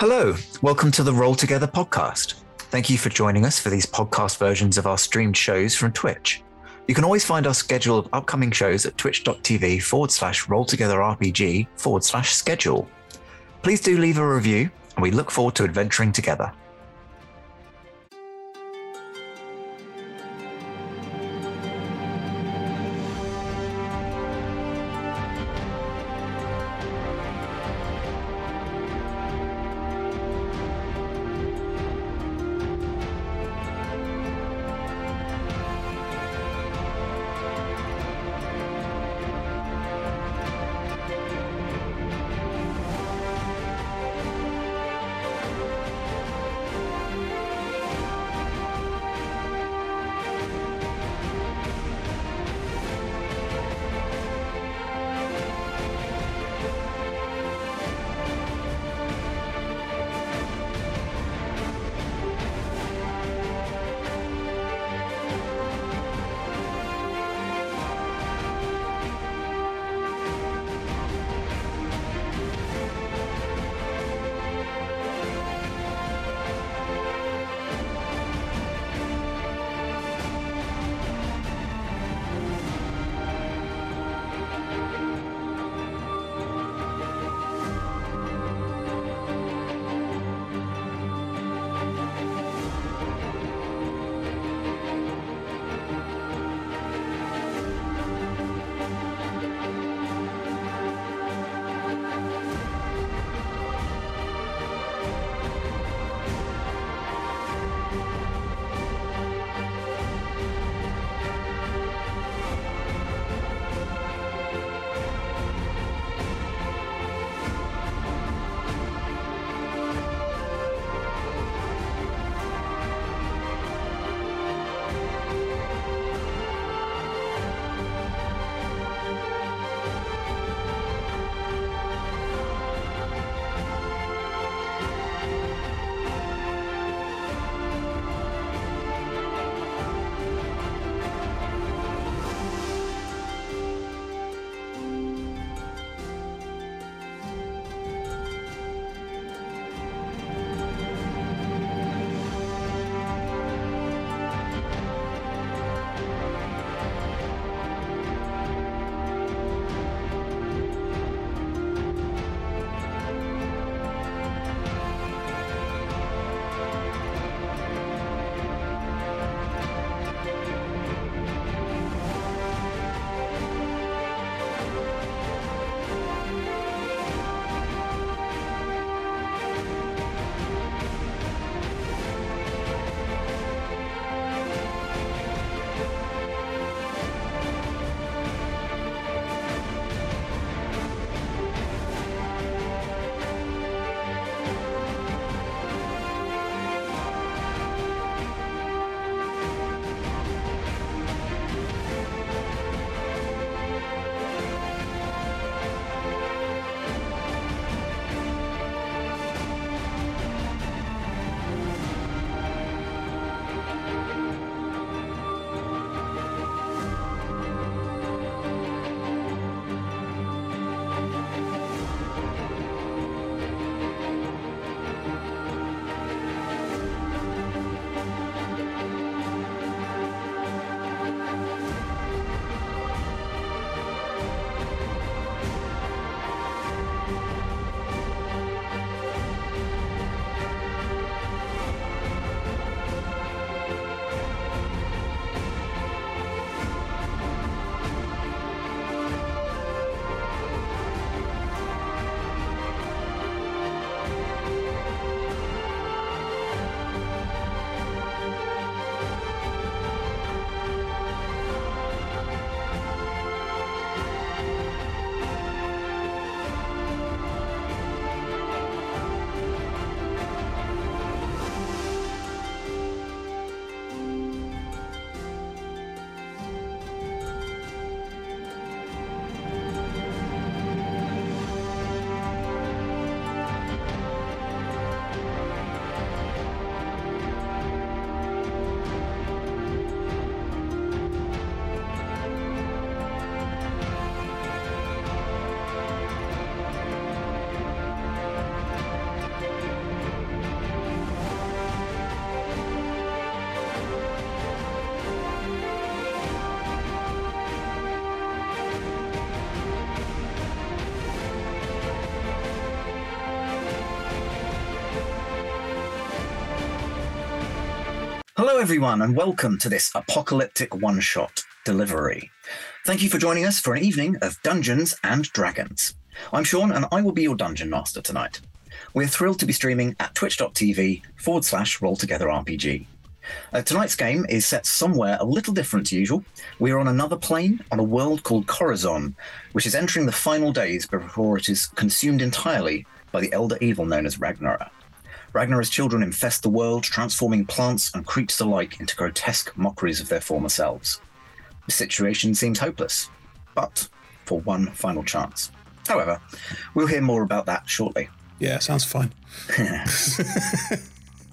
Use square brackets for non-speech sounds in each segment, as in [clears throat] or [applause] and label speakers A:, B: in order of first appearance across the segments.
A: Hello, welcome to the Roll Together podcast. Thank you for joining us for these podcast versions of our streamed shows from Twitch. You can always find our schedule of upcoming shows at twitch.tv forward slash rolltogetherrpg forward slash schedule. Please do leave a review, and we look forward to adventuring together. Hello, everyone, and welcome to this apocalyptic one shot delivery. Thank you for joining us for an evening of Dungeons and Dragons. I'm Sean, and I will be your dungeon master tonight. We're thrilled to be streaming at twitch.tv forward slash roll together RPG. Uh, tonight's game is set somewhere a little different to usual. We are on another plane on a world called Corazon, which is entering the final days before it is consumed entirely by the elder evil known as Ragnorra. Ragnorra's children infest the world, transforming plants and creatures alike into grotesque mockeries of their former selves. The situation seems hopeless, but for one final chance. However, we'll hear more about that shortly.
B: Yeah, sounds fine. [laughs]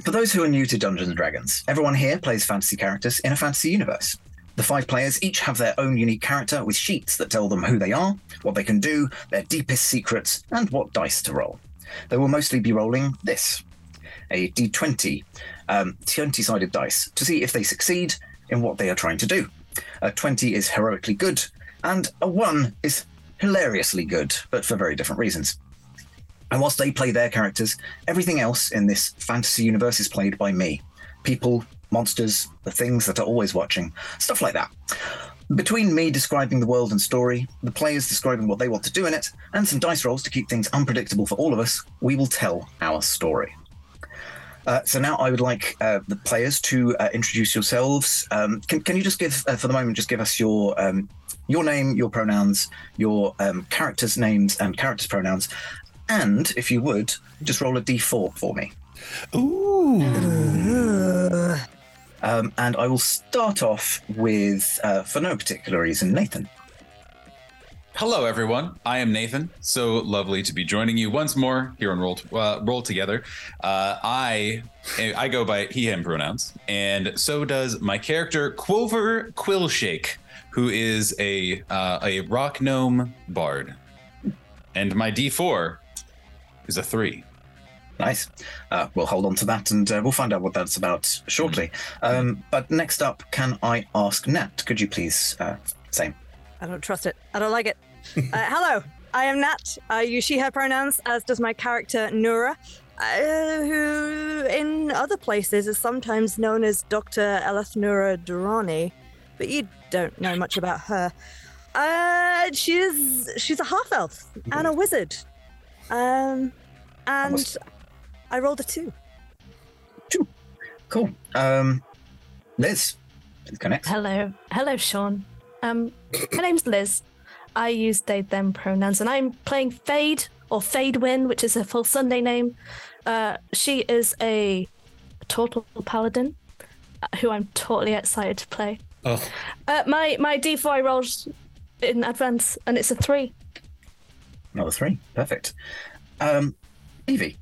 A: for those who are new to Dungeons and Dragons, everyone here plays fantasy characters in a fantasy universe. The five players each have their own unique character with sheets that tell them who they are, what they can do, their deepest secrets, and what dice to roll. They will mostly be rolling this a d20, um, 20 sided dice, to see if they succeed in what they are trying to do. A 20 is heroically good, and a 1 is hilariously good, but for very different reasons. And whilst they play their characters, everything else in this fantasy universe is played by me. People, monsters, the things that are always watching, stuff like that. Between me describing the world and story, the players describing what they want to do in it, and some dice rolls to keep things unpredictable for all of us, we will tell our story. Uh, so now I would like uh, the players to uh, introduce yourselves. Um, can, can, you just give, uh, for the moment, just give us your um, your name, your pronouns, your um, characters' names and characters' pronouns, and if you would, just roll a d4 for me.
B: Ooh.
A: Um, and I will start off with, uh, for no particular reason, Nathan.
C: Hello, everyone. I am Nathan. So lovely to be joining you once more here on Roll uh, Roll Together. Uh, I I go by he/him pronouns, and so does my character Quover Quillshake, who is a uh, a rock gnome bard, and my D4 is a three.
A: Nice. Uh, we'll hold on to that and uh, we'll find out what that's about shortly. Mm-hmm. Um, but next up, can I ask Nat, could you please uh, same?
D: I don't trust it. I don't like it. Uh, hello, I am Nat. I use she, her pronouns, as does my character Nura, uh, who in other places is sometimes known as Dr. Elethnura Durrani, but you don't know much about her. Uh, she's she's a half elf and a wizard. Um, and Almost. I rolled a two.
A: Two. Cool. Um, Liz, connect.
E: Hello, hello, Sean. Um, my name's Liz. I use they them pronouns, and I'm playing Fade or Fade Win, which is her full Sunday name. Uh, she is a tortle paladin, uh, who I'm totally excited to play. Oh. Uh, my my d4 I rolled in advance, and it's a three.
A: Another three, perfect. Um, Evie.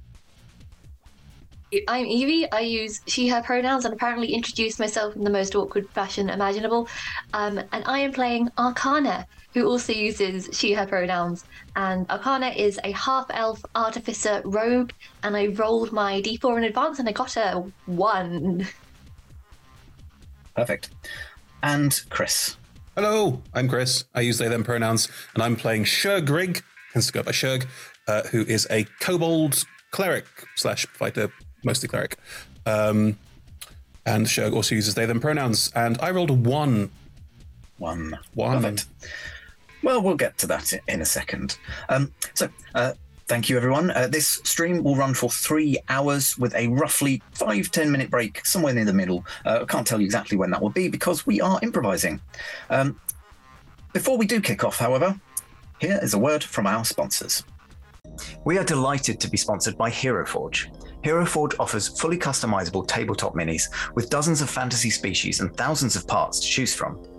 A: I'm
F: Evie. I use she, her pronouns and apparently introduced myself in the most awkward fashion imaginable. Um, and I am playing Arcana, who also uses she, her pronouns. And Arcana is a half elf artificer rogue, and I rolled my d4 in advance and I got a one.
A: Perfect. And Chris.
G: Hello, I'm Chris. I use they, them pronouns, and I'm playing Shergrig, hence go by Sherg, uh, who is a kobold cleric slash fighter, mostly cleric. Um, and Sherg also uses they, them pronouns, and I rolled a one
A: one. One. Perfect. Well, we'll get to that in a second. Um, so, uh, thank you, everyone. Uh, this stream will run for three hours with a roughly five, 10 minute break somewhere near the middle. Uh, I can't tell you exactly when that will be because we are improvising. Um, before we do kick off, however, here is a word from our sponsors. We are delighted to be sponsored by HeroForge. HeroForge offers fully customizable tabletop minis with dozens of fantasy species and thousands of parts to choose from.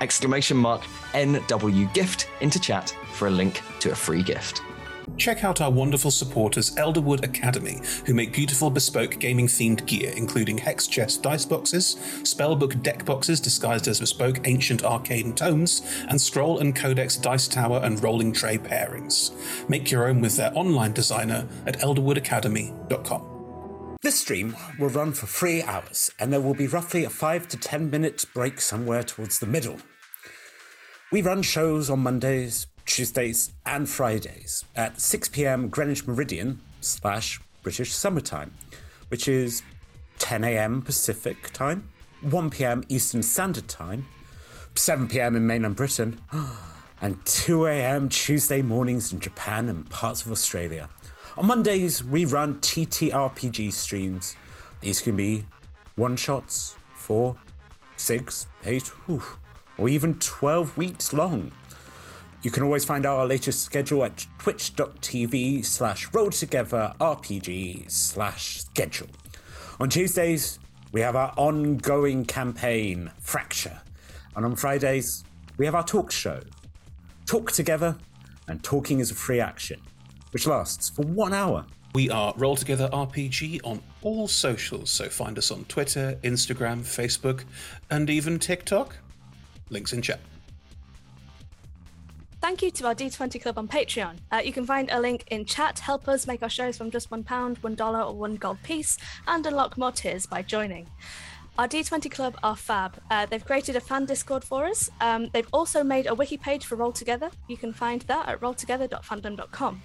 A: exclamation mark NW gift into chat for a link to a free gift.
H: Check out our wonderful supporters, Elderwood Academy, who make beautiful bespoke gaming themed gear, including hex chest dice boxes, spellbook deck boxes disguised as bespoke ancient arcane tomes, and scroll and codex dice tower and rolling tray pairings. Make your own with their online designer at elderwoodacademy.com.
A: This stream will run for three hours, and there will be roughly a five to ten minute break somewhere towards the middle. We run shows on Mondays, Tuesdays, and Fridays at 6 pm Greenwich Meridian slash British Summertime, which is 10 am Pacific time, 1 pm Eastern Standard Time, 7 pm in mainland Britain, [gasps] and 2 am Tuesday mornings in Japan and parts of Australia. On Mondays, we run TTRPG streams. These can be one shots, four, six, eight, whew, or even 12 weeks long. You can always find our latest schedule at twitch.tv slash rolltogetherrpg slash schedule. On Tuesdays, we have our ongoing campaign, Fracture. And on Fridays, we have our talk show, Talk Together and Talking is a Free Action which lasts for one hour.
H: We are Roll Together RPG on all socials, so find us on Twitter, Instagram, Facebook, and even TikTok. Links in chat.
I: Thank you to our D20 Club on Patreon. Uh, you can find a link in chat. Help us make our shows from just £1, $1, or one gold piece, and unlock more tiers by joining. Our D20 Club are fab. Uh, they've created a fan Discord for us. Um, they've also made a wiki page for Roll Together. You can find that at rolltogether.fandom.com.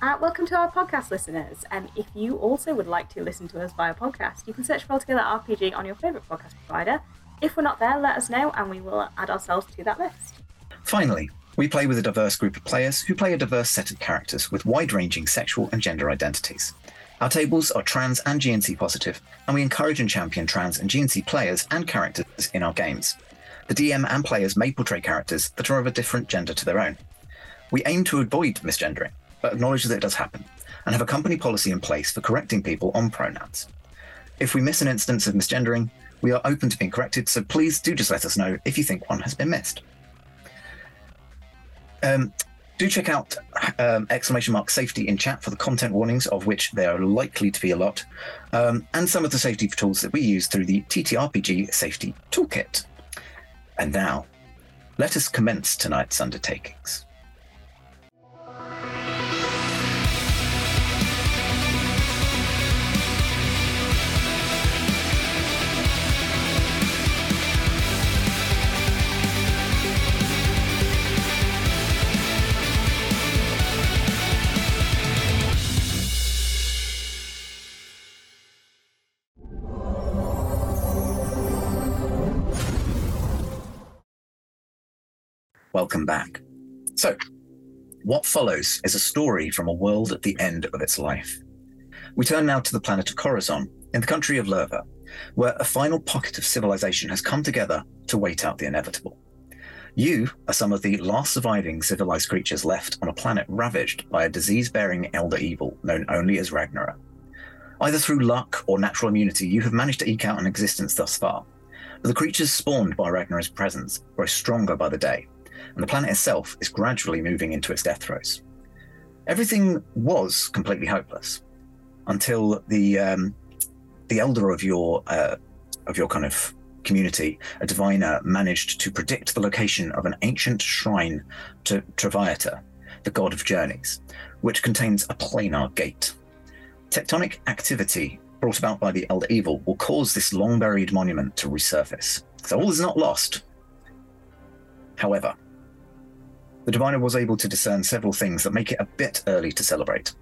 J: Uh, welcome to our podcast listeners. Um, if you also would like to listen to us via podcast, you can search for Roll Together RPG on your favourite podcast provider. If we're not there, let us know and we will add ourselves to that list.
A: Finally, we play with a diverse group of players who play a diverse set of characters with wide ranging sexual and gender identities. Our tables are trans and GNC positive, and we encourage and champion trans and GNC players and characters in our games. The DM and players may portray characters that are of a different gender to their own. We aim to avoid misgendering, but acknowledge that it does happen and have a company policy in place for correcting people on pronouns. If we miss an instance of misgendering, we are open to being corrected, so please do just let us know if you think one has been missed. Um, do check out um, exclamation mark safety in chat for the content warnings, of which there are likely to be a lot, um, and some of the safety tools that we use through the TTRPG Safety Toolkit. And now, let us commence tonight's undertakings. Welcome back. So, what follows is a story from a world at the end of its life. We turn now to the planet of Corazon, in the country of Lerva, where a final pocket of civilization has come together to wait out the inevitable. You are some of the last surviving civilized creatures left on a planet ravaged by a disease bearing elder evil known only as Ragnorra. Either through luck or natural immunity, you have managed to eke out an existence thus far. But the creatures spawned by Ragnorra's presence grow stronger by the day, and the planet itself is gradually moving into its death throes. Everything was completely hopeless until the um, the elder of your uh, of your kind of community, a diviner managed to predict the location of an ancient shrine to Traviata, the god of journeys, which contains a planar gate. Tectonic activity brought about by the Elder Evil will cause this long buried monument to resurface. So all is not lost. However, the diviner was able to discern several things that make it a bit early to celebrate.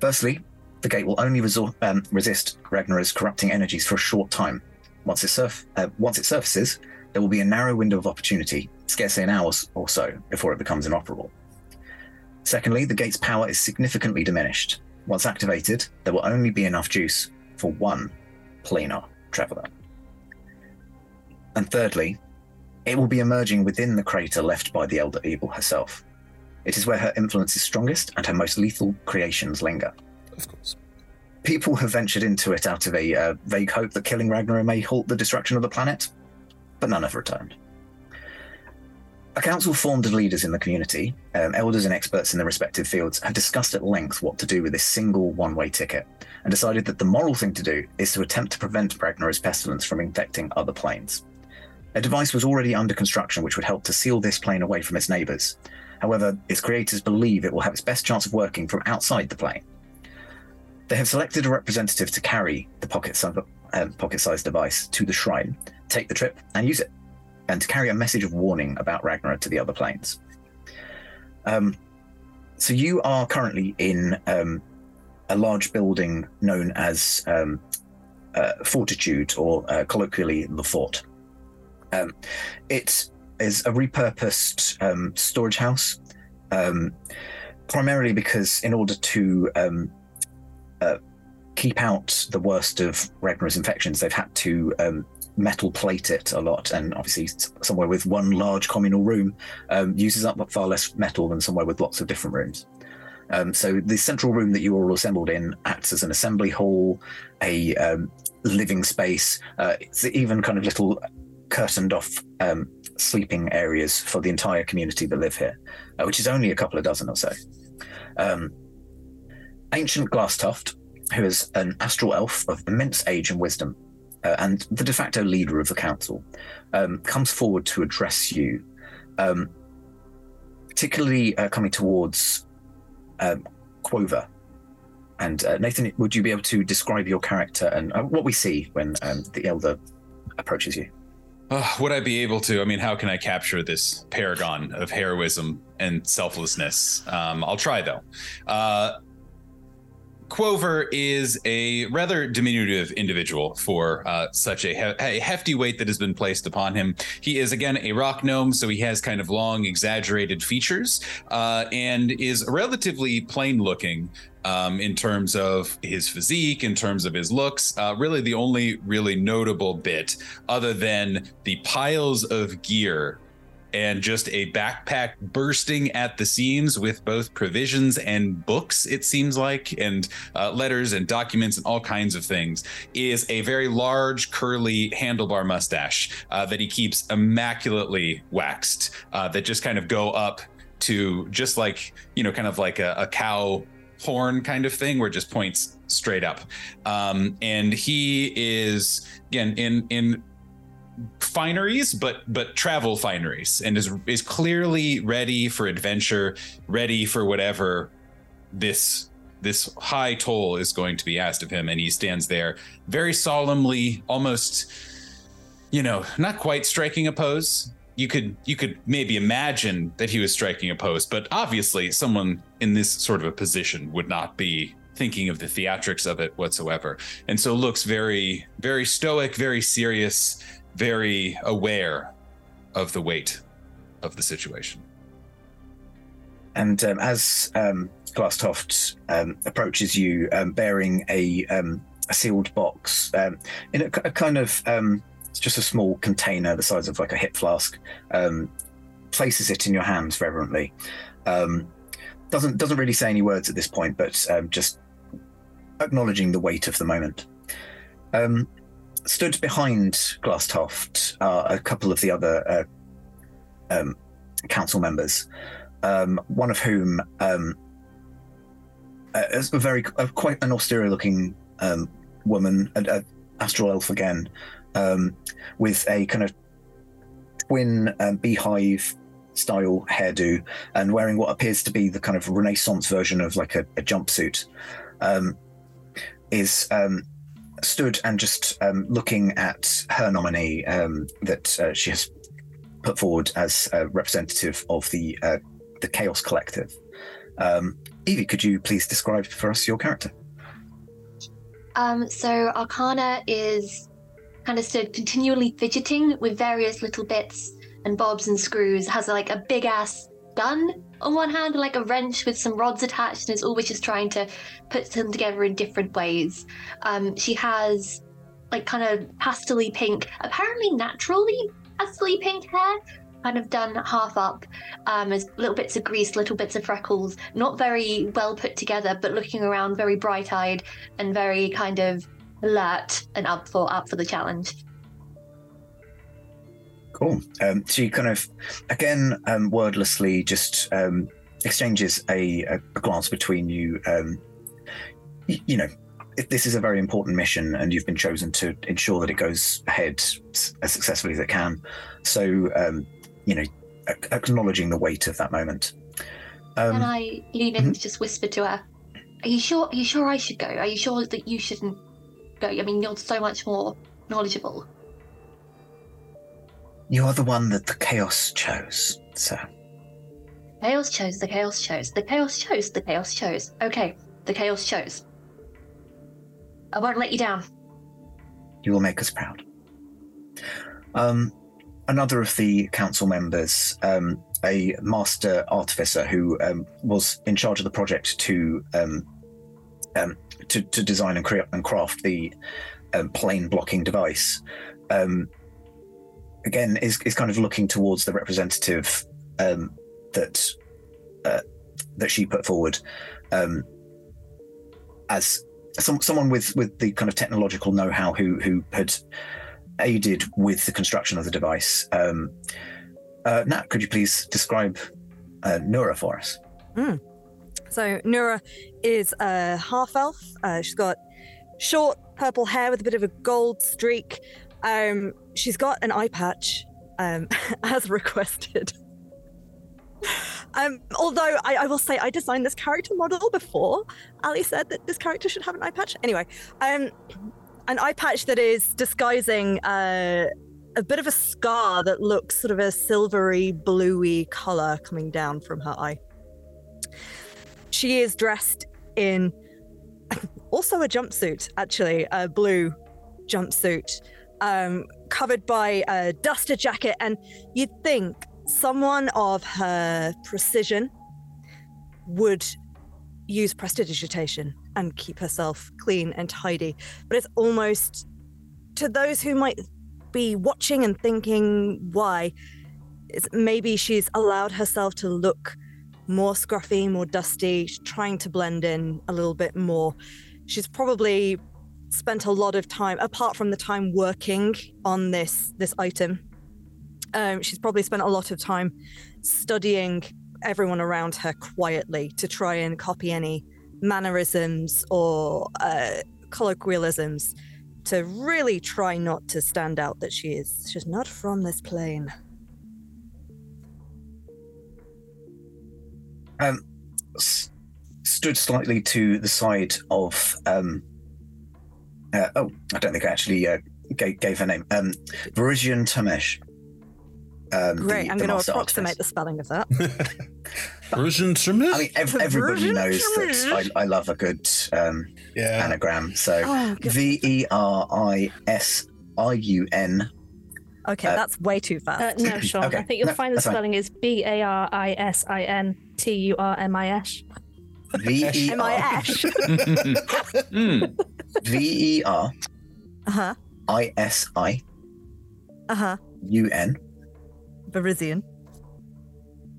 A: Firstly, the gate will only resor- um, resist Ragnorra's corrupting energies for a short time. Once it, surf- uh, once it surfaces, there will be a narrow window of opportunity, scarcely an hour or so, before it becomes inoperable. Secondly, the gate's power is significantly diminished. Once activated, there will only be enough juice for one planar traveler. And thirdly, it will be emerging within the crater left by the Elder Evil herself. It is where her influence is strongest and her most lethal creations linger. Of course. People have ventured into it out of a uh, vague hope that killing Ragnorra may halt the destruction of the planet, but none have returned. A council formed of leaders in the community, um, elders and experts in their respective fields, have discussed at length what to do with this single one way ticket and decided that the moral thing to do is to attempt to prevent Ragnorra's pestilence from infecting other planes. A device was already under construction which would help to seal this plane away from its neighbours. However, its creators believe it will have its best chance of working from outside the plane. They have selected a representative to carry the pocket sized um, device to the shrine, take the trip, and use it, and to carry a message of warning about Ragnorra to the other planes. Um, so you are currently in um, a large building known as um, uh, Fortitude, or uh, colloquially the Fort. Um, it is a repurposed um, storage house, um, primarily because in order to um, uh, keep out the worst of Ragnorra's infections, they've had to um, metal plate it a lot, and obviously somewhere with one large communal room um, uses up far less metal than somewhere with lots of different rooms. so the central room that you are all assembled in acts as an assembly hall, a living space. Uh, it's even kind of little curtained off um, sleeping areas for the entire community that live here, uh, which is only a couple of dozen or so. Um, ancient Glasstoft, who is an astral elf of immense age and wisdom, uh, and the de facto leader of the council, um, comes forward to address you, um, particularly uh, coming towards um, Quover. And uh, Nathan, would you be able to describe your character and uh, what we see when um, the elder approaches you?
C: uh, would I be able to? I mean, how can I capture this paragon of heroism and selflessness? Um, I'll try though. Uh, Quover is a rather diminutive individual for uh, such a, he- a, hefty weight that has been placed upon him. He is, again, a rock gnome, so he has kind of long, exaggerated features uh, and is relatively plain looking. Um, in terms of his physique, in terms of his looks, uh, really the only really notable bit, other than the piles of gear and just a backpack bursting at the seams with both provisions and books, it seems like, and uh, letters and documents and all kinds of things, is a very large, curly handlebar mustache uh, that he keeps immaculately waxed, uh, that just kind of go up to just like, you know, kind of like a, a cow horn kind of thing where it just points straight up um, and he is again in in fineries, but but travel fineries, and is is clearly ready for adventure, ready for whatever this this high toll is going to be asked of him. And he stands there very solemnly, almost, you know, not quite striking a pose. You could you could maybe imagine that he was striking a pose, but obviously someone in this sort of a position would not be thinking of the theatrics of it whatsoever. And so looks very, very stoic, very serious, very aware of the weight of the situation.
A: And um, as um, um, approaches you, um, bearing a, um, a, sealed box um, in a, a kind of it's um, just a small container the size of like a hip flask, places it in your hands reverently. doesn't doesn't really say any words at this point, but just acknowledging the weight of the moment stood behind Glasstoft, are uh, a couple of the other uh, um, council members, um, one of whom is um, a very quite an austere-looking um, woman, an astral elf again, with a kind of twin um, beehive style hairdo and wearing what appears to be the kind of Renaissance version of like a, a jumpsuit, um, is um, stood and just um, looking at her nominee um, that uh, she has put forward as a representative of the uh, the Chaos Collective. Um, Evie, could you please describe for us your character?
F: Um, so Arcana is kind of stood continually fidgeting with various little bits and bobs and screws. Has like a big ass gun on one hand, like a wrench with some rods attached, and is always just trying to put them together in different ways. Um, she has like kind of pastely pink, apparently naturally pastely pink hair, kind of done half up um, as little bits of grease, little bits of freckles, not very well put together, but looking around very bright eyed and very kind of alert and up for up for the challenge.
A: Cool. Um, so you kind of, again, um, wordlessly just um, exchanges a, a, glance between you. Um, y- you know, this is a very important mission, and you've been chosen to ensure that it goes ahead as successfully as it can. So, um, you know, a- acknowledging the weight of that moment.
F: Um, and I lean in mm-hmm. to just whisper to her, "Are you sure? Are you sure I should go? Are you sure that you shouldn't go? I mean, you're so much more knowledgeable."
A: You're the one that the chaos chose, so.
F: Chaos chose, the chaos chose, the chaos chose, the chaos chose. Okay, the chaos chose. I won't let you down.
A: You will make us proud. Um, another of the council members, um, a master artificer who um, was in charge of the project to um, um, to, to, design and, create and craft the um, plane blocking device, again is, is kind of looking towards the representative um, that uh, that she put forward um, as some, someone with with the kind of technological know-how who who had aided with the construction of the device. Um, uh, Nat, could you please describe uh, Nura for us? Mm.
D: So Nura is a half elf. Uh, she's got short purple hair with a bit of a gold streak. Um, she's got an eye patch, um, [laughs] as requested. Um, although I, I, will say I designed this character model before Ali said that this character should have an eye patch. Anyway, um, an eye patch that is disguising uh, a bit of a scar that looks sort of a silvery, bluey color coming down from her eye. She is dressed in [laughs] also a jumpsuit, actually, a blue jumpsuit um, covered by a duster jacket, and you'd think someone of her precision would use prestidigitation and keep herself clean and tidy. But it's almost to those who might be watching and thinking why, it's maybe she's allowed herself to look more scruffy, more dusty, trying to blend in a little bit more. She's probably spent a lot of time, apart from the time working on this this item, um, she's probably spent a lot of time studying everyone around her quietly to try and copy any mannerisms or uh, colloquialisms to really try not to stand out that she is she's not from this plane. Um,
A: s- stood slightly to the side of um, uh, oh, I don't think I actually uh, gave, gave, her name. Um, Verizian Tamesh.
D: Um, Great, the, I'm going to approximate artist. the spelling of that. [laughs]
B: Verizian Tamesh?
A: I mean, ev- everybody Virgin knows that I, I, love a good um, yeah. anagram. So oh, V E R I S I U N
D: Okay, uh, that's way too uh, fast.
E: Uh, no, [clears throat] Sean. okay. I think you'll no, find the spelling fine. is B A R I S I N T U R M I S.
A: V E R I S. [laughs] V E R uh huh I S I uh huh U N Berizian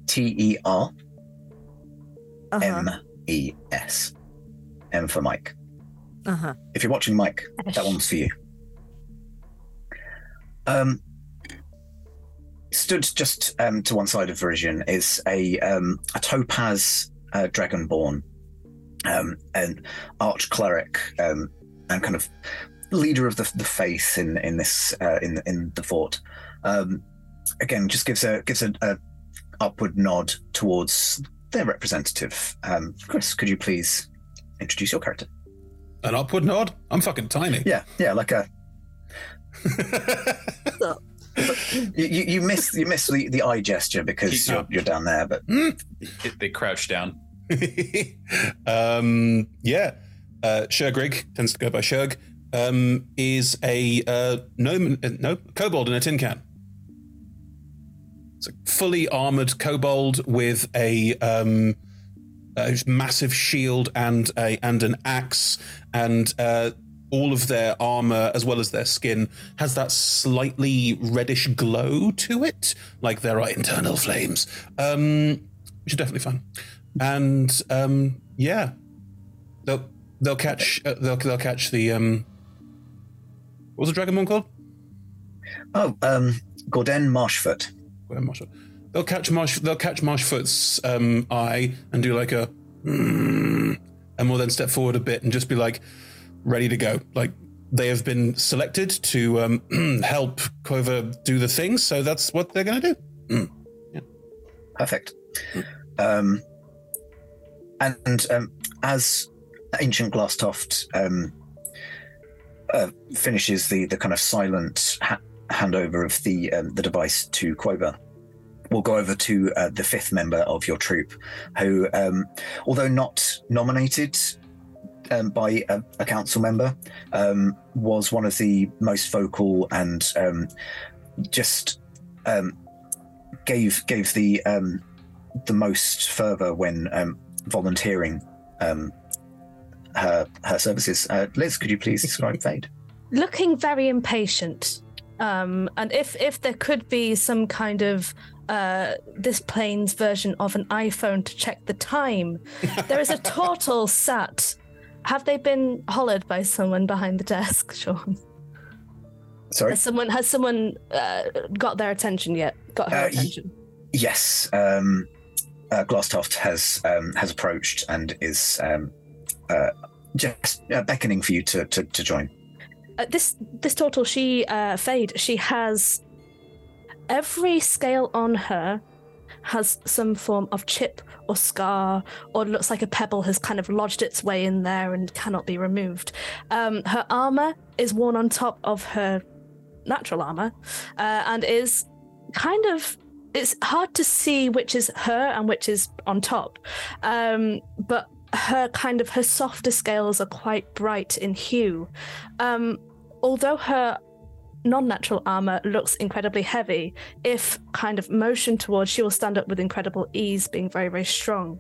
A: T E R uh-huh. M E S M for Mike. Uh huh. If you're watching Mike, that one's for you. Um, stood just um, to one side of Verision is a um, a topaz uh, dragonborn, um, an arch cleric, um, and kind of leader of the, the faith in in this uh, in in the fort. Um, again, just gives a gives a, a upward nod towards their representative. Um, Chris, could you please introduce your character?
G: An upward nod? I'm fucking tiny.
A: Yeah, yeah, like a. [laughs] you, you, you miss you miss the, the eye gesture because you're, you're down there, but
C: hmm? they crouch down.
G: [laughs] um, yeah, uh, Shergrig, tends to go by Sherg, um, is a uh, gnome, uh, no, kobold in a tin can. It's a fully armored kobold with a, um, a massive shield and a and an axe, and uh, all of their armor as well as their skin has that slightly reddish glow to it, like there are internal flames, um, which is definitely fun. And um, yeah, they'll They'll catch. Uh, they'll they'll catch the um. What was the Dragonborn called?
A: Oh, um, Gordon Marshfoot.
G: Gordon
A: Marshfoot.
G: They'll catch Marsh. They'll catch Marshfoot's um, eye and do like a, mm, and we'll then step forward a bit and just be like, ready to go. Like they have been selected to um, [clears throat] help Kova do the thing, so that's what they're going to do. Mm.
A: Yeah. Perfect. Mm. Um, and um, as ancient Glasstoft um, uh, finishes the the kind of silent ha- handover of the um, the device to Quover. We'll go over to uh, the fifth member of your troop, who, um, although not nominated um, by a, a, council member, um, was one of the most vocal and um, just um, gave gave the the most fervor when volunteering um, her her services. Uh, Liz, could you please describe Fade?
E: Looking very impatient, um, and if if there could be some kind of uh, this plane's version of an iPhone to check the time, [laughs] there is a turtle sat. Have they been hollered by someone behind the desk, [laughs] Sean?
D: Sorry. Has someone has someone uh, got their attention yet? Got
A: her uh, attention. Y- yes. Um, uh, Glasstoft has um, has approached and is um, uh, just uh, beckoning for you to, to, to join.
D: Uh, this this turtle, she uh, Fade, she has every scale on her has some form of chip or scar, or looks like a pebble has kind of lodged its way in there and cannot be removed. Um, her armor is worn on top of her natural armor, uh, and is kind of it's hard to see which is her and which is on top. Um, but her kind of her softer scales are quite bright in hue. Um, although her non-natural armor looks incredibly heavy, if kind of motion towards, she will stand up with incredible ease, being very very strong.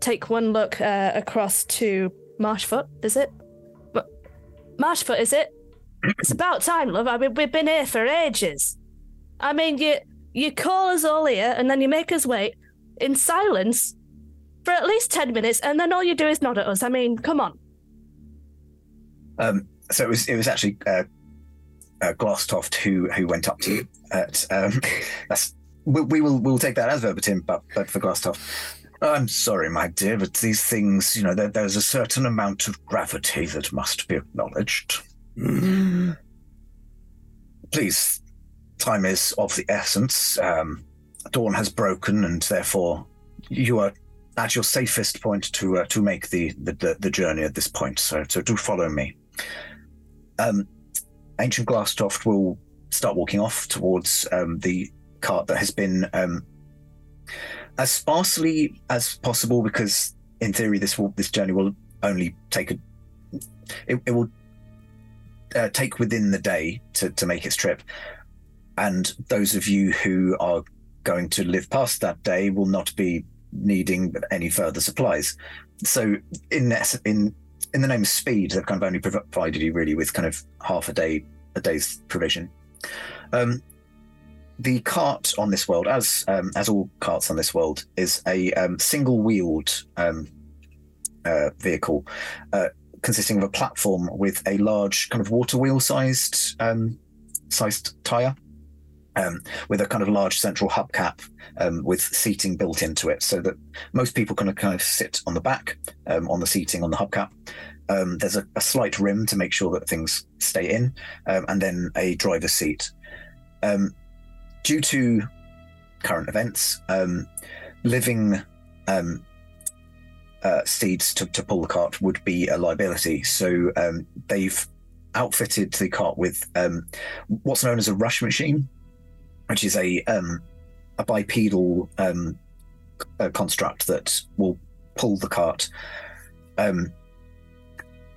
D: Take one look uh, across to Marshfoot. Is it? Marshfoot, is it? it's about time, love. I mean, we've been here for ages. I mean, you you call us all here, and then you make us wait in silence for at least 10 minutes and then all you do is nod at us. I mean, come on.
A: Um, so it was it was actually uh, uh, who who went up to you. At, um, [laughs] that's we, we, will we'll take that as verbatim, but but for Glasstoft, I'm sorry, my dear, but these things, you know, there, there's a certain amount of gravity that must be acknowledged. Mm. Please, time is of the essence. Um, dawn has broken, and therefore you are at your safest point to uh, to make the, the, the journey at this point. So so do follow me. Um, Ancient Glasstoft will start walking off towards um, the cart that has been um, as sparsely as possible because in theory this will this journey will only take a it, it will uh, take within the day to, to make its trip and those of you who are going to live past that day will not be needing any further supplies. So in that, in in the name of speed, they've kind of only provided you really with kind of half a day, a day's provision. Um, the cart on this world, as um, as all carts on this world, is a um, single wheeled um, uh, vehicle uh, consisting of a platform with a large kind of water wheel sized um, sized tire um, with a kind of large central hubcap um, with seating built into it, so that most people can kind of sit on the back um, on the seating on the hubcap. Um, there's a, a, slight rim to make sure that things stay in, um, and then a driver's seat. Um, due to current events, living uh, steeds to, to, pull the cart would be a liability. So they've outfitted the cart with what's known as a rush machine which is a um, a bipedal um, a uh, construct that will pull the cart. Um,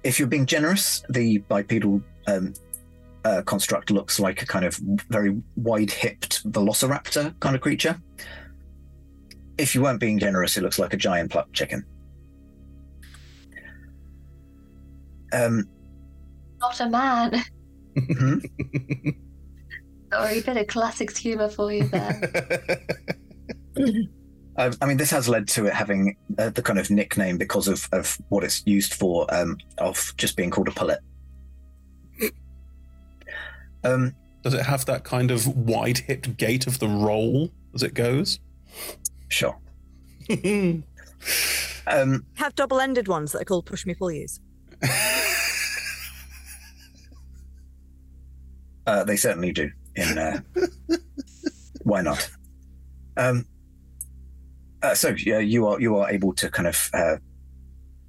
A: if you're being generous, the bipedal um, uh, construct looks like a kind of very wide-hipped velociraptor kind of creature. If you weren't being generous, it looks like a giant plucked chicken. Um,
F: Not a man. Hmm? [laughs] Sorry, bit of classics humour for you there. [laughs] I,
A: mean, this has led to it having uh, the kind of nickname because of, of what it's used for, um, of just being called a pullet.
G: Um, Does it have that kind of wide hipped gait of the roll as it goes?
A: Sure. [laughs]
D: um, have double ended ones that are called push me, pull yous.
A: Uh, they certainly do in there. Uh, why not? Um, uh, so yeah, you are you are able to kind of uh,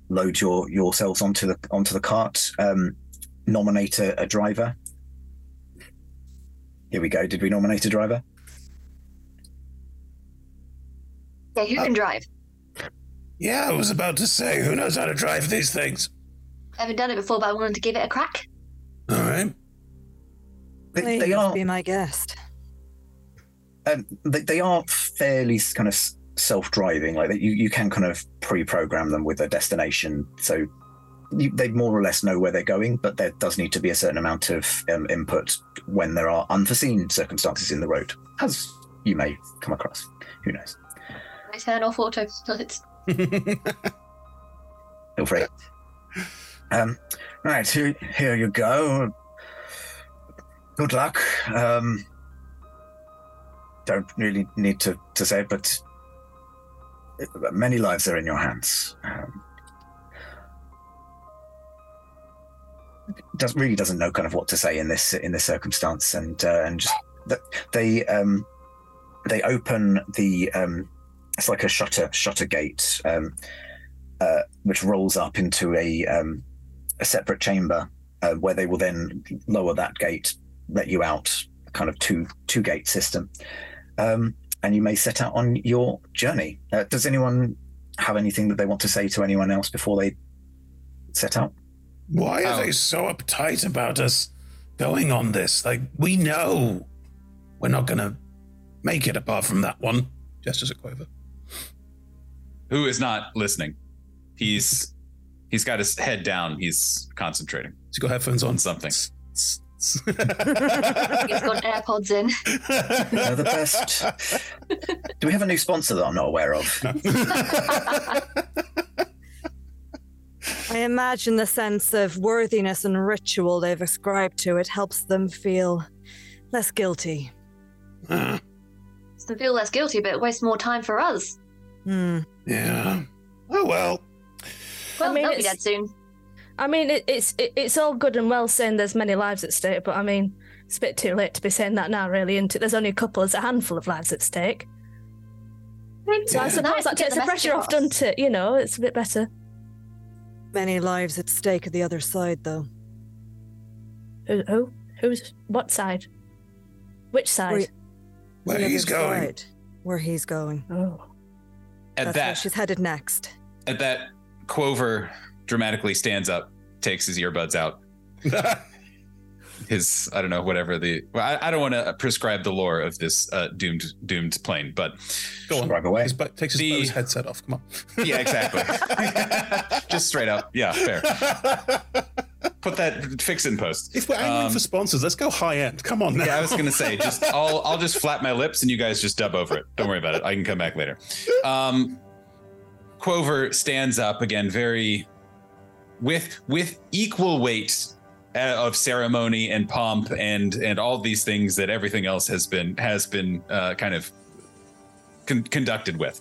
A: load your yourselves onto the onto the cart. Um, nominate a, a driver. Here we go. Did we nominate a driver?
F: Yeah, you can uh, drive.
K: Yeah, I was about to say, who knows how to drive these things?
F: I haven't done it before, but I wanted to give it a crack.
K: All right
D: they, they are, be my guest.
A: Um, they, they are fairly kind of self-driving. Like you, you can kind of pre-program them with a destination, so you, they more or less know where they're going. But there does need to be a certain amount of um, input when there are unforeseen circumstances in the road, as you may come across. Who knows?
F: I turn off auto [laughs] Feel free.
A: [laughs] Um, right, here, here you go good luck. Um, don't really need to, to say it, but uh, many lives are in your hands. Um, does, really doesn't know kind of what to say in this in this circumstance, and uh, and just they um, they open the um, it's like a shutter shutter gate um, uh, which rolls up into a um, a separate chamber uh, where they will then lower that gate let you out, kind of two two gate system, um, and you may set out on your journey. Uh, does anyone have anything that they want to say to anyone else before they set out?
K: Why are oh. they so uptight about us going on this? Like we know we're not going to make it apart from that one. Just as a quiver,
C: Who is not listening? He's he's got his head down. He's concentrating. He's got headphones on. Something. It's, it's,
F: AirPods. [laughs] He's got AirPods in. They're the best.
A: Do we have a new sponsor that I'm not aware of?
D: I imagine the sense of worthiness and ritual they've ascribed to it helps them feel less guilty.
F: Uh, so they feel less guilty, but it wastes more time for us.
D: Hmm.
K: Yeah. Oh
F: well. Well, I mean, they'll be dead soon.
E: I mean, it, it's it, it's all good and well saying there's many lives at stake, but I mean, it's a bit too late to be saying that now, really. And there's only a couple, there's a handful of lives at stake. So I suppose that takes the pressure off, doesn't it? You know, it's a bit better.
D: Many lives at stake at the other side, though.
E: Who? who who's? What side?
F: Which side?
K: Where, where he's going. Side,
D: where he's going.
C: Oh. At That's that,
D: she's headed next.
C: At that, Quover dramatically stands up, takes his earbuds out. [laughs] his I don't know whatever the well, I, I, don't want to prescribe the lore of this uh, doomed doomed plane, but
G: go on. Right away. His, takes his, the, his headset off. Come
C: on. [laughs] yeah, exactly. [laughs] Just straight up. Yeah, fair. Put that fix in post.
G: If we're aiming um, for sponsors, let's go high end. Come on. Now.
C: Yeah, I was gonna say just I'll I'll just flap my lips and you guys just dub over it. Don't worry about it. I can come back later. Um, Quover stands up again, very with with equal weight uh, of ceremony and pomp and and all these things that everything else has been has been uh, kind of con- conducted with.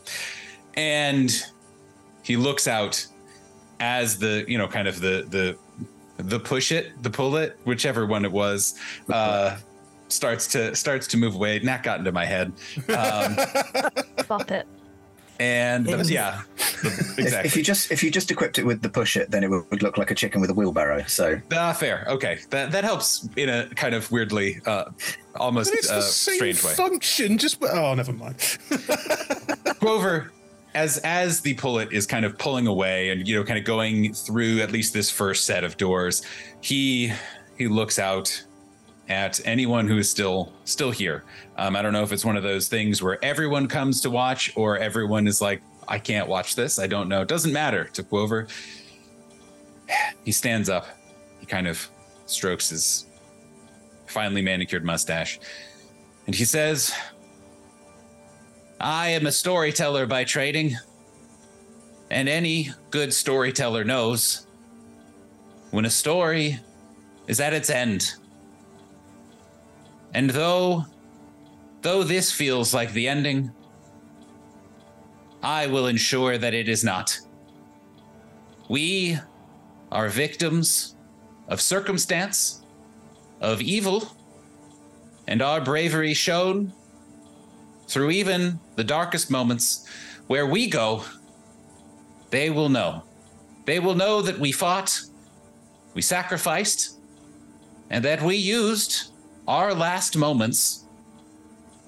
C: And he looks out as the you know kind of the the the push it, the pull it, whichever one it was, uh, starts to starts to move away. And that got into my head. Um,
E: Stop it.
C: And yeah, [laughs]
A: exactly. If, if, you just if you just equipped it with the push it, then it would, look like a chicken with a wheelbarrow. So ah,
C: fair. Okay, that that helps in a kind of weirdly, uh, almost but it's uh, same strange way.
G: Function just oh, never mind.
C: [laughs] Quover, as as the pullet is kind of pulling away and you know kind of going through at least this first set of doors, he he looks out at anyone who is still still here. Um, I don't know if it's one of those things where everyone comes to watch or everyone is like, I can't watch this. I don't know. It doesn't matter. To Quover, he stands up. He kind of strokes his finely manicured mustache, and he says, "I am a storyteller by trading." And any good storyteller knows when a story is at its end, and though though this feels like the ending, I will ensure that it is not. We are victims of circumstance, of evil, and our bravery shown through even the darkest moments where we go, they will know. They will know that we fought, we sacrificed, and that we used our last moments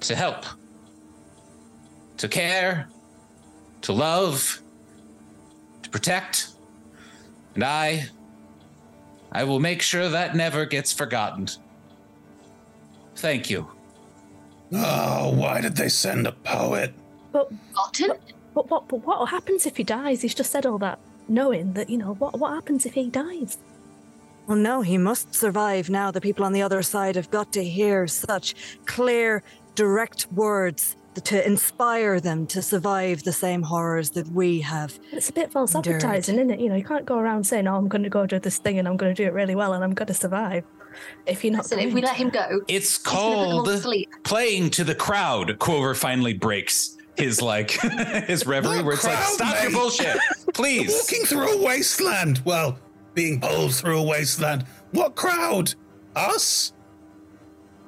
C: to help, to care, to love, to protect. And I, I will make sure that never gets forgotten. Thank you.
K: Oh, why did they send a poet? But
E: But, but, but what happens if he dies? He's just said all that, knowing that, you know, what, what happens if he dies?
D: Well, no, he must survive now. The people on the other side have got to hear such clear, direct words to inspire them to survive the same horrors that we have.
E: It's a bit false endured. advertising, isn't it? You know, you can't go around saying, "Oh, I'm going to go do this thing and I'm going to do it really well and I'm going to survive." If you're not, Listen,
F: if we let him go,
C: it's called playing to the crowd. Quover finally breaks his like [laughs] his reverie, where it's crowd, like, "Stop mate. your bullshit, [laughs] please."
K: Walking through a wasteland. Well, being pulled through a wasteland. What crowd? Us?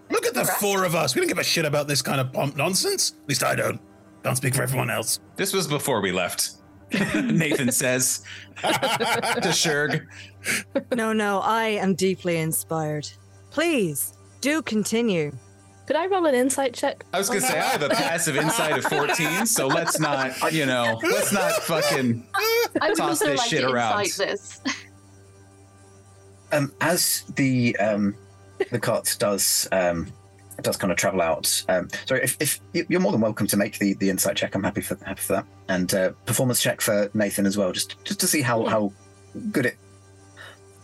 K: Look at the Correct. four of us. We don't give a shit about this kind of pomp nonsense. At least I don't. do not speak for everyone else.
C: This was before we left. [laughs] Nathan says [laughs] to Shurg.
D: No, no, I am deeply inspired. Please do continue.
E: Could I roll an insight check?
C: I was gonna say I have a [laughs] passive insight of 14, so let's not, you know, let's not fucking I toss this like shit around. This
A: um, as the um, the cart does um, does kind of travel out. Um, sorry, if, if you're more than welcome to make the, the insight check, I'm happy for happy for that, and uh, performance check for Nathan as well, just just to see how how good it.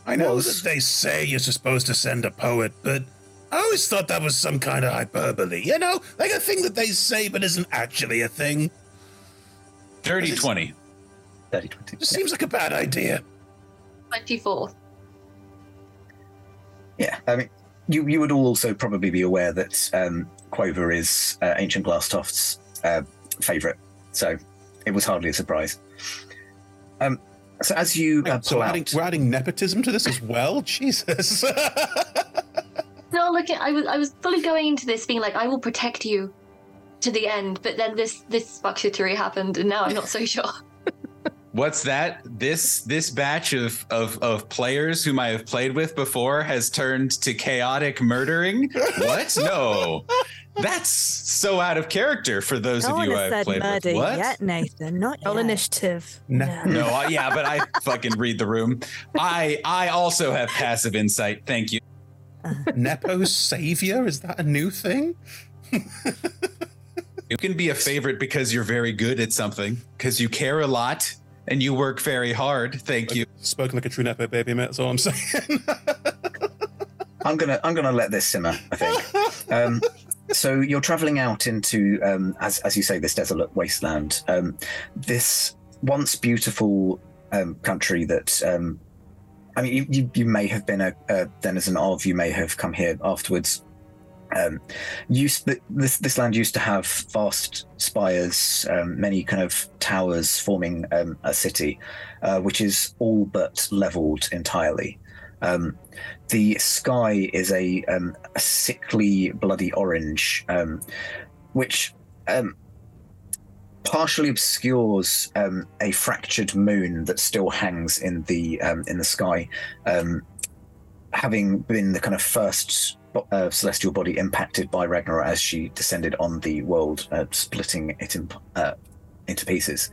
K: I know was. that they say you're supposed to send a poet, but I always thought that was some kind of hyperbole. You know, like a thing that they say but isn't actually a thing.
C: 30 twenty.
A: 30 twenty. yeah.
K: seems like a bad idea.
F: Twenty-four.
A: Yeah, I mean, you you would all also probably be aware that um, Quover is uh, Ancient Glasstoft's uh, favourite, so it was hardly a surprise. Um, so as you uh, so we're
G: adding, we're adding nepotism to this as well. [laughs] Jesus.
F: no, look, I was I was fully going into this being like, I will protect you to the end, but then this this fuckshittery happened, and now I'm not so [laughs] sure
C: what's that? This this batch of of of players whom I have played with before has turned to chaotic murdering. what? [laughs] No. That's so out of character for those no of you I've played murder with. What?
D: Yet, Nathan, not all
E: initiative.
C: No, no, no yeah, but I [laughs] fucking read the room. I I also have passive insight. Thank you.
G: Uh-huh. Nepo's savior is that a new thing? [laughs]
C: you can be a favorite because you're very good at something, because you care a lot, and you work very hard. Thank you.
G: Spoken like a true nepo baby, mate. That's all
A: I'm [laughs]
G: saying. I'm
A: gonna I'm gonna let this simmer. I think. Um, so you're traveling out into, um, as as you say, this desolate wasteland. Um, this once beautiful um, country that. Um, I mean, you, you, you, may have been a, a denizen of, you may have come here afterwards um, used this this land used to have vast spires, um, many kind of towers forming um, a city, uh, which is all but leveled entirely. Um, the sky is a, um, a sickly bloody orange, um, which partially obscures a fractured moon that still hangs in the in the sky, having been the kind of first uh, celestial body impacted by Ragnorra as she descended on the world, uh, splitting it in, uh, into pieces.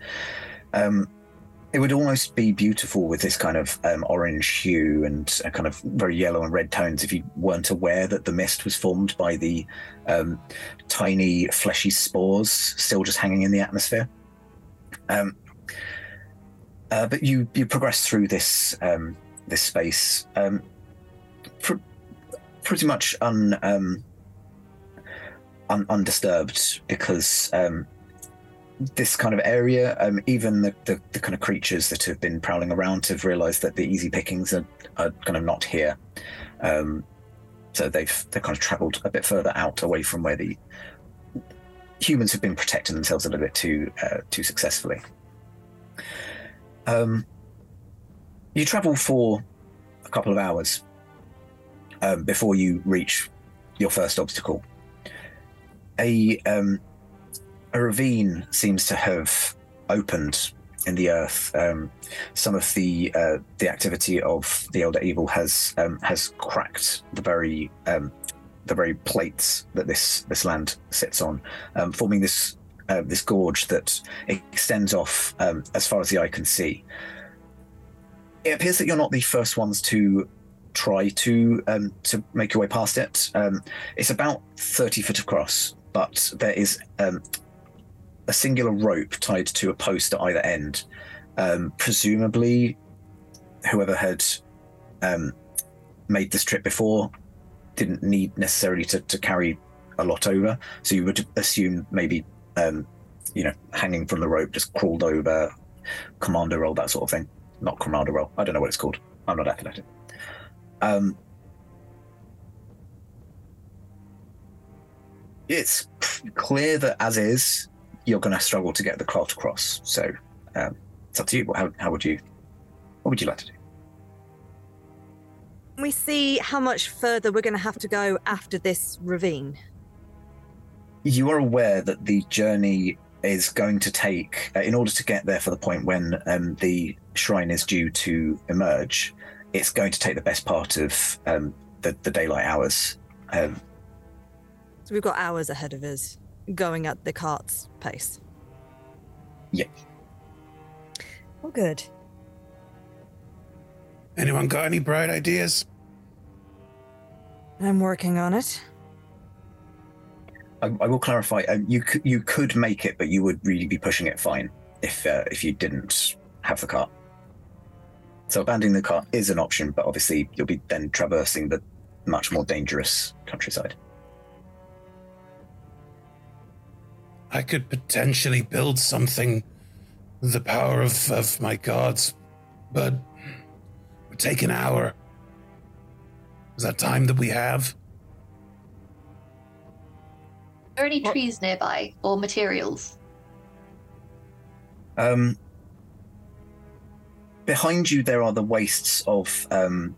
A: Um, it would almost be beautiful with this kind of um, orange hue and uh, kind of very yellow and red tones if you weren't aware that the mist was formed by the um, tiny fleshy spores still just hanging in the atmosphere. Um, uh, but you you progress through this um, this space. Pr- um, pretty much un, um, un undisturbed because um, this kind of area, um, even the, the, the, kind of creatures that have been prowling around have realised that the easy pickings are, are kind of not here. Um, so they've they kind of travelled a bit further out, away from where the humans have been protecting themselves a little bit too uh, too successfully. Um, you travel for a couple of hours, um, before you reach your first obstacle. A um, a ravine seems to have opened in the earth. Um, some of the uh, the activity of the elder evil has um, has cracked the very um, the very plates that this this land sits on, um, forming this uh, this gorge that extends off as far as the eye can see. It appears that you're not the first ones to try to um, to make your way past it. Um, it's about thirty foot across, but there is um, a singular rope tied to a post at either end. Um, presumably, whoever had um, made this trip before didn't need necessarily to, to, carry a lot over, so you would assume maybe um, you know hanging from the rope, just crawled over, commander roll that sort of thing. Not commander roll. I don't know what it's called. I'm not athletic. Um, it's clear that as is, you're going to struggle to get the cloth across. So um, it's up to you. How, how would you? What would you like to do?
D: we see how much further we're going to have to go after this ravine?
A: You are aware that the journey is going to take, uh, in order to get there for the point when um, the shrine is due to emerge, it's going to take the best part of um, the, the, daylight hours. Um,
D: so we've got hours ahead of us going at the cart's pace.
A: Yeah.
D: Well, oh, good.
K: Anyone got any bright ideas?
D: I'm working on it.
A: I, I will clarify. Um, you c- you could make it, but you would really be pushing it fine if uh, if you didn't have the cart. So abandoning the car is an option, but obviously you'll be then traversing the much more dangerous countryside.
K: I could potentially build something, the power of, of my gods, but would take an hour. Is that time that we have?
F: Are any trees nearby or materials? Um,
A: behind you there are the wastes of um,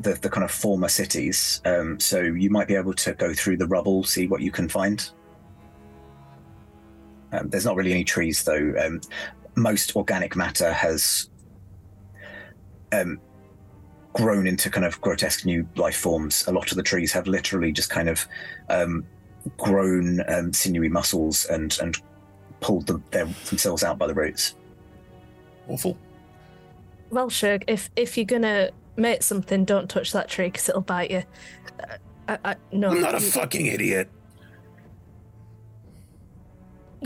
A: the, the kind of former cities. Um, so you might be able to go through the rubble, see what you can find. Um, there's not really any trees, though. Um, most organic matter has um, grown into kind of grotesque new life forms. A lot of the trees have literally just kind of um, grown um, sinewy muscles and and pulled them, their, themselves out by the roots.
G: Awful
E: well, Shurg, if if you're gonna make something, don't touch that tree because it'll bite you. I, I, no,
K: I'm not a fucking idiot.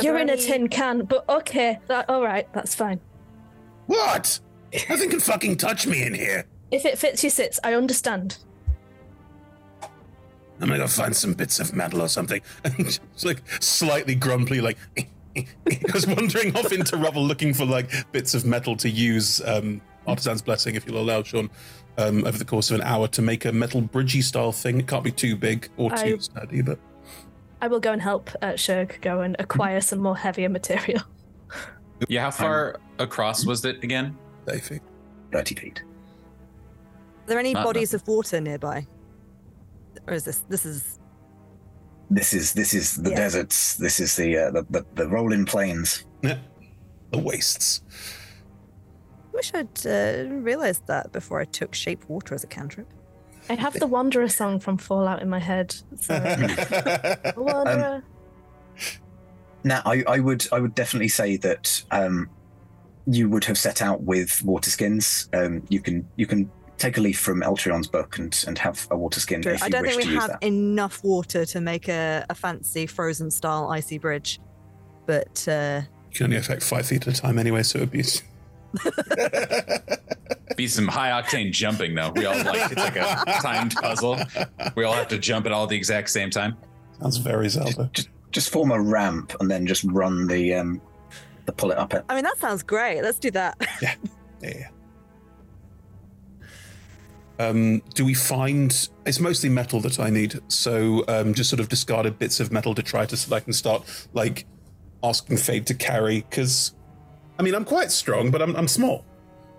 E: You're in a tin can, but okay, that, all right, that's fine.
K: What? Nothing can fucking touch me in here.
E: If it fits your sits, I understand.
G: I'm gonna go find some bits of metal or something. it's [laughs] just like slightly grumpy like [laughs] I was wandering off into rubble looking for like bits of metal to use um, Mm. artisan's blessing, if you'll allow, Sean, um, over the course of an hour to make a metal bridgey style thing. It can't be too big or too I, sturdy, but
E: I will go and help uh, go and acquire some more heavier material.
C: Yeah, how far um, across was it again? Thirty
A: feet. Thirty feet.
D: Are there any bodies of water nearby, or is this this is?
A: This is this is the yeah. deserts. This is the, uh, the the the rolling plains. Yeah. [laughs]
G: The wastes.
D: Wish I'd uh, realized that before I took shape water as a cantrip.
E: I have the Wanderer song from Fallout in my head. So. [laughs]
A: Wanderer. Um, now, I, I, would I would definitely say that um, you would have set out with water skins. Um, you can you can take a leaf from Eltrion's book and and have a water skin. True. If you I don't wish think we have
D: enough water to make a, a fancy frozen style icy bridge, but uh,
G: you can only affect five feet at a time anyway, so it'd
C: be [laughs] Be some high octane jumping though. We all like it's like a timed puzzle. We all have to jump at all the exact same time.
G: Sounds very Zelda.
A: Just, just form a ramp and then just run the um the pull it up. It.
D: I mean that sounds great. Let's do that. Yeah. [laughs] Yeah.
G: Um, do we find it's mostly metal that I need? So um, just sort of discarded bits of metal detritus that I can start like asking Fade to carry because I mean, I'm quite strong, but I'm, I'm small.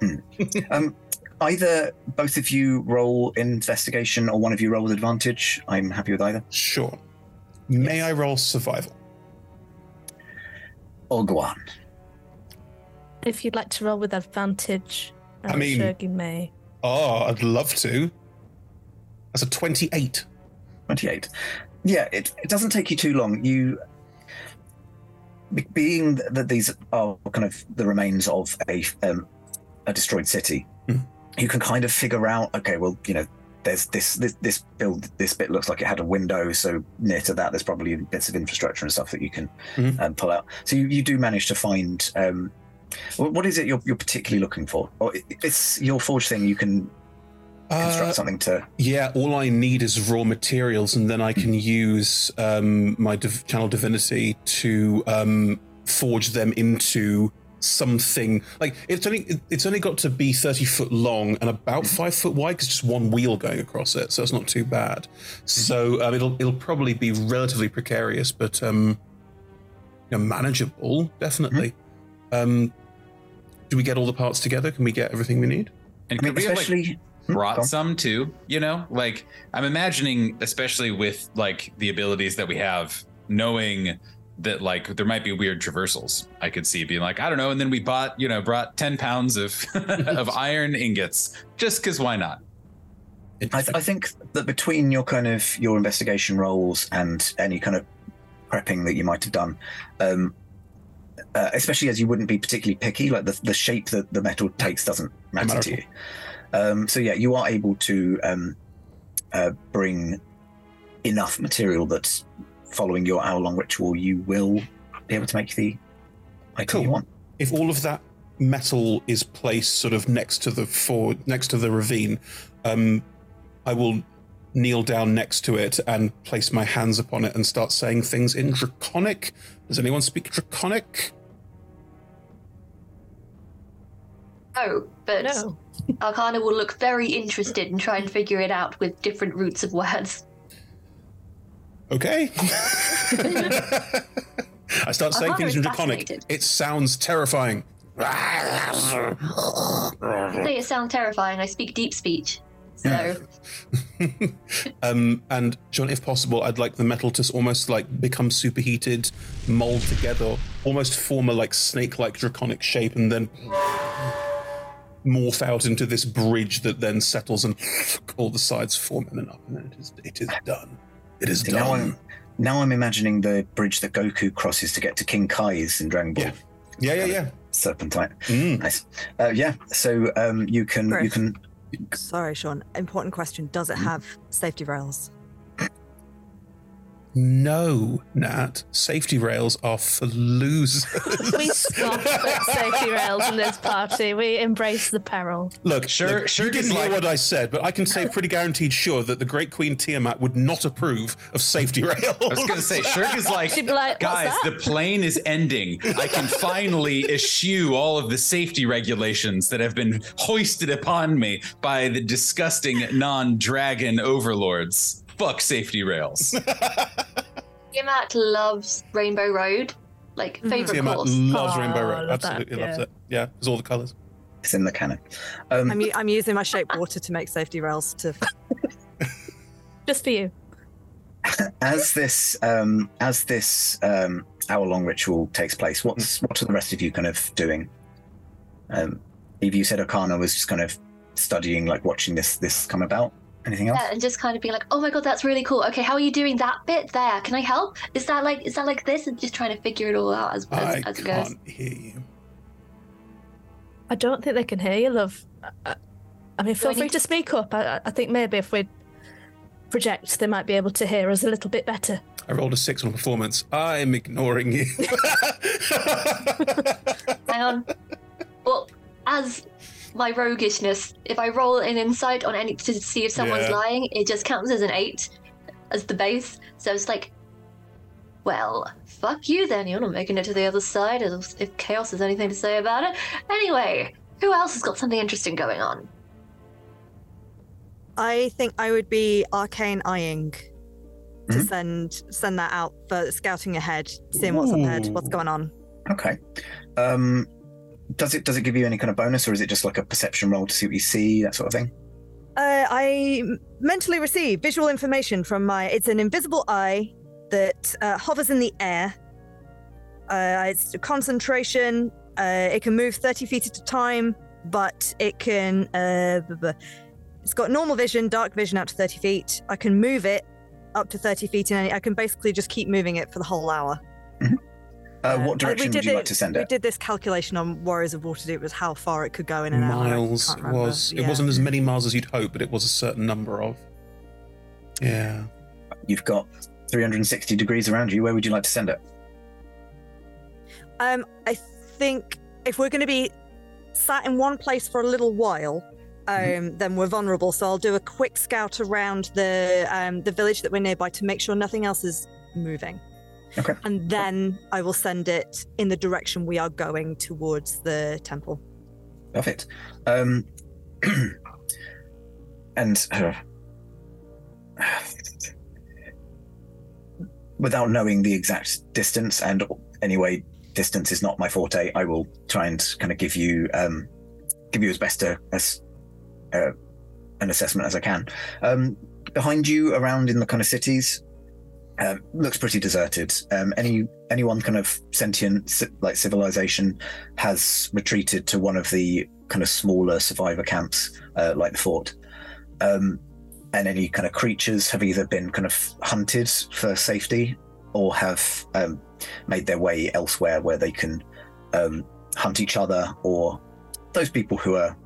G: Hmm. [laughs]
A: um, either both of you roll investigation or one of you roll with advantage. I'm happy with either.
G: Sure. May yes. I roll survival?
A: Or go on.
E: If you'd like to roll with advantage, I'm I mean, sure you may.
G: Oh, I'd love to. That's a 28.
A: 28. Yeah, it, it doesn't take you too long. You being that these are kind of the remains of a um, a destroyed city, mm-hmm. you can kind of figure out. Okay, well, you know, there's this, this this build this bit looks like it had a window so near to that there's probably bits of infrastructure and stuff that you can mm-hmm. um, pull out so you, you do manage to find um, what is it you're, you're particularly looking for or it's your forge thing you can construct uh, something to.
G: Yeah, all I need is raw materials, and then I can use um, my div- channel divinity to um, forge them into something like it's only it's only got to be 30 foot long and about mm-hmm. five foot wide because just one wheel going across it so it's not too bad mm-hmm. so um, it'll it'll probably be relatively precarious but um you know, manageable definitely mm-hmm. um do we get all the parts together can we get everything we need
C: and I mean, especially like- brought some too, you know? Like I'm imagining especially with like the abilities that we have knowing that like there might be weird traversals I could see being like I don't know and then we bought, you know, brought 10 pounds of [laughs] of [laughs] iron ingots just cuz why not?
A: I, th- I think that between your kind of your investigation roles and any kind of prepping that you might have done, um, uh, especially as you wouldn't be particularly picky. Like the, the shape that the metal takes doesn't matter to you. Um, so yeah, you are able to um, uh, bring enough material that, following your hour-long ritual, you will be able to make the item
G: cool. you want. If all of that metal is placed sort of next to the for next to the ravine, um, I will kneel down next to it and place my hands upon it and start saying things in draconic. Does anyone speak draconic?
F: Oh, but no. Arcana will look very interested and try and figure it out with different roots of words.
G: Okay. [laughs] I start saying Arcana things in Draconic. It sounds terrifying. Say
F: it sounds terrifying. I speak deep speech. So [laughs]
G: um, and John, if possible, I'd like the metal to almost like become superheated, mold together, almost form a like snake-like draconic shape, and then morph out into this bridge that then settles and [sighs] all the sides form in and up, and it is it is done. It is See, done. Now I'm,
A: now I'm imagining the bridge that Goku crosses to get to King Kai's in Dragon Ball.
G: Yeah, yeah, yeah. yeah.
A: Serpentine. Mm. Nice. Uh, yeah. So um, you can you can.
D: Sorry, Sean. Important question. Does it mm. have safety rails?
G: No, Nat. Safety rails are for losers.
E: [laughs] we scoff at safety rails in this party. We embrace the peril.
G: Look, sure, look, sure. You didn't hear like... what I said, but I can say pretty guaranteed sure that the Great Queen Tiamat would not approve of safety rails. I
C: was going to say, Shurg is [laughs] like, like guys, the plane is ending. I can finally eschew all of the safety regulations that have been hoisted upon me by the disgusting non-dragon overlords fuck safety rails. [laughs]
F: Tiamat loves Rainbow Road, like mm-hmm. favorite Tiamat course.
G: loves Oh, Rainbow Road. Oh, love that, Absolutely loves yeah. it. Yeah, it's all the colors. It's in the
A: canon. Um, I'm,
D: I'm using my shape water to make safety rails to. [laughs] Just for you.
A: as this um, as this um, hour long ritual takes place, what's what are the rest of you kind of doing? Um, Eve, you said Okana was just kind of studying, like watching this this come about. Anything else? Yeah,
F: and just kind of being like, oh my god, that's really cool. Okay, how are you doing that bit there? Can I help? Is that like is that like this? And just trying to figure it all out as as, I as it goes. can't hear you.
D: I don't think they can hear you, love. I, I mean, feel free to... to speak up. I, I think maybe if we project, they might be able to hear us a little bit better.
G: I rolled a six on performance. I'm ignoring you.
F: Hang on. Well, as my roguishness. If I roll an insight on any to see if someone's Yeah. lying, it just counts as an eight as the base. So it's like, well, fuck you then. You're not making it to the other side. as- If chaos has anything to say about it, anyway. Who else has got something interesting going on?
D: I think I would be arcane eyeing to Mhm. send send that out for scouting ahead, seeing what's up ahead, what's going on.
A: Okay. Um, does it does it give you any kind of bonus, or is it just like a perception roll to see what you see, that sort of thing? Uh,
D: I mentally receive visual information from my. It's an invisible eye that uh, hovers in the air. Uh, it's concentration. Uh, it can move thirty feet at a time, but it can. Uh, it's got normal vision, dark vision out to thirty feet. I can move it up to thirty feet in any. I can basically just keep moving it for the whole hour. Mm-hmm.
A: Uh, what um, direction uh, would you the, like to send it? We
D: did this calculation on Warriors of Waterdeep. It was how far it could go in an
G: miles hour. Miles was. Yeah. It wasn't as many miles as you'd hope, but it was a certain number of. Yeah.
A: You've got 360 degrees around you. Where would you like to send it?
D: Um, I think if we're going to be sat in one place for a little while, mm-hmm. um, mm-hmm. then we're vulnerable. So I'll do a quick scout around the um, the village that we're nearby to make sure nothing else is moving. Okay. And then I will send it in the direction we are going towards the temple.
A: Perfect. Um, [clears throat] and uh, [sighs] without knowing the exact distance, and anyway, distance is not my forte. I will try and kind of give you um, give you as best a, as uh, an assessment as I can. Um, behind you, around in the kind of cities, um, looks pretty deserted. Um, any anyone one kind of sentient like civilization has retreated to one of the kind of smaller survivor camps, uh, like the fort. Um, and any kind of creatures have either been kind of hunted for safety or have um, made their way elsewhere where they can um, hunt each other or those people who are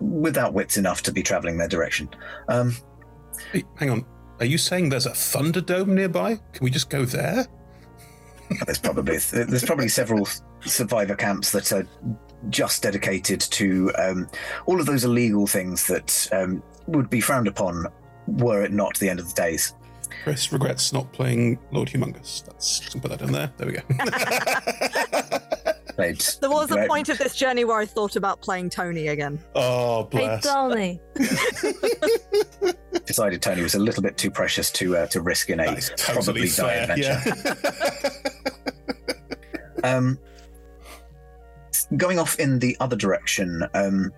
A: without wits enough to be traveling their direction. Um,
G: hey, hang on are you saying there's a Thunderdome nearby? Can we just go there?
A: there's probably there's probably several survivor camps that are just dedicated to um, all of those illegal things that um, would be frowned upon were it not the end of the days.
G: Chris regrets not playing Lord Humongous. That's put that in there. There we go.
D: [laughs] [laughs] There was a point of this journey where I thought about playing Tony again.
G: Oh, bless. Hey, Tony.
A: [laughs] Decided Tony was a little bit too precious to uh, to risk in a totally probably fair, adventure. Yeah. [laughs] um, going off in the other direction, um,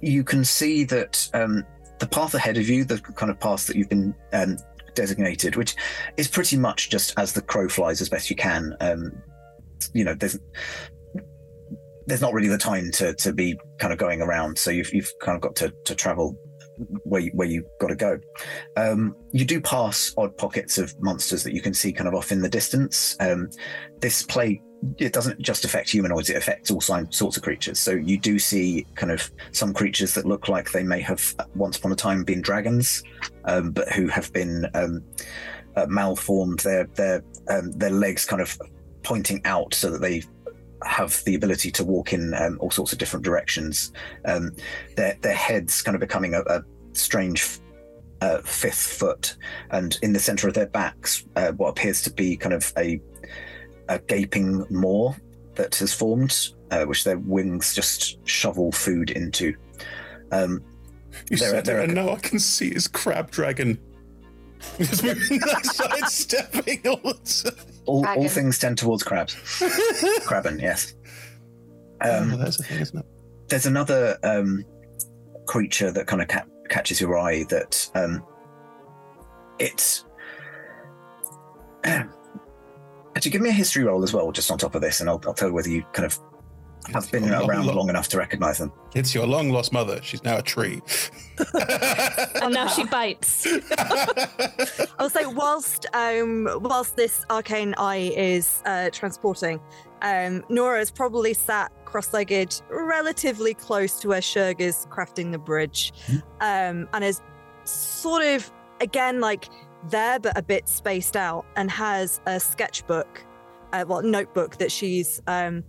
A: you can see that um, the path ahead of you, the kind of path that you've been um, designated, which is pretty much just as the crow flies as best you can. Um, you know, there's there's not really the time to to be kind of going around. So you've you've kind of got to to travel where you, where you got to go. Um, you do pass odd pockets of monsters that you can see kind of off in the distance. Um, this play it doesn't just affect humanoids; it affects all sorts of creatures. So you do see kind of some creatures that look like they may have uh, once upon a time been dragons, um, but who have been um, uh, malformed. Their their um, their legs kind of pointing out so that they have the ability to walk in um, all sorts of different directions. Um, their their heads kind of becoming a, a strange uh, fifth foot, and in the center of their backs, uh, what appears to be kind of a a gaping maw that has formed, uh, which their wings just shovel food into. Um,
G: you there, said there, and now I can see his crab dragon. It's
A: [laughs] [laughs] [laughs] sidestepping all the time all, all things tend towards crabs. Krabbin, [laughs] yes. Oh, um, oh, that's a thing, isn't it? There's another um, creature that kind of ca- catches your eye that um, it's. [clears throat] Actually, give me a history roll as well, just on top of this, and I'll, I'll tell you whether you kind of have been around long, long enough to recognize them.
G: It's your long lost mother. She's now a tree. [laughs]
E: and now she bites.
D: also, [laughs] whilst um, whilst this arcane eye is uh, transporting, um, Nora is probably sat cross-legged, relatively close to where Shurg is crafting the bridge, mm-hmm. um, and is sort of again like there but a bit spaced out, and has a sketchbook, uh, well, notebook that she's um,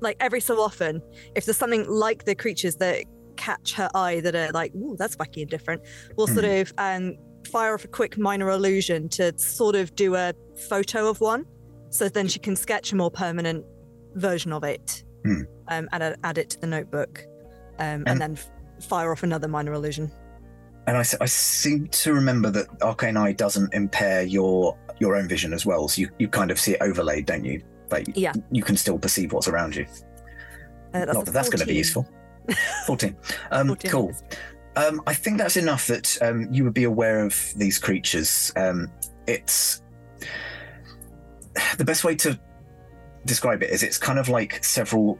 D: like every so often, if there's something like the creatures that catch her eye that are like, ooh, that's wacky and different, we'll mm. sort of um, fire off a quick minor illusion to sort of do a photo of one. So then she can sketch a more permanent version of it mm. um, and uh, add it to the notebook um, and, and, then f- fire off another minor illusion.
A: And I, I seem to remember that Arcane Eye doesn't impair your your own vision as well. So you, you kind of see it overlaid, don't you? but yeah. you can still perceive what's around you. Uh, that's Not that that's going to be useful. [laughs] 14. Um, 14 cool. Um, I think that's enough that um, you would be aware of these creatures. Um, it's the best way to describe it is it's kind of like several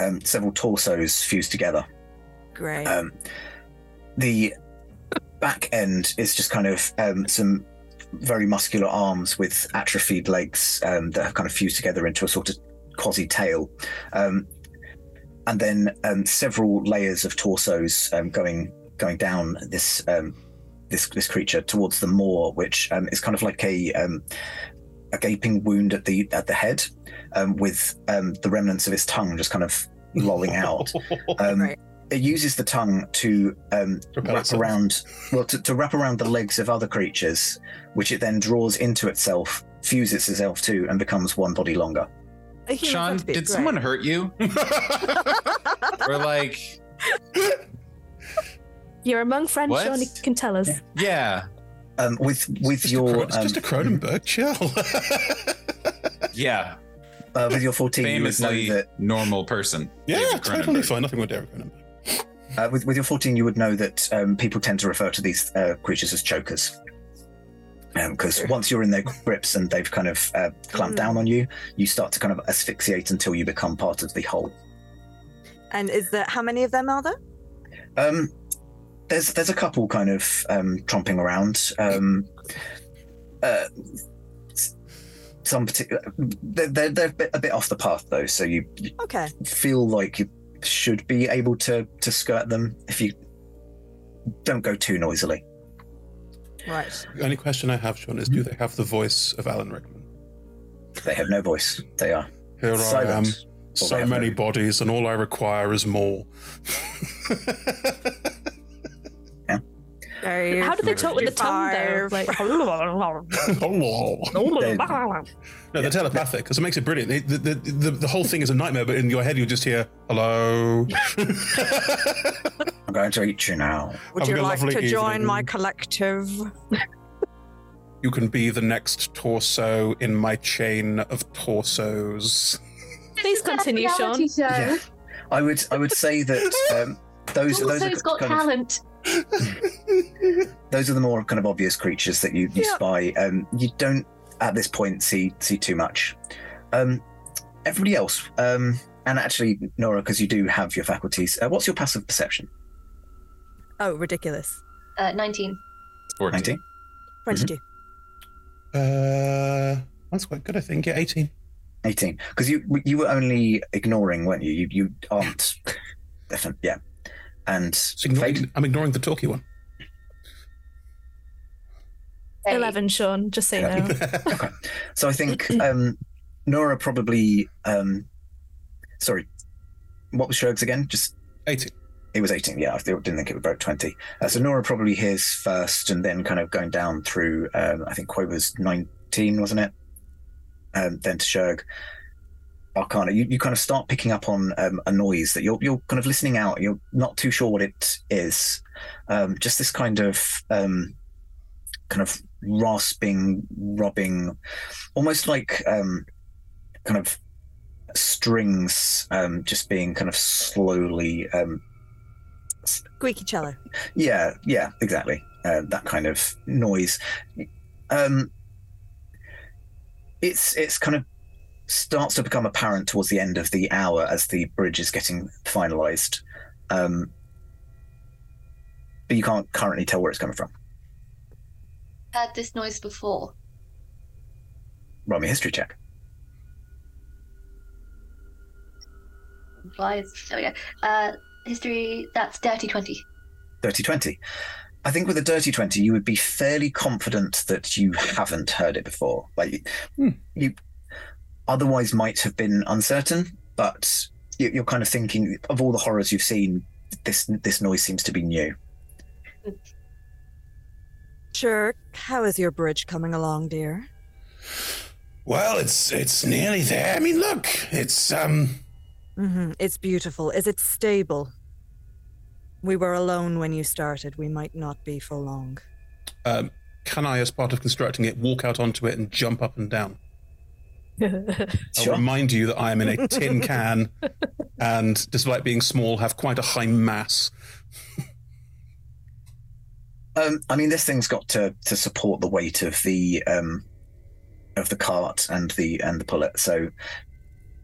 A: um, several torsos fused together.
D: Great. Um,
A: the back end is just kind of some very muscular arms with atrophied legs um, that have kind of fused together into a sort of quasi tail. Um, and then um, several layers of torsos um, going going down this um, this this creature towards the moor, which is kind of like a a gaping wound at the at the head, with the remnants of its tongue just kind of lolling out. [laughs] right it uses the tongue to um, wrap itself. around, well, to, to, wrap around the legs of other creatures, which it then draws into itself, fuses itself to, and becomes one body longer.
C: Sean, did great. someone hurt you? [laughs] or like,
E: you're among friends, what? Sean. You can tell us. Yeah.
C: yeah.
A: Um, with with it's your,
G: um, just
A: a
G: um, Cronenberg mm-hmm.
C: chill. [laughs] yeah.
A: Uh, with your 14, famously you that...
C: normal person.
G: Yeah, totally fine. Nothing went down.
A: Uh, with, with, your 14, you would know that um, people tend to refer to these uh, creatures as chokers. Because um, once you're in their grips and they've kind of uh, clamped mm. down on you, you start to kind of asphyxiate until you become part of the whole.
D: And is there how many of them are there? Um,
A: there's there's a couple kind of um, tromping around. Um, uh, some particular, uh, they're, they're, a bit off the path though, so you, you okay. feel like you should be able to to skirt them if you don't go too noisily.
D: Right.
G: The only question I have, Sean, is: Do they have the voice of Alan Rickman?
A: They have no voice. They are here. Silent. I am.
G: So many no... bodies, and all I require is more. [laughs]
E: Sorry, How do they talk with the tongue there? Like, [laughs] [laughs] no,
G: they're telepathic because it makes it brilliant. the, the, the, the whole thing is a nightmare, but in your head, you just hear, hello.
A: [laughs] I'm going to eat you now.
D: Would Have you like lovely to join my collective?
G: You can be the next torso in my chain of
E: torsos. Please continue, Sean. Yeah.
A: I would I would say that um, those those are got
F: kind talent.
A: [laughs] Those are the more kind of obvious creatures that you, you yeah. spy. Um, you don't at this point see see too much. Um, everybody else, um, and actually Nora, because you do have your faculties. Uh, what's your passive perception?
D: Oh, ridiculous.
F: Uh, Nineteen.
A: 14. Nineteen.
D: 22 mm-hmm. Uh,
G: that's quite good, I think. Yeah, eighteen.
A: 18 because you you were only ignoring weren't you you, you aren't [laughs] Definitely, yeah and
G: fate... I'm ignoring the talky one.
E: Eleven, Sean. Just say no. [laughs] okay.
A: So I think um, Nora probably. Um, sorry, what was Shurg's again? Just
G: eighteen.
A: It was eighteen. Yeah, I didn't think it would break twenty. Uh, so Nora probably hears first, and then kind of going down through. Um, I think Quay was nineteen, wasn't it? Um, then to Sherg, Oh, arcana, you, you kind of start picking up on um, a noise that you're you're kind of listening out. You're not too sure what it is. Um, just this kind of um, kind of rasping, rubbing, almost like um, kind of strings um, just being kind of slowly um,
D: squeaky cello.
A: Yeah, yeah, exactly. Uh, that kind of noise. Um, it's it's kind of starts to become apparent towards the end of the hour as the bridge is getting finalized. Um, but you can't currently tell where it's coming from.
F: Heard this noise before.
A: Roll me a history check.
F: Lies. There we go. Uh, history, that's dirty 20. Dirty 20.
A: I think with a dirty 20, you would be fairly confident that you haven't heard it before. Like, hmm. you otherwise might have been uncertain, but you're kind of thinking of all the horrors you've seen, this this noise seems to be new.
D: Sure. How is your bridge coming along, dear?
K: Well, it's it's nearly there. I mean, look, it's
D: um. Mm-hmm. It's beautiful. Is it stable? We were alone when you started. We might not be for long.
G: Um, can I, as part of constructing it, walk out onto it and jump up and down? I'll [laughs] remind you that I am in a tin [laughs] can and, despite being small, have quite a high mass.
A: um, I mean, this thing's got to, to support the weight of the um, of the cart and the and the pullet. So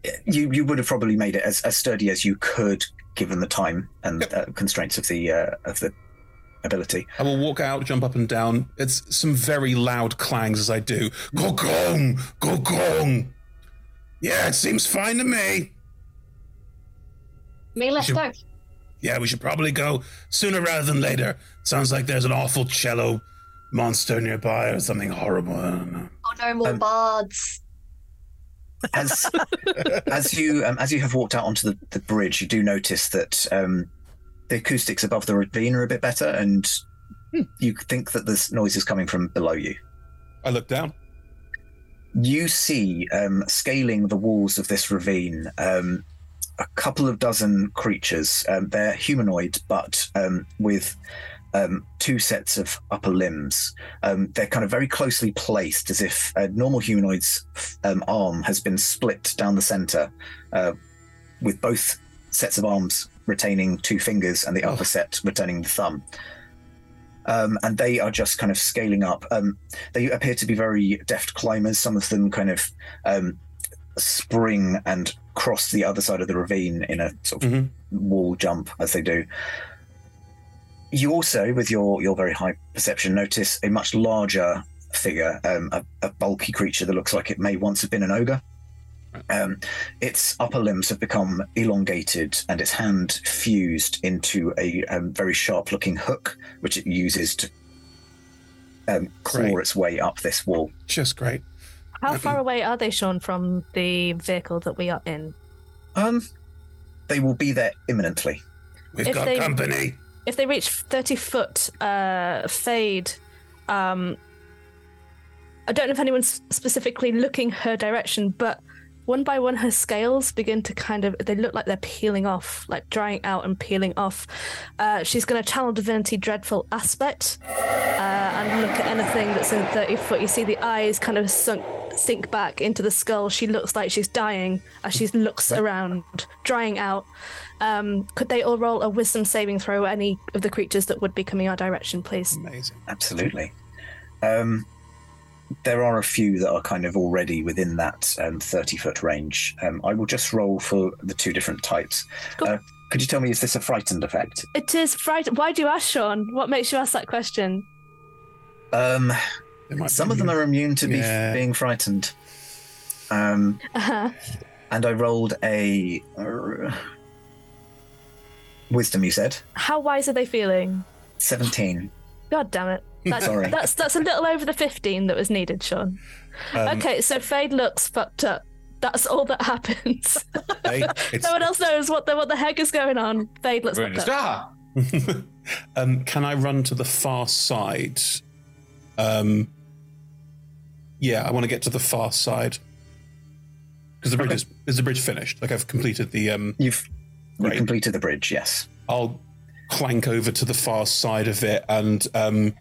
A: eh, you you would have probably made it as, as sturdy as you could given the time and uh, constraints of the uh, of the ability.
G: I will walk out, jump up and down. It's some very loud clangs as I do. Go gong, go gong.
K: Yeah, it seems fine to me.
F: May let's
K: go. Yeah, we should probably go sooner rather than later. Sounds like there's an awful cello monster nearby or something horrible. Oh
F: no, more um, bards.
A: As [laughs] as you um, as you have walked out onto the, the bridge, you do notice that um, the acoustics above the ravine are a bit better, and hmm. you think that this noise is coming from below you.
G: I look down.
A: You see, um, scaling the walls of this ravine, um, a couple of dozen creatures. Um, they're humanoid, but um, with um, two sets of upper limbs. Um, they're kind of very closely placed, as if a normal humanoid's arm has been split down the center, uh, with both sets of arms retaining two fingers and the oh. upper set retaining the thumb. Um, and they are just kind of scaling up. Um, they appear to be very deft climbers. Some of them kind of um, spring and cross the other side of the ravine in a sort of mm-hmm. wall jump as they do. You also, with your your very high perception, notice a much larger figure, um, a, a bulky creature that looks like it may once have been an ogre. Um, its upper limbs have become elongated and its hand fused into a um, very sharp looking hook, which it uses to um, claw great. its way up this wall.
G: Just great.
D: How far away are they, Sean, from the vehicle that we are in? Um,
A: They will be there imminently.
K: We've If got they- company.
E: If they reach 30 foot uh, fade, um, I don't know if anyone's specifically looking her direction, but one by one her scales begin to kind of they look like they're peeling off like drying out and peeling off uh, she's going to channel divinity dreadful aspect uh, and look at anything that's in 30 foot you see the eyes kind of sunk sink back into the skull she looks like she's dying as she looks around drying out um, could they all roll a wisdom saving throw any of the creatures that would be coming our direction please
G: amazing
A: absolutely um, there are a few that are kind of already within that um, 30 foot range. Um, I will just roll for the two different types. Cool. Uh, could you tell me, is this a frightened effect?
E: It is frightened. Why do you ask, Sean? What makes you ask that question?
A: Um, some of them are immune to yeah. being frightened. Um, uh-huh. And I rolled a uh, wisdom, you said?
E: How wise are they feeling?
A: 17.
E: God damn it. That's, Sorry. That's that's a little over the fifteen that was needed, Sean. Um, okay, so Fade looks fucked up. That's all that happens. Hey, [laughs] no one else knows what the what the heck is going on. Fade looks fucked up. Ah!
G: [laughs] um, can I run to the far side? Um, yeah, I want to get to the far side because the bridge okay. is is the bridge finished. Like I've completed the um.
A: You've you completed the bridge. Yes.
G: I'll clank over to the far side of it and um,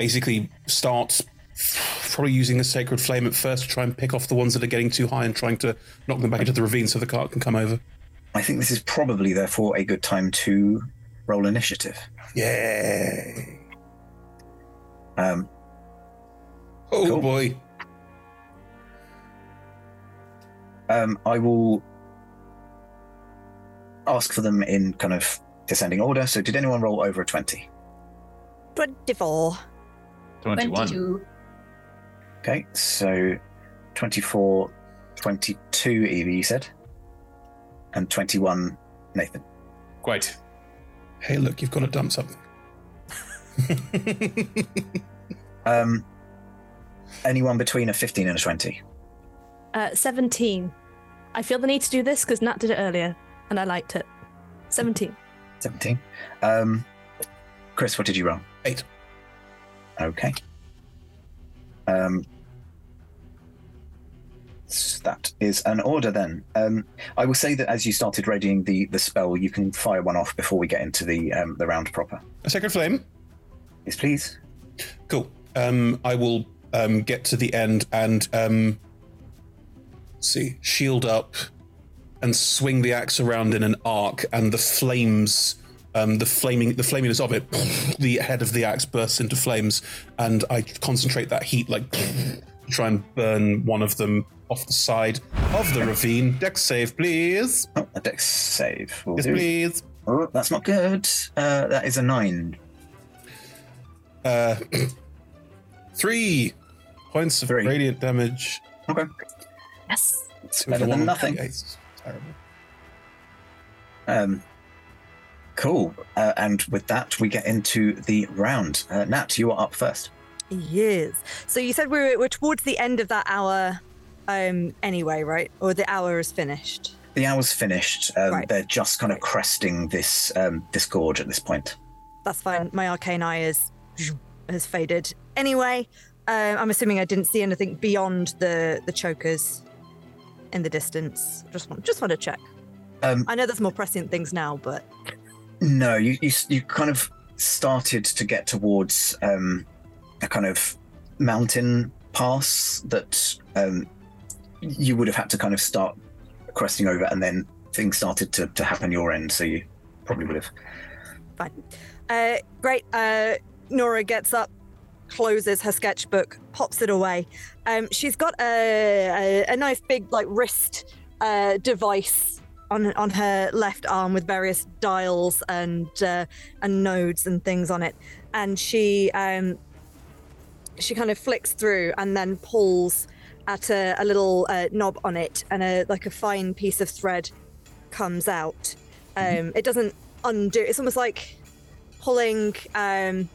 G: basically starts probably using the sacred flame at first to try and pick off the ones that are getting too high and trying to knock them back into the ravine so the cart can come over.
A: I think this is probably, therefore, a good time to roll initiative.
G: Yay! Um, oh cool. boy. Um,
A: I will ask for them in kind of descending order. So, did anyone roll over a 20?
F: 24. 21.
A: 22. Okay, so 24, 22, Evie, you said? And 21, Nathan.
G: Great. Hey, look, you've got to dump something.
A: [laughs] um, anyone between a 15 and a 20?
E: Uh, 17. I feel the need to do this because Nat did it earlier and I liked it. 17.
A: 17. Um, Chris, what did you roll?
G: Eight.
A: Okay. Um, that is an order then. Um, I will say that as you started readying the, the spell, you can fire one off before we get into the um, the round proper.
G: A second flame?
A: Yes, please.
G: Cool. Um, I will um, get to the end and um, see shield up and swing the axe around in an arc, and the flames um, the flaming the flaminess of it, [sniffs] the head of the axe bursts into flames, and I concentrate that heat like [sniffs] try and burn one of them off the side of the ravine. Dex
A: save,
G: please. Oh, a dex save. yes, please. Oh,
A: that's not good. Uh, that is a nine.
G: Uh, [clears throat] three points of three. radiant damage. Okay.
A: Yes. It's better than nothing. Terrible. Um, Cool. Uh, and with that, we get into the round. Uh, Nat, you are up first.
D: Yes. So you said we were, we're towards the end of that hour um, anyway, right? Or the hour is finished?
A: The hour's finished. Um, right. They're just kind of cresting this um, this gorge at this point.
D: That's fine. My arcane eye is has faded. Anyway, uh, I'm assuming I didn't see anything beyond the the chokers in the distance. Just want just want to check. Um, I know there's more pressing things now, but
A: no, you, you, you kind of started to get towards um, a kind of mountain pass that um, you would have had to kind of start cresting over, and then things started to, to happen your end, so you probably would have.
D: Fine. Uh, great. Uh, Nora gets up, closes her sketchbook, pops it away. Um, she's got a, a, a nice big like wrist uh, device on on her left arm with various dials and uh, and nodes and things on it, and she um, she kind of flicks through and then pulls at a, a little uh, knob on it, and a like a fine piece of thread comes out. Mm-hmm. Um, mm-hmm. It doesn't undo. It's almost like pulling um,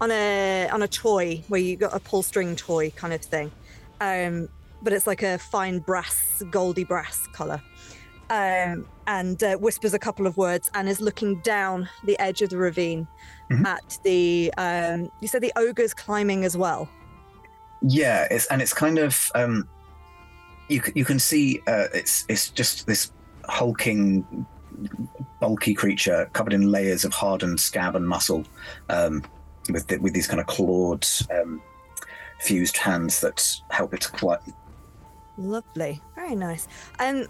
D: on a on a toy where you got a pull string toy kind of thing, um, but it's like a fine brass, goldy brass color um, and uh, whispers a couple of words and is looking down the edge of the ravine mm-hmm. at the. Um, you said the ogre's climbing as well.
A: Yeah, it's and it's kind of um, you you can see uh, it's it's just this hulking, bulky creature covered in layers of hardened scab and muscle, um, with the, with these kind of clawed, um, fused hands that help it to climb.
D: Lovely, very nice. Um,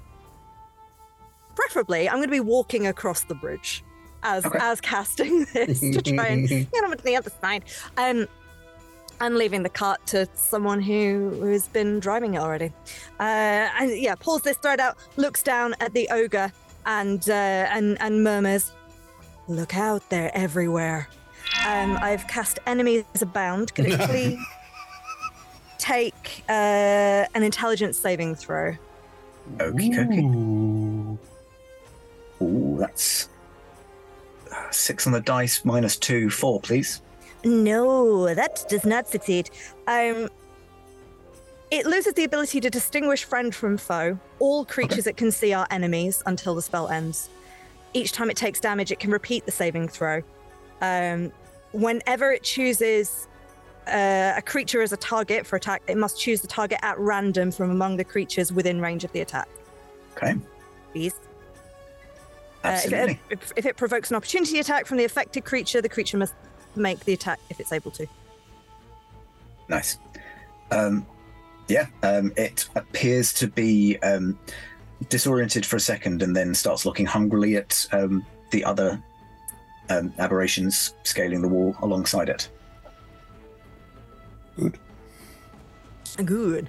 D: preferably, I'm going to be walking across the bridge as okay. as casting [laughs] this to try and [laughs] get on to the other side. Um, and leaving the cart to someone who who's been driving it already. Uh, and yeah, pulls this thread out, looks down at the ogre, and uh, and and murmurs, "Look out! They're everywhere." Um, I've cast enemies abound. Could it [laughs] please take uh, an intelligence saving throw?
A: Okay that's uh, six on the dice, minus two, four, please.
D: No, that does not succeed. Um, it loses the ability to distinguish friend from foe. All creatures okay. it can see are enemies until the spell ends. Each time it takes damage, it can repeat the saving throw. Um, whenever it chooses uh, a creature as a target for attack, it must choose the target at random from among the creatures within range of the attack.
A: Okay. Please.
D: Absolutely. Uh, if, it, if, it, provokes an opportunity attack from the affected creature, the creature must make the attack if it's able to.
A: Nice. Um, yeah, um, it appears to be um, disoriented for a second and then starts looking hungrily at um, the other um, aberrations scaling the wall alongside it.
G: Good. Good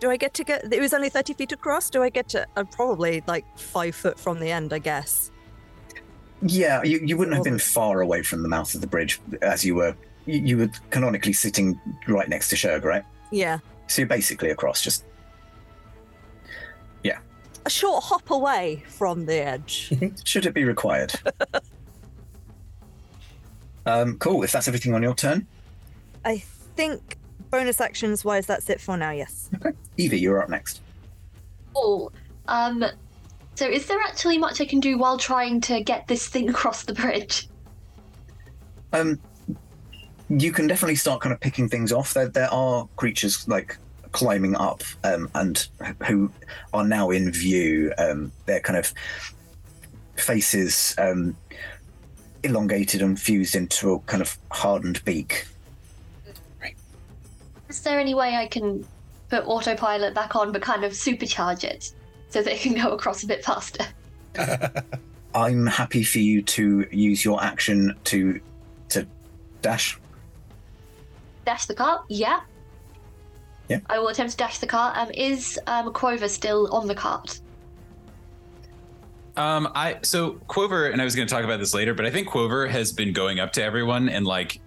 D: do I get to get? It was only thirty feet across. Do I get to? I'm probably like five foot from the end, I guess.
A: Yeah, you, you wouldn't have been far away from the mouth of the bridge as you were. You, you were canonically sitting right next to Shurg, right?
D: Yeah.
A: So you're basically across, just yeah.
D: A short hop away from the edge.
A: [laughs] Should it be required? [laughs] um, cool. If that's everything on your turn,
D: I think bonus actions wise, that's it for now, yes. Okay.
A: Evie, you're up next.
F: Oh, um, so is there actually much I can do while trying to get this thing [laughs] across the bridge?
A: Um, you can definitely start kind of picking things off. There, there are creatures like climbing up um, and who are now in view. Um, they're kind of faces um, elongated and fused into a kind of hardened beak
F: is there any way I can put autopilot back on, but kind of supercharge it so that it can go across a bit faster?
A: [laughs] I'm happy for you to use your action to to dash.
F: Dash the car? Yeah.
A: Yeah. I
F: will attempt to dash the car. Um, is um, Quover still on the cart?
L: Um, I so Quover, and I was going to talk about this later, but I think Quover has been going up to everyone and like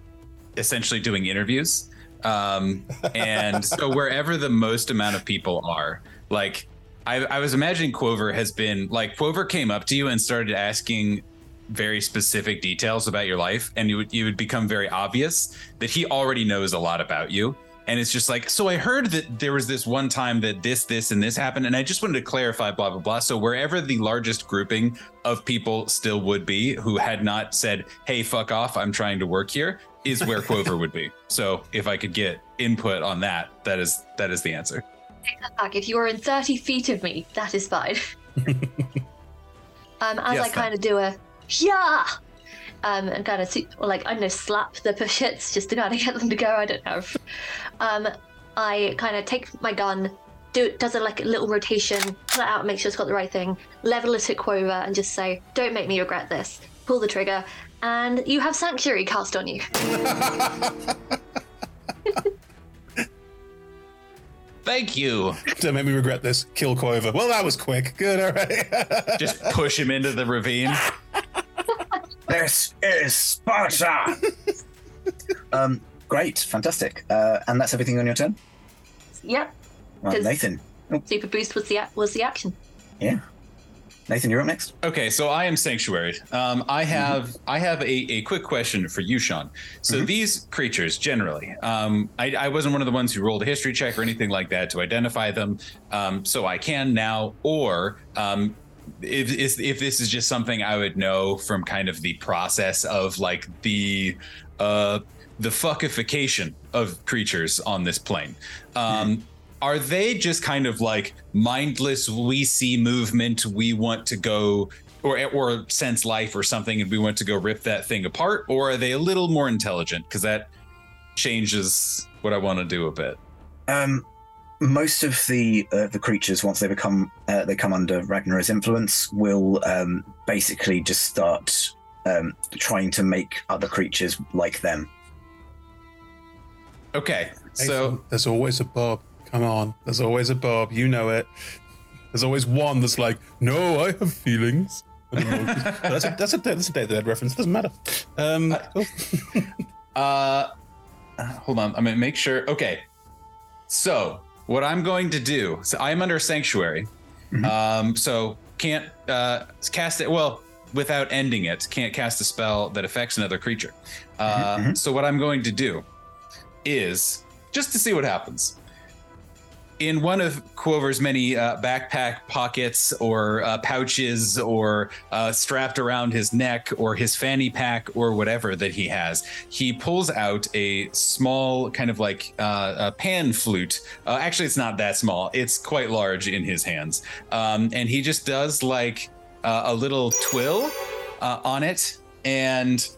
L: essentially doing interviews. Um, and so wherever the most amount of people are, like I, I was imagining Quover has been like Quover came up to you and started asking very specific details about your life, and you would you would become very obvious that he already knows a lot about you. And it's just like, so I heard that there was this one time that this, this, and this happened, and I just wanted to clarify, blah, blah, blah. So wherever the largest grouping of people still would be who had not said, hey, fuck off, I'm trying to work here, is where Quover would be. So if I could get input on that, that is that is the answer. Take that back.
F: If you are in thirty feet of me, that is fine. [laughs] um, as yes, I kind of do a yeah, um, and kind of like I don't know slap the pushets just to kind of get them to go. I don't know. Um, I kind of take my gun, do does a like little rotation, pull it out, make sure it's got the right thing, level it at Quover, and just say, "Don't make me regret this." pull the trigger, and you have Sanctuary cast on you.
L: Thank you.
G: Don't make me regret this. Kill Quover. Well, that was quick. Good, all right.
L: [laughs] Just push him into the ravine.
M: this is Sparta.
A: um, great, fantastic. Uh, and that's everything on your turn.
F: Yep.
A: Right, Nathan.
F: Super boost was the was the action.
A: Yeah. Nathan, you're up next.
L: Okay, so I am sanctuary. Um, I mm-hmm. have mm-hmm. I have a, a quick question for you, Sean. So mm-hmm. these creatures, generally, um, I, I wasn't one of the ones who rolled a history check or anything like that to identify them. Um, so I can now, or um, if, if if this is just something I would know from kind of the process of like the uh, the fuckification of creatures on this plane. Um, mm-hmm are they just kind of like mindless we see movement we want to go or or sense life or something and we want to go rip that thing apart or are they a little more intelligent because that changes what i want to do a bit
A: um most of the uh, the creatures once they become uh, they come under Ragnorra's influence will um, basically just start um, trying to make other creatures like them.
L: Okay, so
G: there's always a Bob. Come on, there's always a Bob. You know it. There's always one that's like, no, I have feelings. [laughs] that's a that's a that's a Day of the Dead reference. Doesn't matter. Um,
L: cool. Uh, oh. [laughs] uh, hold on. I'm gonna make sure. Okay. So what I'm going to do? So I'm under sanctuary. Mm-hmm. Um, so can't uh, cast it. Well, without ending it, can't cast a spell that affects another creature. Uh, mm-hmm. mm-hmm. So what I'm going to do is just to see what happens in one of Quover's many uh, backpack pockets or uh, pouches or uh, strapped around his neck or his fanny pack or whatever that he has, he pulls out a small kind of like uh, a pan flute. Uh, actually, it's not that small, it's quite large in his hands. Um, and he just does like uh, a little twill on it and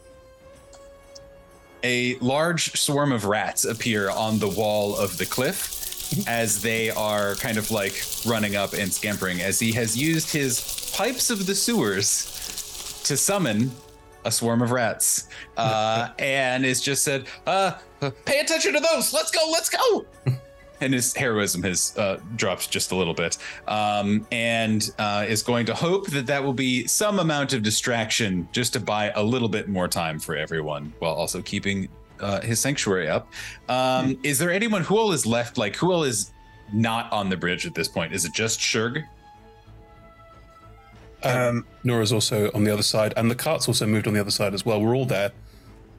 L: a large swarm of rats appear on the wall of the cliff as they are kind of like running up and scampering as he has used his pipes of the sewers to summon a swarm of rats uh, [laughs] and is just said, uh, pay attention to those. Let's go. Let's go. [laughs] and his heroism has uh, dropped just a little bit um, and uh, is going to hope that that will be some amount of distraction just to buy a little bit more time for everyone while also keeping uh, his sanctuary up. Um, hmm. Is there anyone who all is left? Like who all is not on the bridge at this point? Is it just Shurg? Um,
G: Nora's also on the other side, and the cart's also moved on the other side as well. We're all there.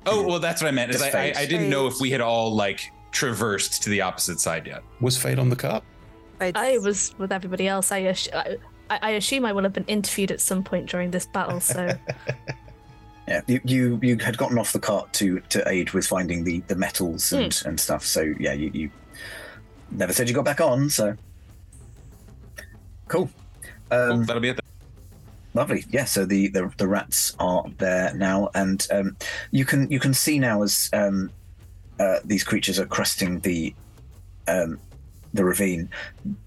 L: Oh well, that's what I meant. Is I, I, I, didn't know if we had all like traversed to the opposite side yet.
G: Was Fade on the cart?
D: I, I was with everybody else. I, I assume I will have been interviewed at some point during this battle, so [laughs]
A: Yeah, you, you, you had gotten off the cart to to aid with finding the the metals and mm. and stuff. So yeah, you, you never said you got back on. So cool. Um,
G: That'll be it. Then.
A: Lovely. Yeah. So the, the the rats are there now, and um, you can you can see now as um, uh, these creatures are cresting the um, the ravine,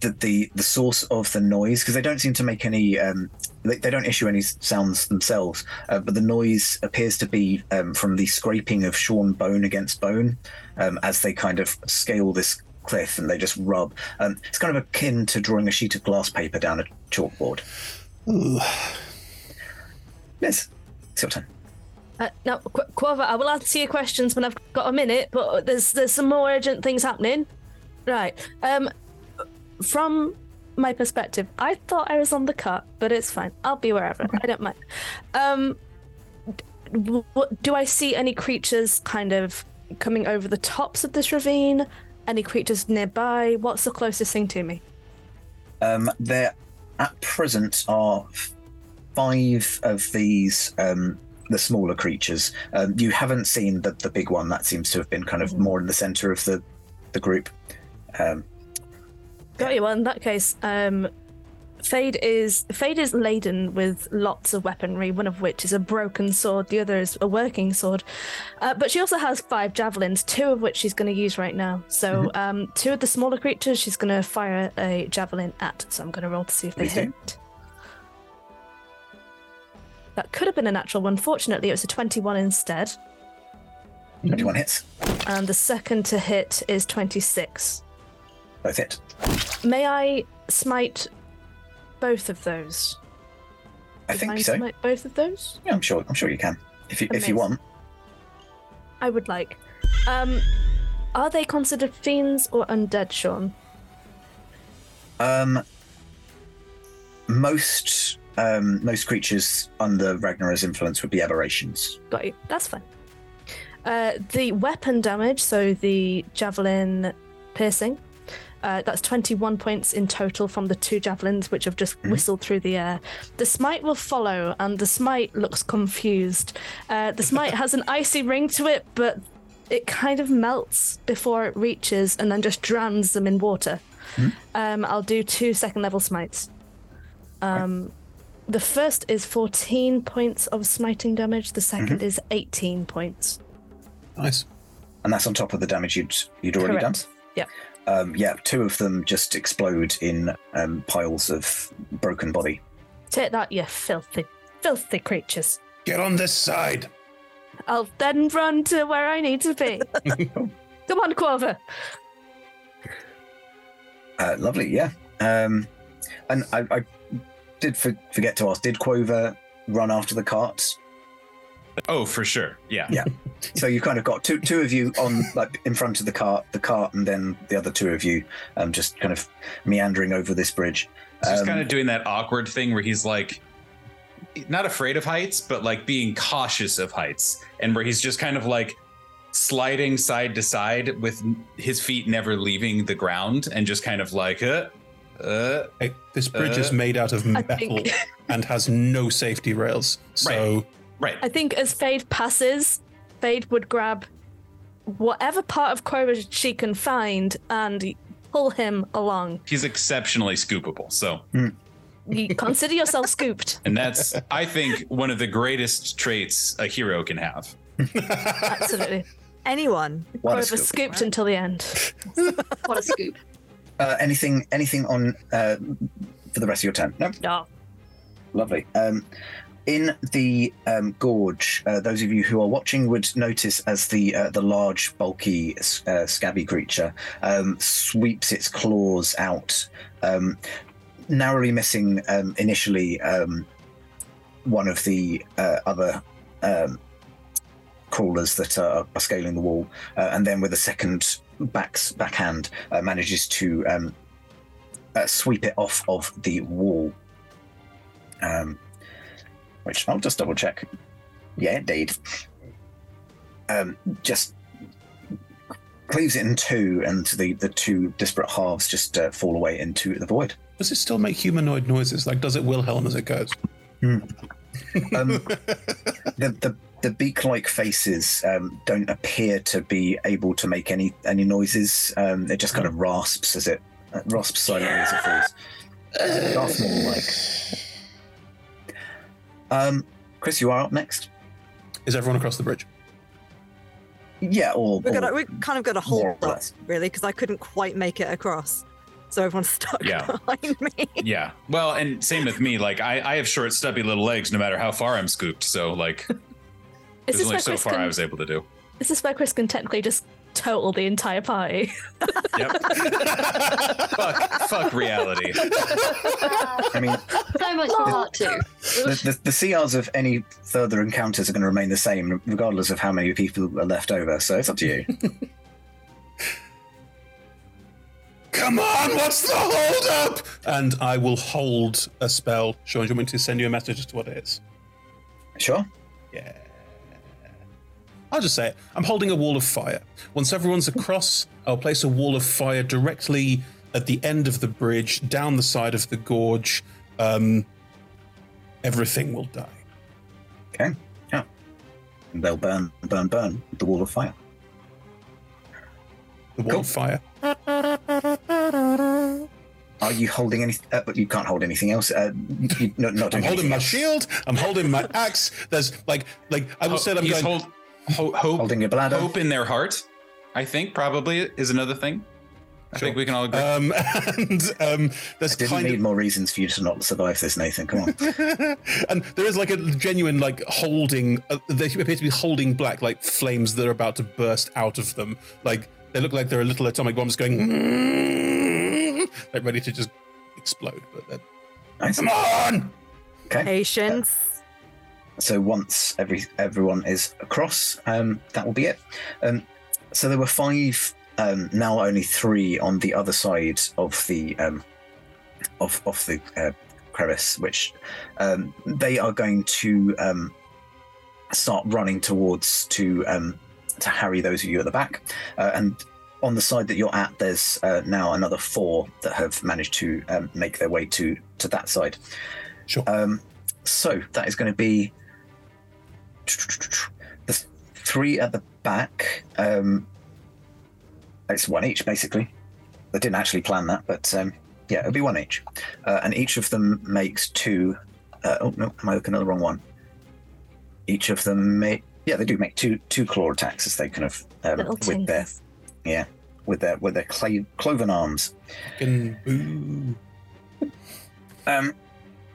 A: that the the source of the noise because they don't seem to make any um, they, they, don't issue any sounds themselves, uh, but the noise appears to be um, from the scraping of shorn bone against bone um, as they kind of scale this cliff and they just rub. Um, it's kind of akin to drawing a sheet of glass paper down a chalkboard. Ooh. Liz, it's your turn.
D: Uh, now, Qu- Quover, I will answer your questions when I've got a minute, but there's there's some more urgent things happening. Right. Um, from my perspective, I thought I was on the cut, but it's fine. I'll be wherever. Okay. I don't mind. Um, do, do I see any creatures kind of coming over the tops of this ravine? Any creatures nearby? What's the closest thing to me?
A: Um, there, at present, are five of these um, the smaller creatures. Um, you haven't seen the the big one that seems to have been kind of more in the center of the the group. Um,
D: Got you. Well, in that case, um, Fade is Fade is laden with lots of weaponry. One of which is a broken sword. The other is a working sword. Uh, but she also has five javelins, two of which she's going to use right now. So mm-hmm. um, two of the smaller creatures she's going to fire a javelin at. So I'm going to roll to see if they hit. That could have been a natural one. Fortunately, it was a 21 instead.
A: 21 hits.
D: And the second to hit is 26.
A: Both hit.
D: May I smite both of those?
A: I think so. Smite
D: both of those?
A: Yeah, I'm sure. I'm sure you can if you, if you want.
D: I would like. Um, are they considered fiends or undead, Sean? Um,
A: most um, most creatures under Ragnorra's influence would be aberrations.
D: Got you. That's fine. Uh, the weapon damage, so the javelin piercing, uh, that's 21 points in total from the two javelins, which have just mm whistled through the air. The smite will follow, and the smite looks confused. Uh, the smite [laughs] has an icy ring to it, but it kind of melts before it reaches and then just drowns them in water. mm Um, I'll do two second level smites. Um, The first is 14 points of smiting damage, the 2nd mm-hmm. is 18 points.
A: Nice. And that's on top of the damage you'd, you'd already Correct. done?
D: Yeah.
A: Um, yeah, two of them just explode in um, piles of broken body.
D: Take that, you filthy, filthy creatures.
M: Get on this side.
D: I'll then run to where I need to be. [laughs] [laughs] Come on, Quover.
A: Uh, lovely, yeah. Um, and I, I did for, forget to ask did Quover run after the carts?
L: Oh, for sure. Yeah.
A: Yeah. So you've kind of got two two of you on like in front of the cart, the cart, and then the other two of you um, just kind of meandering over this bridge.
L: Um, kind of doing that awkward thing where he's like, not afraid of heights, but like being cautious of heights, and where he's just kind of like sliding side to side with his feet never leaving the ground, and just kind of like, uh,
G: uh, hey, this bridge uh, is made out of metal and has no safety rails, so. Right
L: Right.
D: I think as Fade passes, Fade would grab whatever part of Quover she can find and pull him along.
L: He's exceptionally scoopable, so.
D: Hmm. You consider yourself scooped.
L: [laughs] And that's, I think, one of the greatest traits a hero can have. Absolutely.
D: Anyone. Quover scooped right? until the end.
F: [laughs] what a scoop.
A: Uh, anything anything on uh, for the rest of your turn?
D: No. No.
A: Lovely. Um, in the um, gorge, uh, those of you who are watching would notice as the uh, the large, bulky, uh, scabby creature um, sweeps its claws out, um, narrowly missing um, initially um, one of the uh, other um, crawlers that are, are, scaling the wall, uh, and then with a second backs backhand uh, manages to sweep it off of the wall. Um, which I'll just double check. Yeah, indeed. Um, just cleaves it in two, and the, the two disparate halves just uh, fall away into the void.
G: Does it still make humanoid noises? Like, does it Wilhelm as it goes? Mm.
A: Um, [laughs] the, the, the beak like faces um, don't appear to be able to make any any noises. Um, it just kind of rasps as it uh, rasps silently as it falls. like. Um, Chris, you are up next.
G: Is everyone across the bridge?
A: Yeah, all. we're, gonna,
D: we kind of got a hold that really because I couldn't quite make it across, so everyone's [laughs] stuck yeah. behind me.
L: [laughs] Yeah. Well, and same with me. Like I, I have short, stubby little legs, no matter how far I'm scooped. So like, [laughs] there's only so Chris far can, I was able to do.
D: Is where Chris can technically just total the entire party. [laughs] yep.
L: fuck, fuck reality.
F: I mean, so much for part two.
A: The, the, the CRs of any further encounters are going to remain the same, regardless of how many people are left over. So it's up to you.
G: Come on, what's the hold up? And I will hold a spell. Sean, do you want me to send you a message as to what it is?
A: Sure.
G: Yeah. I'll just say it. I'm holding a wall of fire. Once everyone's across, I'll place a wall of fire directly at the end of the bridge, down the side of the gorge. Um, everything will die.
A: Okay. Yeah. And they'll burn, burn, burn the wall of fire.
G: The wall cool. of fire.
A: Are you holding anything? Uh, but you can't hold anything else. Uh,
G: you, not I'm holding my else. shield. I'm holding my [laughs] axe. There's like, like I will oh, say, I'm going. Hold-
L: Ho- hope, holding bladder, hope in their heart. I think probably is another thing. I sure. think we can all agree. Um, [laughs] and
A: um, there's I didn't kind need of... more reasons for you to not survive this, Nathan. Come on.
G: [laughs] and there is like a genuine like holding. Uh, they appear to be holding black like flames that are about to burst out of them. Like they look like they are a little atomic bombs going, [laughs] like ready to just explode. But then, nice. come on.
D: Okay. Patience
A: so once every everyone is across, um, that will be it. Um, so there were five. Um, now only three on the other side of the um, of of the uh, crevice, which um, they are going to um, start running towards to to harry those of you at the back. Uh, and on the side that you're at, there's uh, now another four that have managed to make their way to to that side. Sure. so that is going to be the three at the back. Um, it's one each, basically. I didn't actually plan that, but um, yeah, it'll be one each. Uh, and each of them makes two. Uh, oh, no, am I looking at the wrong one? Each of them make. Yeah, they do make two two claw attacks as they kind of um, with their yeah with their with their cloven arms. Um,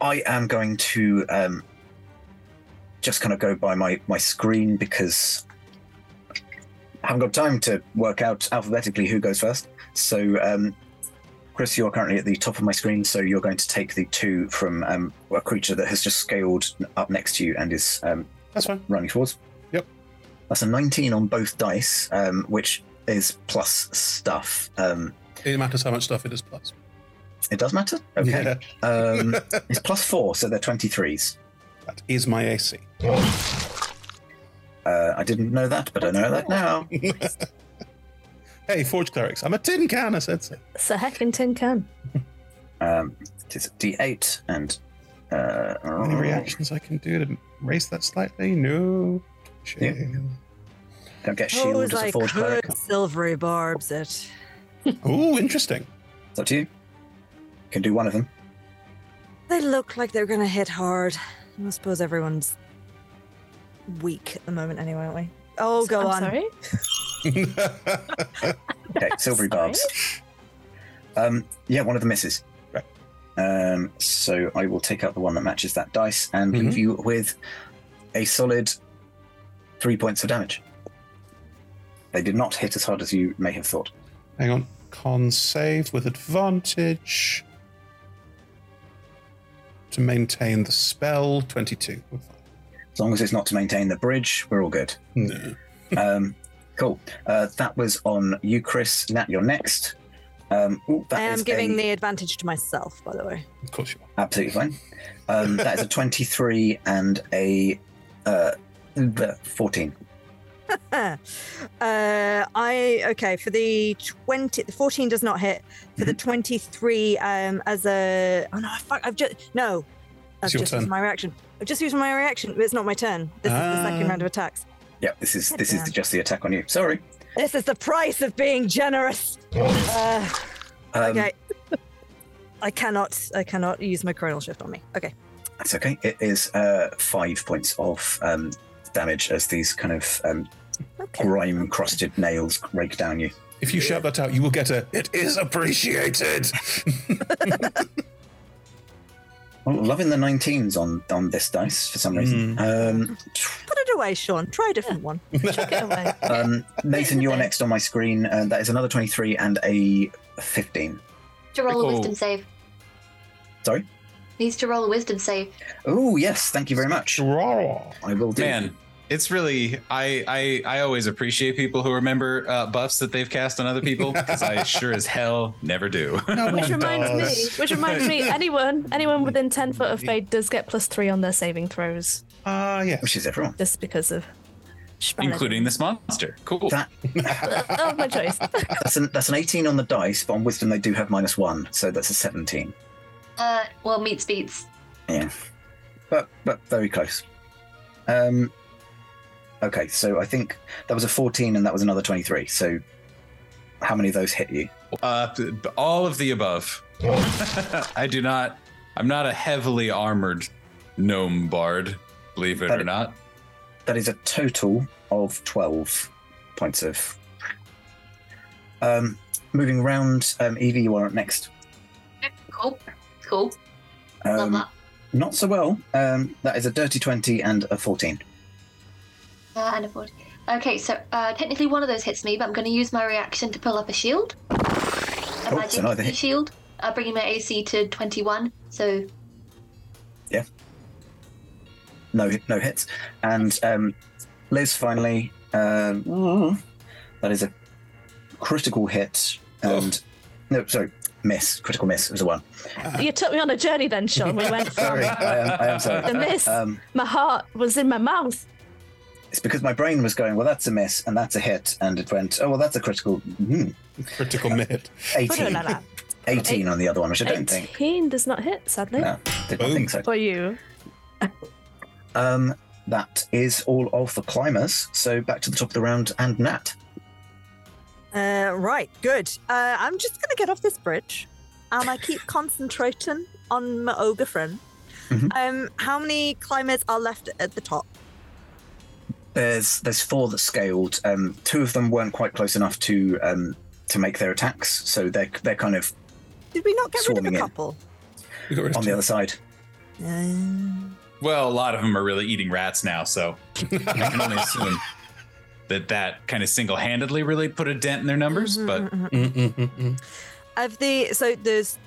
A: I am going to um, just kind of go by my, my screen because I haven't got time to work out alphabetically who goes first. So, um, Chris, you're currently at the top of my screen, so you're going to take the two from um, a creature that has just scaled up next to you and is um, That's fine. running towards.
G: Yep.
A: That's a 19 on both dice, um, which is plus stuff. Um,
G: It matters how much stuff it is plus.
A: it does matter. Okay. Um, it's plus four, so they're 23s.
G: That is my AC.
A: Uh, I didn't know that, but I know that now.
G: [laughs] hey, Forge Clerics, I'm a tin can, I said so.
D: It's a heckin' tin can. Um,
A: it is a D8, and.
G: Uh, Any oh. reactions I can do to raise that slightly? No. Shame. Yeah.
A: Don't get oh, shielded. oh, as Forge could Cleric.
N: Silvery barbs it.
G: [laughs] [laughs] Ooh, interesting.
A: It's up to You can do one of them.
N: They look like they're going to hit hard. I suppose everyone's weak at the moment, anyway, aren't we? Oh, go I'm on. [laughs] okay,
A: [laughs] silvery barbs. Um, yeah, one of the misses. Right. Um, so I will take out the one that matches that dice and Mhm. leave you with a solid three points of damage. They did not hit as hard as you may have thought.
G: Hang on. Con save with advantage to maintain the spell, 22.
A: As long as it's not to maintain the bridge, we're all good. No. [laughs] um, cool. Uh, that was on you, Chris. Nat, you're next.
D: Um, ooh, I am giving a... the advantage to myself, by the way.
A: Of course you are. Absolutely fine. Um, that is a [laughs] 23 and a uh, 14.
D: [laughs] uh, I okay for the twenty. The fourteen does not hit for the mm-hmm. twenty-three. Um, as a oh no, fuck, I've just no. I've just turn. used my reaction. I've just used my reaction, but it's not my turn. This uh, is the second ah. round of attacks.
A: Yeah, this is this down. is just the attack on you. Sorry.
D: This is the price of being generous. uh, um, okay. I cannot. I cannot use my coronal shift on me. Okay.
A: That's okay. It is uh, five points of um, damage as these kind of um, Okay. grime crusted nails rake down you.
G: If you shout that out, you will get a
M: it is appreciated.
A: I'm [laughs] loving the 19s on, on this dice for some reason. Hmm. Um,
D: Put it away, Sean. Try a different one. [laughs] Chuck it away.
A: um, Nathan, you're next on my screen. Uh, that is another 23 and a 15.
F: To roll a wisdom save.
A: Sorry?
F: Needs to roll a wisdom save. Oh,
A: yes. Thank you very much.
L: I
A: will do. Man,
L: it's really I I I always appreciate people who remember uh, buffs that they've cast on other people because I sure as hell never do. No which
D: [laughs] reminds me, which reminds me, [laughs] anyone anyone within ten foot of Fade does get plus three on their saving throws.
G: Ah, uh, yeah,
A: which is everyone.
D: Just because of.
L: Spanish. Including this monster. Cool. That, [laughs]
A: my choice. that's, an, that's an 18 on the dice, but on wisdom they do have minus one, so that's a 17.
F: Uh, well, meets beats.
A: Yeah, but but very close. Um, Okay, so I think that was a 14 and that was another 23. So how many of those hit you?
L: Uh, all of the above. [laughs] I do not. I'm not a heavily armored gnome bard, believe it that or not.
A: That is a total of 12 points of. Um, moving around, um, Evie, you are up next.
F: Cool. Cool.
A: Um, Love that. Not so well. Um, that is a dirty 20 and a 14.
F: Uh, and a 40. Okay, so uh, technically one of those hits me, but I'm going to use my reaction to pull up a shield. A oh, magic hit. shield. Uh, bringing my AC to 21, so.
A: Yeah. No, no hits. And um, Liz finally. Um, that is a critical hit and. Oh. No, sorry, miss. Critical miss was a one.
D: You took me on a journey then, Sean. We went from. [laughs] sorry, I am, I am sorry. The miss. Um, my heart was in my mouth
A: it's because my brain was going, well, that's a miss and that's a hit, and it went, oh, well, that's a critical
G: mm, critical hit. Eighteen.
A: 18 on the other one, which I don't 18 think.
D: 18 does not hit, sadly. No, did not think so. For you.
A: Um, that is all of the climbers. So back to the top of the round and Nat.
D: Uh, right, good. Uh, I'm just going to get off this bridge. and I keep [laughs] concentrating on my ogre friend. Mhm. Um, how many climbers are left at the top?
A: there's there's four that scaled. Um, two of them weren't quite close enough to um, to make their attacks, so they're they're kind of.
D: Did we not get rid of a couple?
A: On the other side. Um.
L: Well, a lot of them are really eating rats now, so I can only assume [laughs] that that kind of single handedly really put a dent in their numbers. Mm-hmm, but mm-hmm, mm, mm, mm,
D: mm-hmm. of the so there's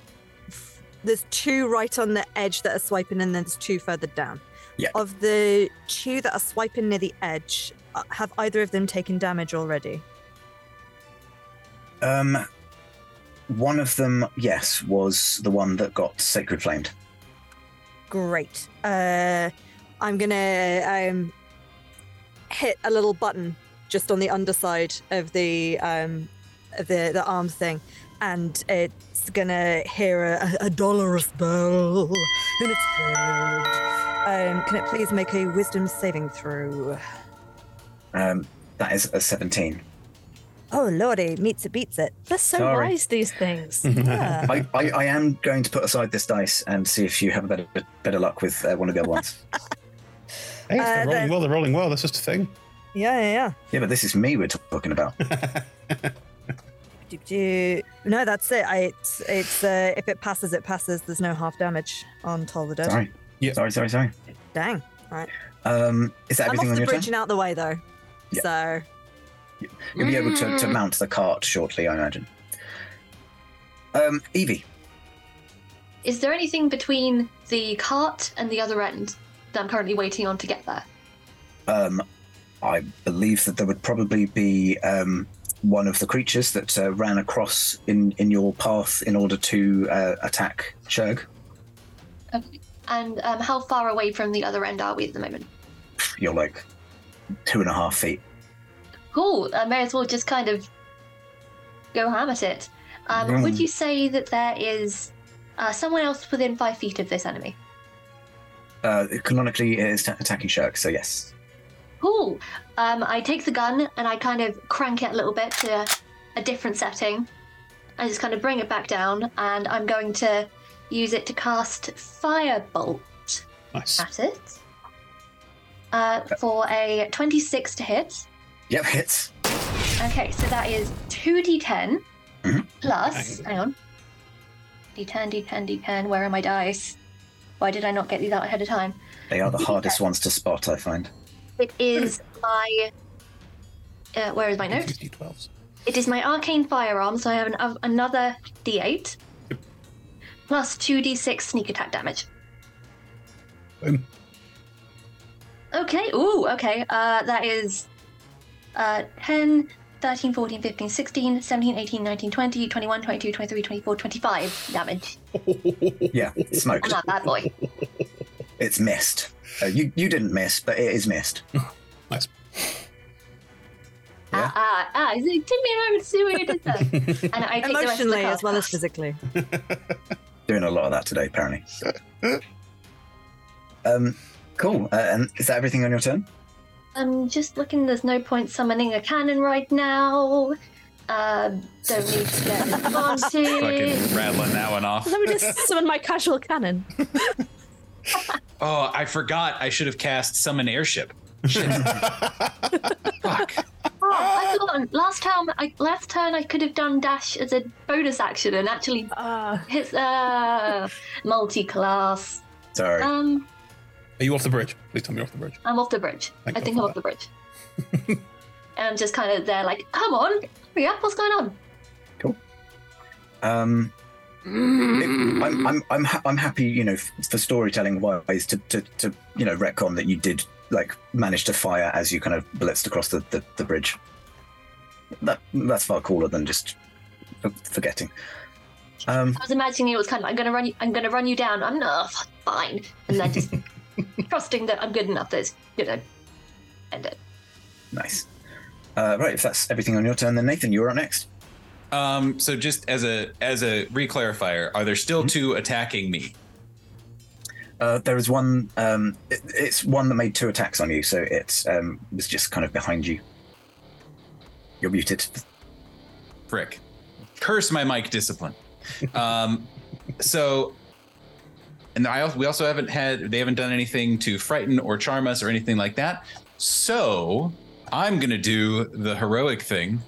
D: there's two right on the edge that are swiping, and then there's two further down
A: yeah.
D: of the two that are swiping near the edge, uh, have either of them taken damage already?
A: Um, one of them, yes, was the one that got sacred flamed.
D: Great. Uh, I'm gonna um, hit a little button just on the underside of the um, the the arm thing, and it's gonna hear a, a dolorous bell in its head. Um, can it please make a wisdom saving throw?
A: Um, that is a 17.
D: Oh lordy, meets it beats it. They're so Sorry. wise these things. [laughs]
A: yeah. I, I, I, am going to put aside this dice and see if you have better better luck with uh, one of the other ones.
G: [laughs] hey, uh, they're rolling well. They're rolling well. That's just a thing.
D: Yeah, yeah, yeah.
A: Yeah, but this is me we're talking about. [laughs]
D: no, that's it. I, it's, it's uh, if it passes, it passes. There's no half damage on Toll the Dead. Sorry.
A: Yeah. Sorry, sorry, sorry.
D: Dang. All right.
A: Um, is that
D: I'm
A: everything off
D: on the
A: your bridge turn?
D: and out the way though. Yeah. So
A: Yeah. You'll be able to, to mount the cart shortly, I imagine. Um, Evie,
F: Is there anything between the cart and the other end that I'm currently waiting on to get there?
A: um, I believe that there would probably be um, one of the creatures that uh, ran across in, in your path in order to uh, attack Shurg.
F: Okay. And um, how far away from the other end are we at the moment?
A: You're like two and a half feet.
F: Cool. I may as well just kind of go ham at it. Um, mm. Would you say that there is uh, someone else within five feet of this enemy?
A: Uh, canonically, it is t- attacking Shurg, so yes.
F: Cool. Um, I take the gun and I kind of crank it a little bit to a different setting. I just kind of bring it back down, and I'm going to use it to cast Firebolt nice. at it uh, for a 26 to hit.
A: Yep, hits.
F: Okay, so that is 2d10 mm-hmm. plus. Hang on. D10, D10, D10. Where are my dice? Why did I not get these out ahead of time?
A: They are the D10. hardest ones to spot, I find.
F: It is my. Uh, where is my note? D12s. is my arcane firearm, so I have an, uh, another D8 plus 2d6 sneak attack damage. Boom. Okay, ooh, okay. Uh, that is uh, 10, 13, 14, 15, 16, 17, 18, 19, 20, 21, 22, 23, 24, 25 damage.
A: [laughs] yeah, Smoke. I'm
F: not that boy. [laughs]
A: It's missed. Uh, you, you didn't miss, but it is missed.
G: [laughs] nice.
F: Yeah. Ah, ah, ah. It took me a
D: moment to see what you did there. And I take the rest of the Emotionally as well as physically
A: doing a lot of that today, apparently. [laughs] um, cool. Uh, and is that everything on your turn?
F: I'm just looking. There's no point summoning a cannon right now. Uh, don't need to get Fucking
L: advantage. rattling that one off.
D: Let me just summon my casual cannon. [laughs]
L: Oh, I forgot. I should have cast summon airship. [laughs] Fuck.
F: Oh, I thought last time I last turn I could have done dash as a bonus action and actually uh. Ah. a uh multi-class.
A: Sorry.
F: Um,
G: Are you off the bridge? Please tell me you're off the bridge.
F: I'm off the bridge. Thank I God think I'm off the bridge. and I'm just kind of there, like, come on, hurry up, what's going on?
G: Cool.
A: Um, it- I'm, I'm, I'm, ha- I'm happy, you know, f- for storytelling wise to, to, to, you know, retcon that you did like managed to fire as you kind of blitzed across the, the, the bridge. That that's far cooler than just forgetting.
F: Um, I was imagining it was kind of I'm gonna run you, I'm gonna run you down. I'm not fine, and then just [laughs] trusting that I'm good enough That's you know end it.
A: Nice. Uh, right, if that's everything on your turn, then Nathan, you're up next.
L: Um, so just as a as a reclarifier, are there still mm-hmm. two attacking me?
A: Uh, there is one. Um, it, it's one that made two attacks on you, so it um, was just kind of behind you. You're muted.
L: Frick. Curse my mic discipline. [laughs] Um, so, and I we also haven't had they haven't done anything to frighten or charm us or anything like that. So I'm gonna do the heroic thing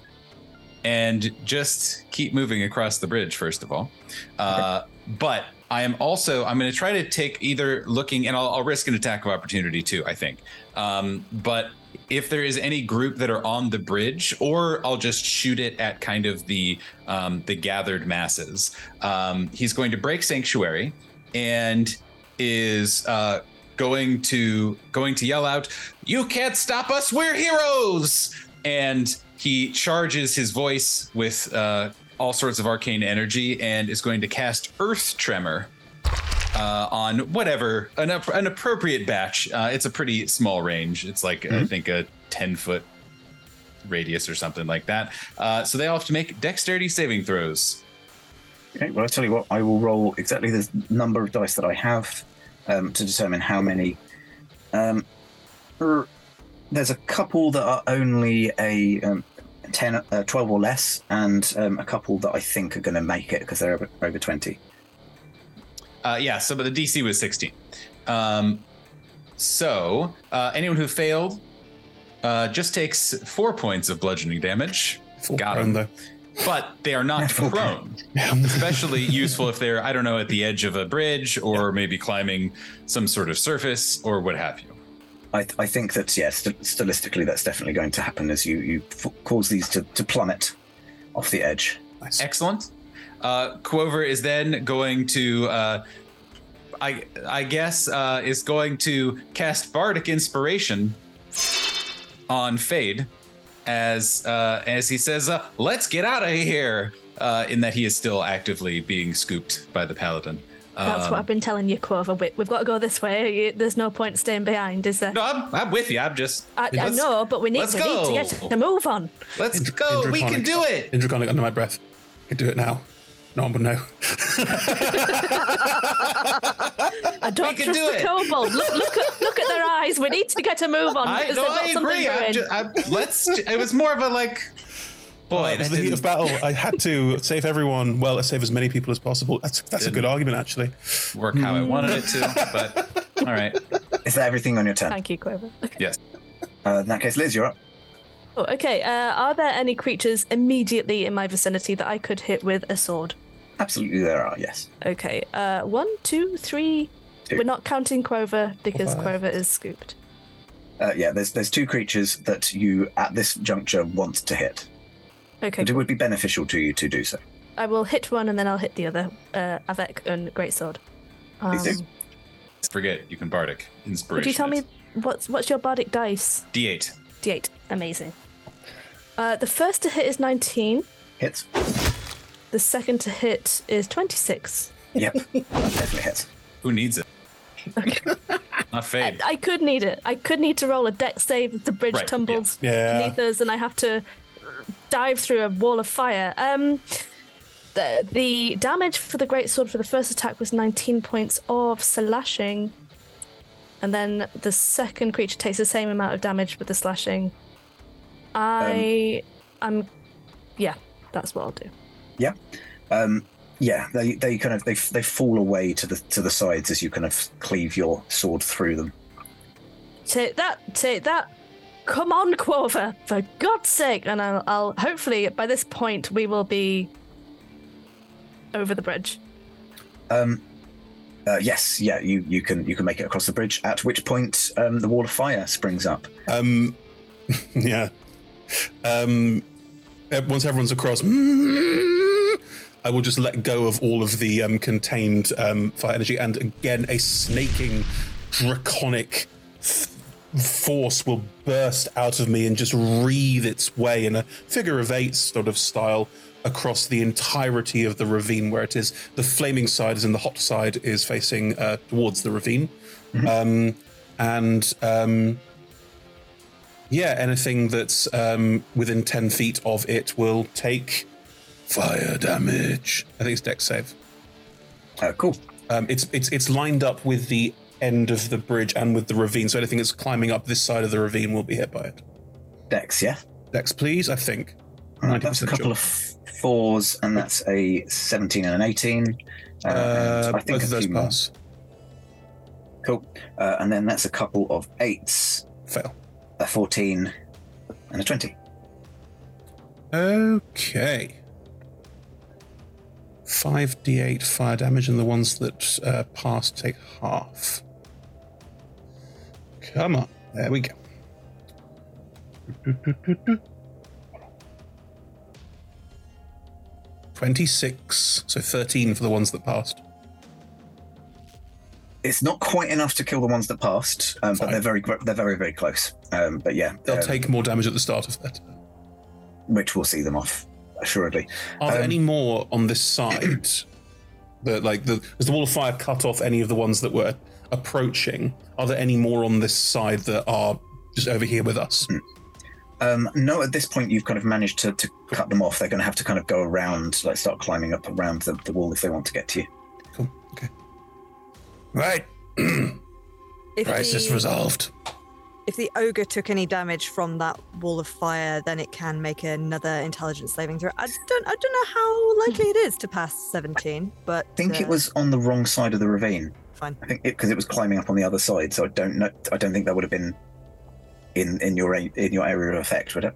L: and just keep moving across the bridge first of all. Uh, okay. But I am also I'm going to try to take either looking and I'll, I'll risk an attack of opportunity too. I think, um, but if there is any group that are on the bridge, or I'll just shoot it at kind of the um, the gathered masses. Um, he's going to break sanctuary and is uh, going to going to yell out, "You can't stop us! We're heroes!" And he charges his voice with uh, all sorts of arcane energy and is going to cast Earth Tremor uh, on whatever an, an appropriate batch. Uh, it's a pretty small range. It's like mm-hmm. I think a ten foot radius or something like that. Uh, so they all have to make dexterity saving throws.
A: Okay, well, I'll tell you what, I will roll exactly the number of dice that I have um, to determine how many. Um, er, there's a couple that are only a um, 10, uh, 12 or less, and um, a couple that I think are going to make it because they're over, over 20.
L: Uh, yeah, so but the DC was 16. Um, so uh, anyone who failed uh, just takes four points of bludgeoning damage. Full Got him. Though. But they are not [laughs] prone. Especially useful if they're, I don't know, at the edge of a bridge or yeah. maybe climbing some sort of surface or what have you.
A: I, th- I think that yes, st- stylistically, that's definitely going to happen as you you f- cause these to, to plummet off the edge.
L: Nice. Excellent. Uh, Quover is then going to, uh, I I guess, uh, is going to cast bardic inspiration on Fade as uh, as he says, uh, "Let's get out of here." Uh, in that he is still actively being scooped by the paladin.
D: That's um, what I've been telling you, Quover. We, have got to go this way. You, there's no point staying behind, is there?
L: No, I'm, I'm with you. I'm just.
D: I, I know, but we need to, need to get the move on.
L: Let's go. we can do it.
G: Indraconic under my breath. I can do it now. No one would know.
D: I don't trust do the kobold. Look, look, at, look at their eyes. We need to get a move on. I,
L: no, I agree. Just, I, let's. It was more of a like. Boy, it
G: was the heat of battle. I had to [laughs] save everyone. Well, I save as many people as possible. That's that's a good argument, actually.
L: Work how I hmm. wanted it to, but
A: all right. [laughs] Is that everything on your turn?
D: Thank you, Quover.
L: Okay. Yes.
A: Uh, in that case, Liz, you're up.
D: Oh, okay. Uh, are there any creatures immediately in my vicinity that I could hit with a sword?
A: Absolutely, there are. Yes.
D: Okay. Uh, one, two, three. Two. We're not counting Quover because Five. Quover is scooped.
A: Uh, yeah, there's there's two creatures that you at this juncture want to hit.
D: Okay.
A: But it would be beneficial to you to do so.
D: I will hit one and then I'll hit the other, uh, Avec and Greatsword.
A: Um, Please do. Um,
L: Forget, you can bardic. Inspiration.
D: Could you tell me what's what's your bardic dice?
L: D8.
D: D8. Amazing. Uh, the first to hit is 19. Hits. The second to hit is 26.
A: Yep. [laughs] Definitely hits.
L: Who needs it? Okay. Not [laughs] fade.
D: I, I, could need it. I could need to roll a deck save if the bridge right. tumbles yeah. beneath yeah. us and I have to dive through a wall of fire. Um, the, the damage for the great sword for the first attack was 19 points of slashing, and then the second creature takes the same amount of damage with the slashing. Um, I, um, I'm, yeah, that's what I'll do.
A: Yeah, um, yeah. They they kind of they they fall away to the to the sides as you kind of cleave your sword through them.
D: Take that! Take that! come on, Quover, for God's sake! And I'll, I'll hopefully by this point we will be over the bridge.
A: Um, uh, yes, yeah, you, you can you can make it across the bridge. At which point, um, the wall of fire springs up.
G: Um, [laughs] yeah. Um, once everyone's across, [laughs] I will just let go of all of the um, contained um, fire energy, and again a snaking, draconic force will burst out of me and just wreathe its way in a figure of eight sort of style across the entirety of the ravine where it is. The flaming side is in the hot side is facing uh, towards the ravine. Mm-hmm. Um, and um, yeah, anything that's um, within 10 feet of it will take fire damage. I think it's deck save.
A: Uh, cool.
G: Um, it's, it's, it's lined up with the end of the bridge and with the ravine. So anything that's climbing up this side of the ravine will be hit by it.
A: Dex, yeah?
G: Dex, please, I think.
A: Right, that's a couple of fours, and that's a 17 and an 18.
G: Uh, uh, and I think both of those pass.
A: Cool. Uh, and then that's a couple of eights.
G: Fail.
A: A 14 and a 20.
G: Okay. 5d8 fire damage, and the ones that uh, pass take half. Come on. There we go. Twenty-six, so thirteen for the ones that passed.
A: It's not quite enough to kill the ones that passed, um, but they're very, they're very, very close. Um, but yeah,
G: They'll um, take more damage at the start of that.
A: which will see them off, assuredly.
G: Are there um, any more on this side? that like the, has the wall of fire cut off any of the ones that were approaching, are there any more on this side that are just over here with us?
A: Hmm. Um, no, at this point, you've kind of managed to, to cut them off. They're going to have to kind of go around, like start climbing up around the, the wall if they want to get to you.
G: Cool. Okay. Right.
L: [clears throat] If Crisis the- resolved.
D: If the ogre took any damage from that wall of fire, then it can make another intelligence saving throw. I don't, I don't know how likely it is to pass seventeen, but
A: I think uh, it was on the wrong side of the ravine.
D: Fine. I think
A: because it, it, was climbing up on the other side, so I don't know. I don't think that would have been in in your in your area of effect, would it?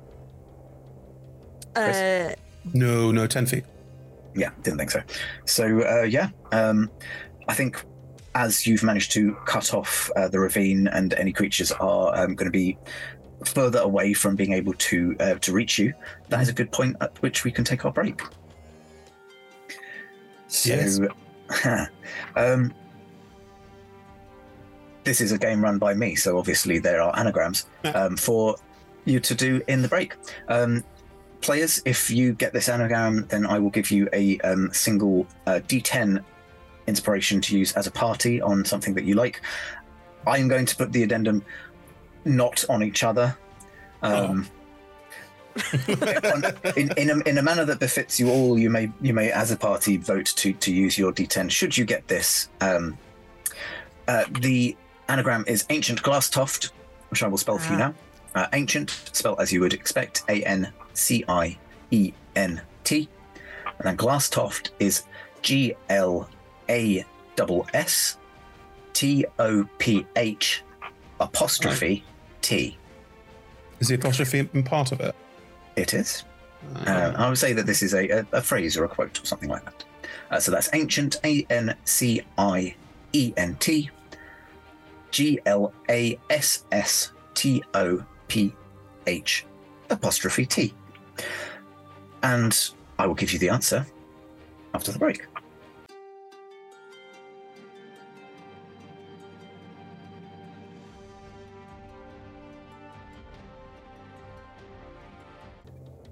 D: Uh,
G: no, no, ten feet.
A: Yeah, didn't think so. So uh, yeah, um, I think as you've managed to cut off uh, the ravine and any creatures are um, going to be further away from being able to uh, to reach you, that is a good point at which we can take our break. So, yes. [laughs] um, this is a game run by me, so obviously there are anagrams um, for you to do in the break. Um, players, if you get this anagram, then I will give you a um, single uh, D10 inspiration to use as a party on something that you like. I am going to put the addendum not on each other. Um, oh. [laughs] in, in a, in, a, manner that befits you all, you may you may as a party vote to to use your D10. Should you get this, um, uh, the anagram is Ancient glass toft, which I will spell for you ah. now. Uh, ancient, spelled as you would expect, A N C I E N T. And then glass toft is G L A S T O P H apostrophe T.
G: Is the apostrophe part of it?
A: It is. Ah. Uh, I would say that this is a, a, a, phrase or a quote or something like that. Uh, so that's ancient, A N C I E N T, G L A S S T O P H apostrophe T. And I will give you the answer after the break.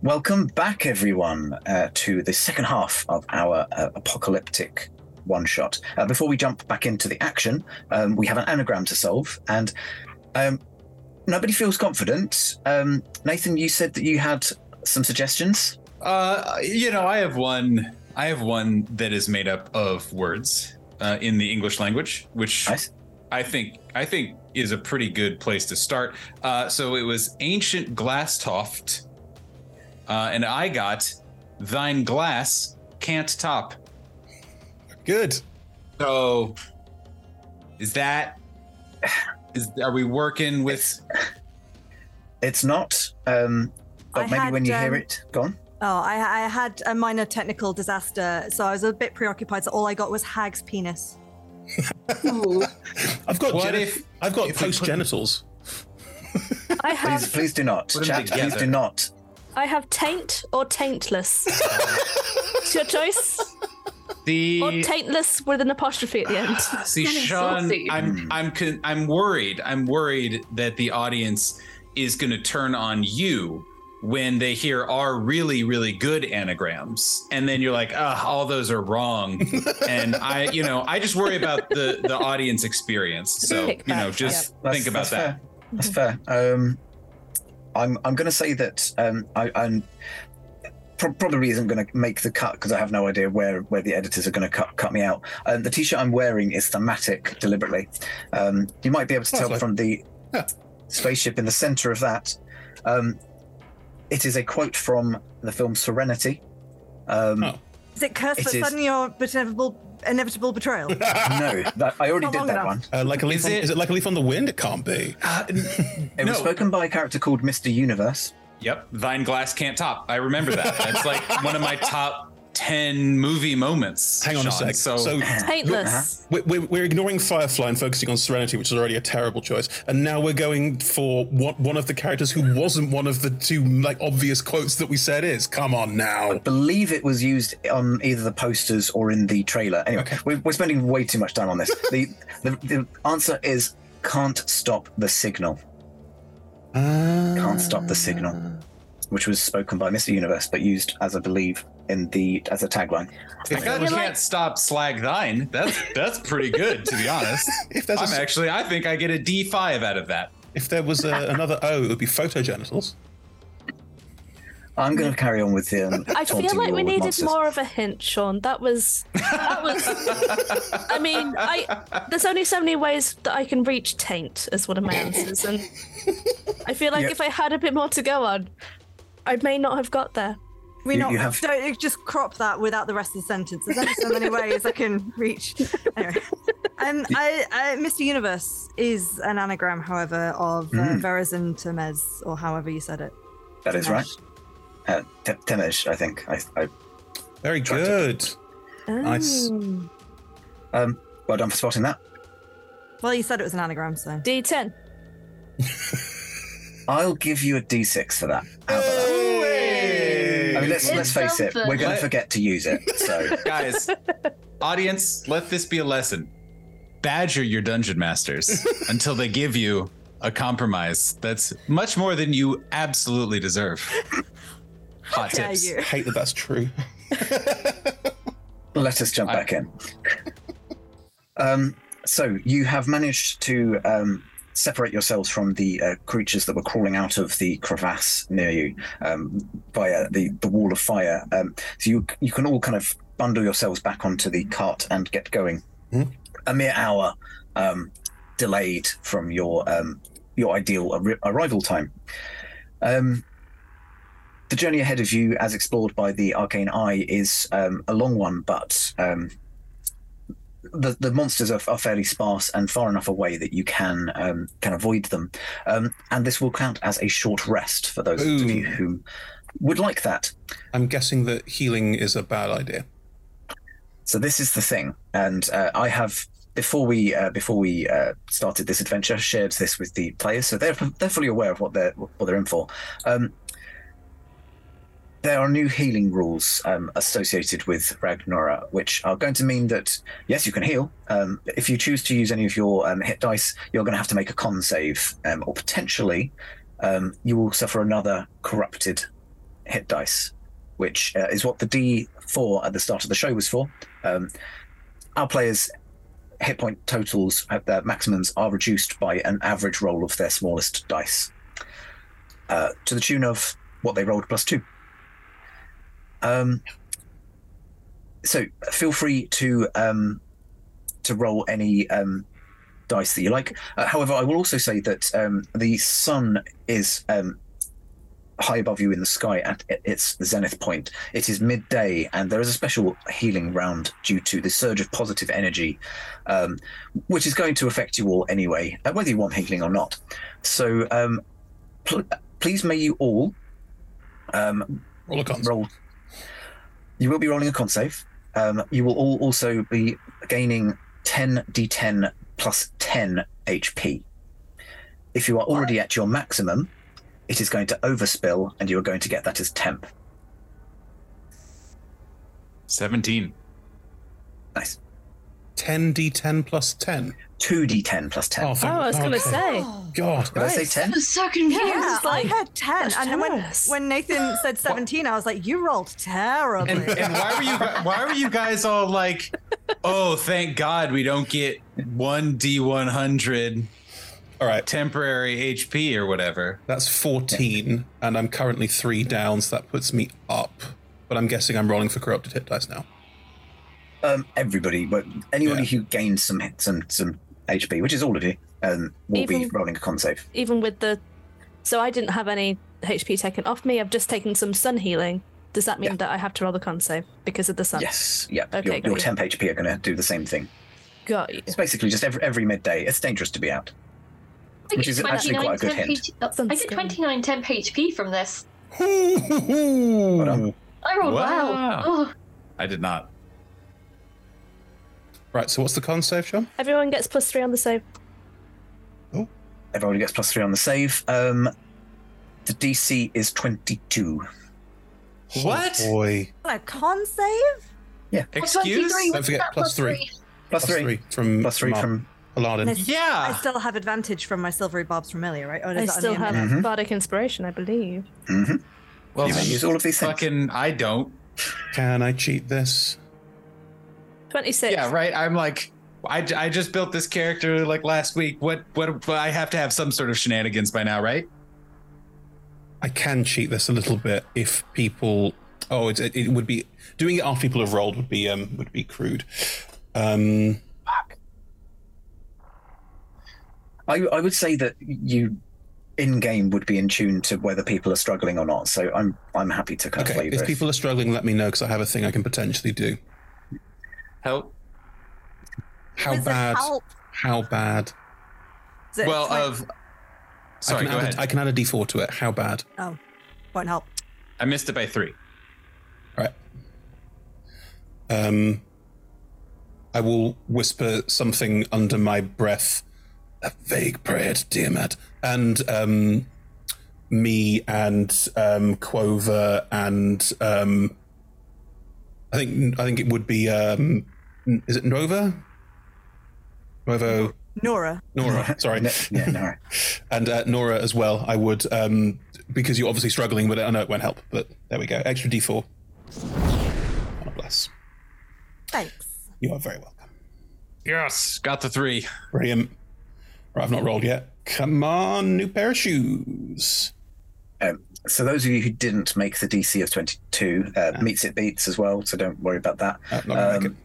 A: Welcome back, everyone, uh, to the second half of our uh, apocalyptic one shot. Uh, before we jump back into the action, um, we have an anagram to solve, and um, nobody feels confident. Um, Nathan, you said that you had some suggestions.
L: Uh, you know, I have one. I have one that is made up of words uh, in the English language, which I think I think is a pretty good place to start. Uh, so it was ancient Glasstoft, uh, and I got thine glass can't top.
G: Good.
L: So, is that is are we working with?
A: It's not, um, but I maybe had, when you um, hear it, gone.
D: Oh, I, I had a minor technical disaster, so I was a bit preoccupied. So all I got was hag's penis.
G: [laughs] I've got what if, I've got if post genitals.
D: I have.
A: Please, please do not. Chat, please do not.
D: I have taint or taintless. [laughs] it's your choice. The or taintless with an apostrophe at the end. [sighs]
L: See, Sean, I'm I'm hmm. I'm worried. I'm worried that the audience is going to turn on you when they hear are really really good anagrams and then you're like ah all those are wrong [laughs] and i you know i just worry about the the audience experience so you know just yep. think that's,
A: about
L: that's
A: that fair. that's fair um i'm i'm gonna say that um i i'm pro- probably isn't going to make the cut because I have no idea where where the editors are going to cut cut me out. Um, the t-shirt I'm wearing is thematic deliberately. Um, you might be able to tell from the yeah. spaceship in the center of that. Um, it is a quote from the film Serenity. Um, oh.
D: Is it cursed it sudden suddenly or but inevitable inevitable betrayal? [laughs] no,
A: that, I already Not did that enough. one.
G: Uh, like a leaf is on, it, is it like a leaf on the wind? It can't be. Uh, [laughs]
A: it no. was spoken by a character called Mr. Universe.
L: Yep, thine glass can't top. I remember that. It's like one of my top 10 movie moments. Hang on Sean. a sec. So, so
D: [laughs] taintless.
G: We're, we're, we're, ignoring Firefly and focusing on Serenity, which is already a terrible choice. And now we're going for one, one of the characters who wasn't one of the two like obvious quotes that we said is. Come on now.
A: I believe it was used on either the posters or in the trailer. Anyway, okay. we're, we're, spending way too much time on this. [laughs] the, the, the answer is can't stop the signal. Uh... Can't stop the signal, ah. which was spoken by Mr. Universe, but used as I believe in the as a tagline.
L: If that can't like... stop slag thine, that's that's pretty good to be [laughs] honest. if I'm a... actually, I think I get a D five out of that.
G: If there was a, another O, it would be photogenitals.
A: I'm going to carry on with him.
D: I feel like we needed monsters. more of a hint, Sean. That was, that was. I mean, I there's only so many ways that I can reach taint as one of my answers, and I feel like yep. if I had a bit more to go on, I may not have got there. We you, not you have... don't just crop that without the rest of the sentence. There's only so many ways I can reach. Anyway. Um, I, I, uh, Mr. Universe is an anagram, however, of uh, mm. Verrazin Termez, or however you said it.
A: That is right uh, T- I think. I, I
G: Very good. To... Oh. Nice. Um,
A: well done for spotting that.
D: Well, you said it was an anagram, so.
F: D10.
A: [laughs] I'll give you a D6 for that. I mean, let's, let's face it, we're going to forget to use it. So, [laughs]
L: guys, audience, let this be a lesson. Badger your dungeon masters [laughs] until they give you a compromise that's much more than you absolutely deserve. Hot I hate
G: that that's true. [laughs]
A: Let us jump I... back in. Um, so you have managed to um, separate yourselves from the uh, creatures that were crawling out of the crevasse near you um, via the, the wall of fire. Um, so you you can all kind of bundle yourselves back onto the cart and get going. Mm-hmm. A mere hour um, delayed from your um, your ideal ar- arrival time. Um, the journey ahead of you, as explored by the Arcane Eye, is um, a long one, but um, the the monsters are, are, fairly sparse and far enough away that you can um, can avoid them. Um, and this will count as a short rest for those Ooh. of you who would like that.
G: I'm guessing that healing is a bad idea.
A: So this is the thing, and uh, I have before we uh, before we uh, started this adventure shared this with the players, so they're they're fully aware of what they're what they're in for. Um, there are new healing rules um, associated with Ragnorra, which are going to mean that yes, you can heal. Um, if you choose to use any of your um, hit dice, you're going to have to make a con save, um, or potentially um, you will suffer another corrupted hit dice, which uh, is what the D4 at the start of the show was for. Um, our players' hit point totals at uh, their maximums are reduced by an average roll of their smallest dice, uh, to the tune of what they rolled plus two. Um, so feel free to um, to roll any um, dice that you like. Uh, however, I will also say that um, the sun is um, high above you in the sky at its zenith point. It is midday, and there is a special healing round due to the surge of positive energy, um, which is going to affect you all anyway, uh, whether you want healing or not. So, um, pl- please may you all um, roll,
G: roll
A: you will be rolling a con save. Um, you will all also be gaining 10 d10 plus 10 HP. If you are already at your maximum, it is going to overspill, and you are going to get that as temp.
L: 17. Nice.
A: 10d10 plus 10. 2d10
G: plus 10. Oh, oh I was going to say. Oh.
D: God,
A: did I
D: say
A: 10?
D: The second so confused. Yeah, like, I had 10. And when, when Nathan [gasps] said 17, I was like, you rolled terribly. And,
L: and why, were you, why were you guys all like, oh, thank God we don't get 1d100 all right. temporary HP or whatever?
G: That's 14, and I'm currently three downs. So that puts me up, but I'm guessing I'm rolling for corrupted hit dice now.
A: Um, everybody, but anybody yeah. who gains some some some HP, which is all of you, um, will even, be rolling a con save.
D: Even with the, so I didn't have any HP taken off me. I've just taken some sun healing. Does that mean yeah. that I have to roll the con save because of the sun?
A: Yes. Yeah. Okay. Your, your temp HP are going to do the same thing.
D: Got
A: you. It's basically just every, every midday. It's dangerous to be out, which is actually quite a good hint.
F: H- I get twenty nine temp HP from this.
L: I
F: rolled wow. well. Oh.
L: I did not.
G: Right, so what's the con save, Sean?
O: Everyone gets plus three on the save.
A: Oh. everybody gets plus three on the save. Um, the DC is 22.
L: What? Oh
G: boy. A
D: con save?
A: Yeah.
L: Excuse?
G: Don't forget, plus, plus three. three. Plus,
A: plus three. three.
G: from
A: plus three from, from
G: Aladdin.
L: Yeah.
D: I still have advantage from my silvery barbs from earlier, right? Oh,
O: I still have mm-hmm. bardic inspiration, I believe.
A: Mm-hmm.
L: Well, you use all of these things. Fucking, I don't.
G: Can I cheat this?
O: 26.
L: Yeah, right. I'm like, I, I just built this character like last week. What, what, I have to have some sort of shenanigans by now, right?
G: I can cheat this a little bit if people. Oh, it, it would be doing it after people have rolled would be um would be crude. Um,
A: Fuck. I I would say that you in game would be in tune to whether people are struggling or not. So I'm I'm happy to
G: kind okay. of If people are struggling, let me know because I have a thing I can potentially do help? How bad? Help? How bad?
L: Well, of. Sorry, I can,
G: go ahead. A,
L: I can add
G: a d4 to it. How bad?
D: Oh, won't help. I
L: missed it by three.
G: Right. Um, I will whisper something under my breath, a vague prayer to dear Matt, and um, me and um, Quover and um, I think I think it would be um, is it Nova? Novo.
O: Nora.
G: Nora, [laughs] sorry.
A: yeah, Nora.
G: [laughs] and uh, Nora as well. I would, um, because you're obviously struggling, but I know it won't help. But there we go. Extra D4. God bless.
P: Thanks.
G: You are very welcome.
L: Yes, got the three.
G: Brilliant. Right, I've not rolled yet. Come on, new pair of shoes.
A: Um, so those of you who didn't make the DC of 22 uh, meets it beats as well, so don't worry about that. Uh, um,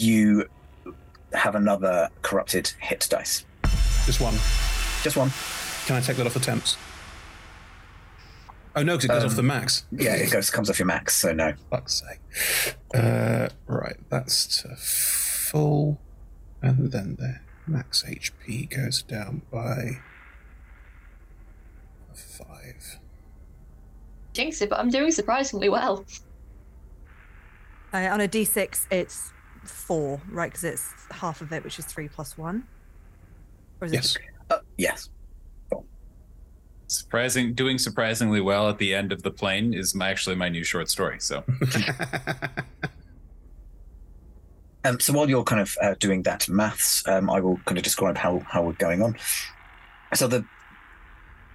A: you have another corrupted hit dice.
G: Just one.
A: Just one.
G: Can I take that off the temps? Oh no, because it goes um, off the um, max.
A: Yeah, it goes comes off your max, so no.
G: Fuck's sake. Uh, right, that's to full, and then the max HP goes down by five.
P: Jinx it, but I'm doing surprisingly well.
D: Uh, on a d6, it's four, right? Because it's half of it, which is three plus one. yes.
G: Uh, yes.
L: Surprising, doing surprisingly well at the end of the plane is my, actually my new short story. So.
A: [laughs] um, so while you're kind of uh, doing that maths, um, I will kind of describe how how we're going on. So the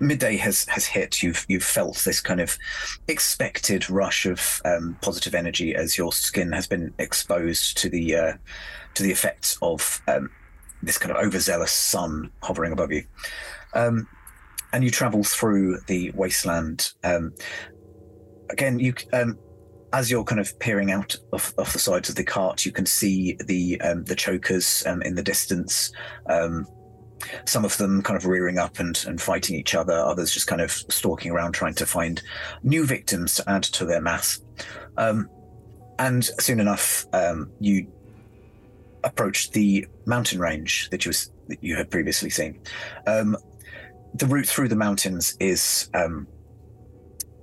A: midday has has hit. You've you've felt this kind of expected rush of um, positive energy as your skin has been exposed to the uh, to the effects of um, this kind of overzealous sun hovering above you. Um, and you travel through the wasteland. Um, again, you um, as you're kind of peering out of, of the sides of the cart, you can see the um, the chokers um, in the distance, um, some of them kind of rearing up and, and fighting each other, others just kind of stalking around trying to find new victims to add to their mass. Um, and soon enough, um, you approach the mountain range that you, was, that you had previously seen. Um, the route through the mountains is um,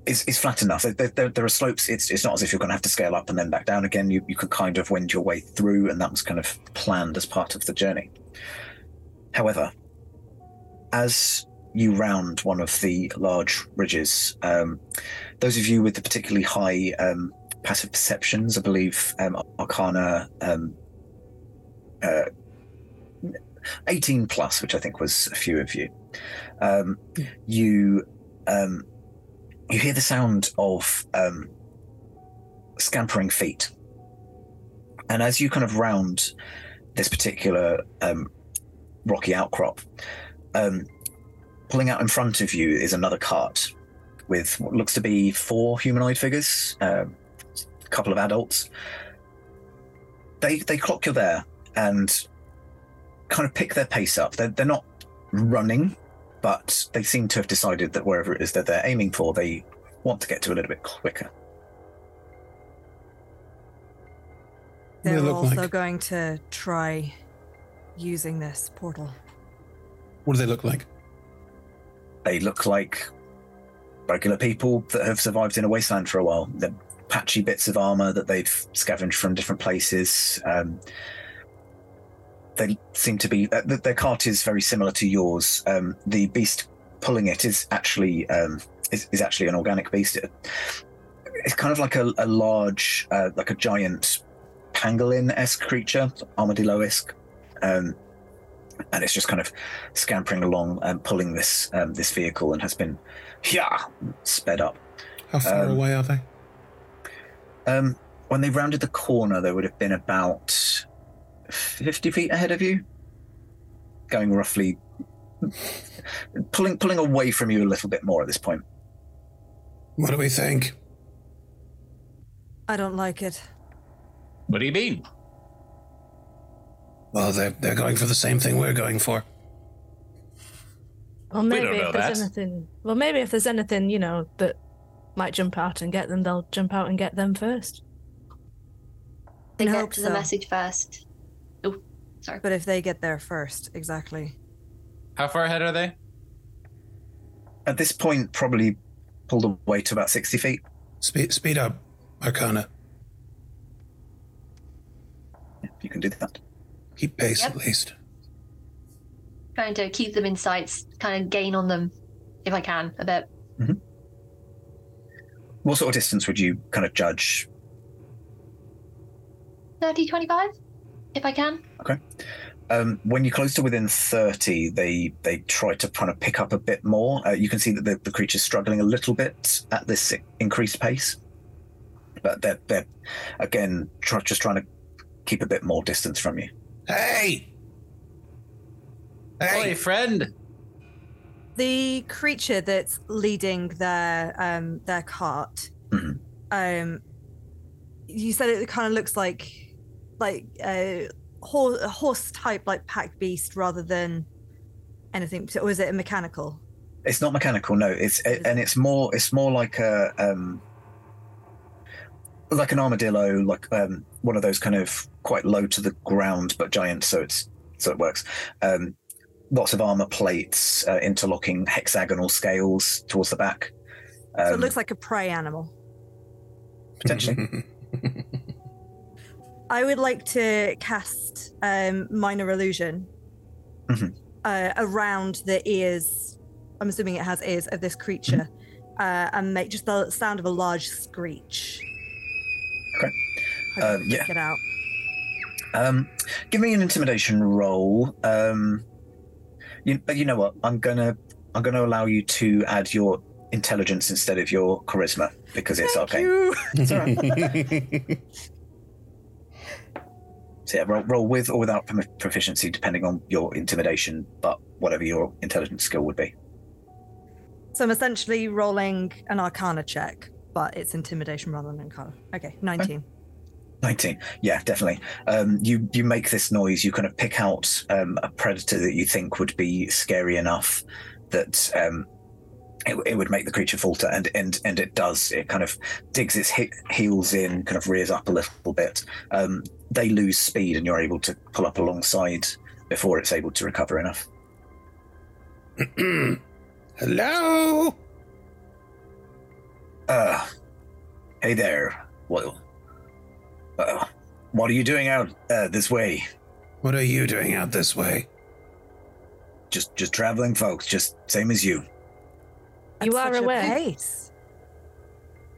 A: is, is flat enough. There, there, there, are slopes. It's, it's not as if you're going to have to scale up and then back down again. You, you can kind of wend your way through, and that was kind of planned as part of the journey. However, as you round one of the large ridges, um, those of you with the particularly high um, passive perceptions, I believe um, Arcana um, uh, 18 plus, which I think was a few of you, um, you you hear the sound of scampering feet. And as you kind of round this particular um, rocky outcrop. Um, pulling out in front of you is another cart with what looks to be four humanoid figures, uh, a couple of adults. They they clock you there and kind of pick their pace up. They're, they're not running, but they seem to have decided that wherever it is that they're aiming for, they want to get to a little bit quicker.
D: They're also like? going to try using this portal.
G: What do they look like?
A: They look like regular people that have survived in a wasteland for a while. They're patchy bits of armor that they've scavenged from different places. Um, they seem to be. Uh, their cart is very similar to yours. Um, the beast pulling it is actually um, is, is, actually an organic beast. It, it's kind of like a, a large, uh, like a giant pangolin esque creature, armadillo esque. Um, and it's just kind of scampering along and pulling this um, this vehicle and has been yeah sped up.
G: How far um, away are they?
A: Um, when they rounded the corner, they would have been about fifty feet ahead of you, going roughly pulling pulling away from you a little bit more at this point.
Q: What do we think?
D: I don't like it.
L: What do you mean?
Q: Well, they're, they're going for the same thing we're going for.
O: Well, maybe we if there's that. anything, well, maybe if there's anything, you know, that might jump out and get them, they'll jump out and get them first.
P: They and get to so. the message first.
D: Oh, sorry. But if they get there first, exactly.
L: How far ahead are they?
A: At this point, probably pulled away to about 60 feet.
Q: Speed, speed up, Arcana.
A: If you can do that.
Q: Keep pace yep. at least.
P: Trying to keep them in sights, kind of gain on them if I can a bit.
A: Mm-hmm. What sort of distance would you kind of judge?
P: 30, 25, if I can.
A: Okay. Um, when you are close to within 30, they they try to kind of pick up a bit more. Uh, you can see that the, the creature's struggling a little bit at this increased pace. But they're, they're again, try, just trying to keep a bit more distance from you. Hey!
Q: Hey,
L: Oi, friend!
D: The creature that's leading their um, their cart, mm-hmm. um, you said it kind of looks like like a horse, horse type, like pack beast, rather than anything. Or is it a mechanical?
A: It's not mechanical, no. It's it, and it's more it's more like a um, like an armadillo, like um, one of those kind of quite low to the ground but giant, so it's so it works. Um, lots of armor plates, uh, interlocking hexagonal scales towards the back.
D: Um, so it um, looks like a prey animal.
A: Potentially.
D: [laughs] I would like to cast um, minor illusion
A: mm-hmm.
D: uh, around the ears. I'm assuming it has ears of this creature, mm-hmm. uh, and make just the sound of a large screech.
A: Okay.
D: Um, yeah. out. Um,
A: give me an intimidation roll. Um, you, but you know what? I'm gonna I'm gonna allow you to add your intelligence instead of your charisma because it's Thank arcane. [laughs] so yeah, roll, roll with or without proficiency, depending on your intimidation, but whatever your intelligence skill would be.
D: So I'm essentially rolling an arcana check, but it's intimidation rather than arcana. Okay, 19.
A: 19 yeah definitely um, you you make this noise you kind of pick out um, a predator that you think would be scary enough that um, it, it, would make the creature falter and and and it does it kind of digs its he- heels in kind of rears up a little bit um, they lose speed and you're able to pull up alongside before it's able to recover enough
Q: [clears throat]
A: hello uh hey there what uh, what are you doing out uh, this way?
Q: What are you doing out this way?
A: Just, just traveling folks, just same as you.
O: you are aware. pace.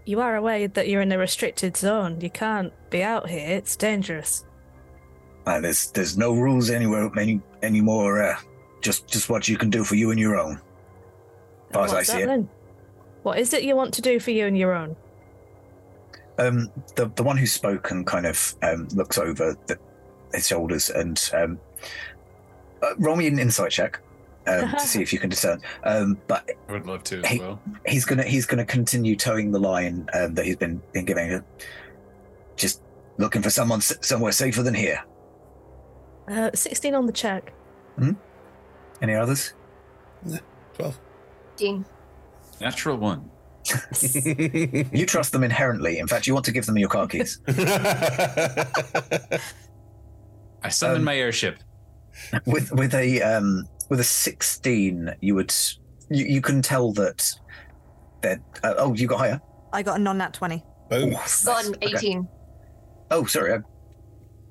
O: You are aware that you're in a restricted zone. You can't be out here. It's dangerous.
A: Uh, there's, there's no rules anywhere any anymore. Uh, just, just what you can do for you and your own. As far as I see it.
O: What is it you want to do for you and your own?
A: um, the the one who spoke and kind of um, looks over the, his shoulders and um, uh, roll me an insight check um, to see [laughs] if you can discern. Um, but
G: I would love to as he, well.
A: He's gonna he's gonna continue towing the line um, that he's been been giving. Just looking for someone s- somewhere safer than here.
O: Uh, Sixteen on the check.
A: Hmm? Any others?
G: Twelve.
P: Dean.
L: Natural one
A: you trust them inherently. In fact, you want to give them your car keys. [laughs] I
L: summon um, my airship.
A: With with a um, with a sixteen, you would you, you can tell that that uh, oh you got higher.
D: I got a non nat twenty.
P: Boom. Nice. eighteen. Okay.
A: Oh, sorry, I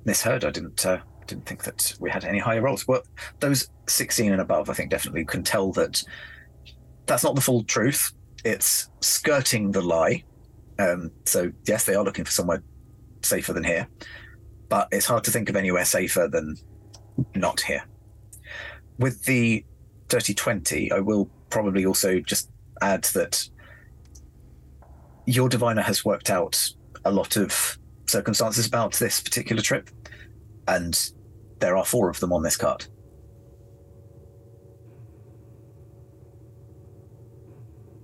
A: misheard. I didn't uh, didn't think that we had any higher rolls. Well, those sixteen and above, I think definitely can tell that that's not the full truth it's skirting the lie. Um, so yes, they are looking for somewhere safer than here, but it's hard to think of anywhere safer than not here. With the dirty twenty, I will probably also just add that your diviner has worked out a lot of circumstances about this particular trip, and there are four of them on this card.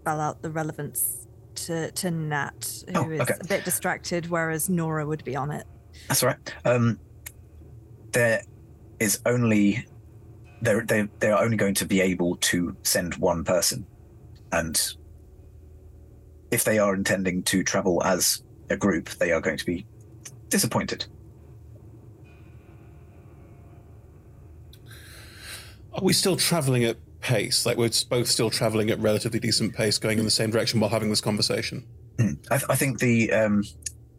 D: spell out the relevance to, to Nat, who oh, is a bit distracted, whereas Nora would be on it.
A: That's all right. Um, there is only they're, they they are only going to be able to send one person, and if they are intending to travel as a group, they are going to be disappointed.
G: Are we still traveling at pace. Like we're both still traveling at relatively decent pace, going in the same direction while having this conversation.
A: Hmm. I, th- I, think the, um,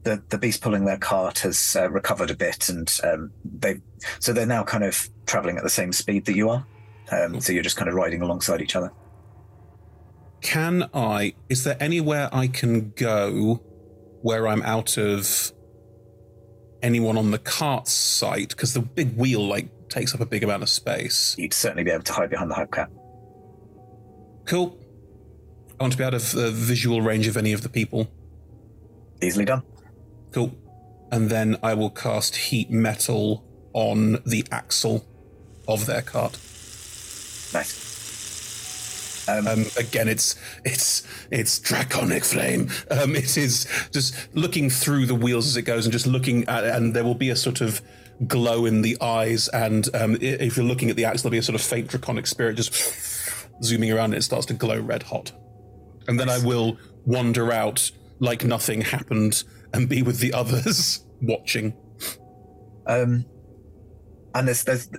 A: the the beast pulling their cart has uh, recovered a bit, and um, they so they're now kind of traveling at the same speed that you are. Um, cool. So you're just kind of riding alongside each other.
G: Can I? Is there anywhere I can go where I'm out of anyone on the cart's sight? Because the big wheel like takes up a big amount of space.
A: You'd certainly be able to hide behind the hubcap.
G: Cool. I want to be out of the visual range of any of the people.
A: Easily done.
G: Cool. And then I will cast heat metal on the axle of their cart.
A: Nice.
G: Um, um, again, it's it's it's draconic flame. Um, it is just looking through the wheels as it goes, and just looking at, and there will be a sort of glow in the eyes, and um, if you're looking at the axe, there'll be a sort of faint draconic spirit just zooming around, and it starts to glow red hot. And then I will wander out like nothing happened and be with the others [laughs] watching.
A: Um, and there's there's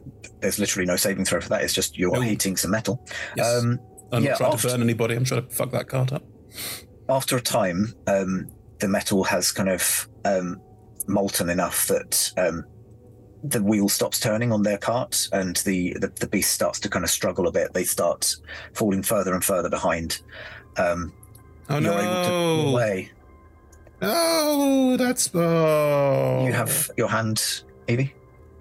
A: there's literally no saving throw for that. It's just you're no. heating some metal. Yes. Um,
G: I'm yeah, not trying after, to burn anybody. I'm trying to fuck that card up.
A: After a time, um, the metal has kind of um, molten enough that um, the wheel stops turning on their cart and the, the, the beast starts to kind of struggle a bit. They start falling further and further behind. Um,
G: oh, you're no. able to pull Oh, that's oh.
A: You have your hand, Evie.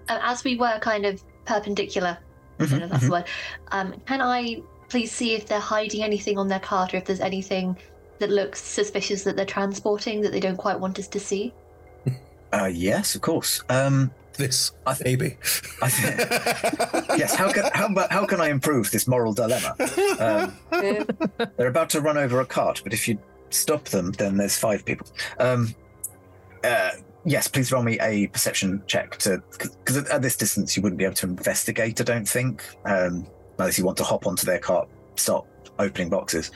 A: Uh,
P: as we were kind of perpendicular, mm-hmm, I don't mm-hmm, know that's mm-hmm. the word. Um, can I please see if they're hiding anything on their cart or if there's anything that looks suspicious that they're transporting that they don't quite want us to see?
A: Uh, yes, of course. Um,
G: this? I th- Maybe. I th-
A: [laughs] yes. How can how, how can I improve this moral dilemma? Um, [laughs] they're about to run over a cart, but if you stop them, then there's five people. Um, uh, yes, please roll me a perception check to because at, at this distance you wouldn't be able to investigate. I don't think um, unless you want to hop onto their cart, start opening boxes.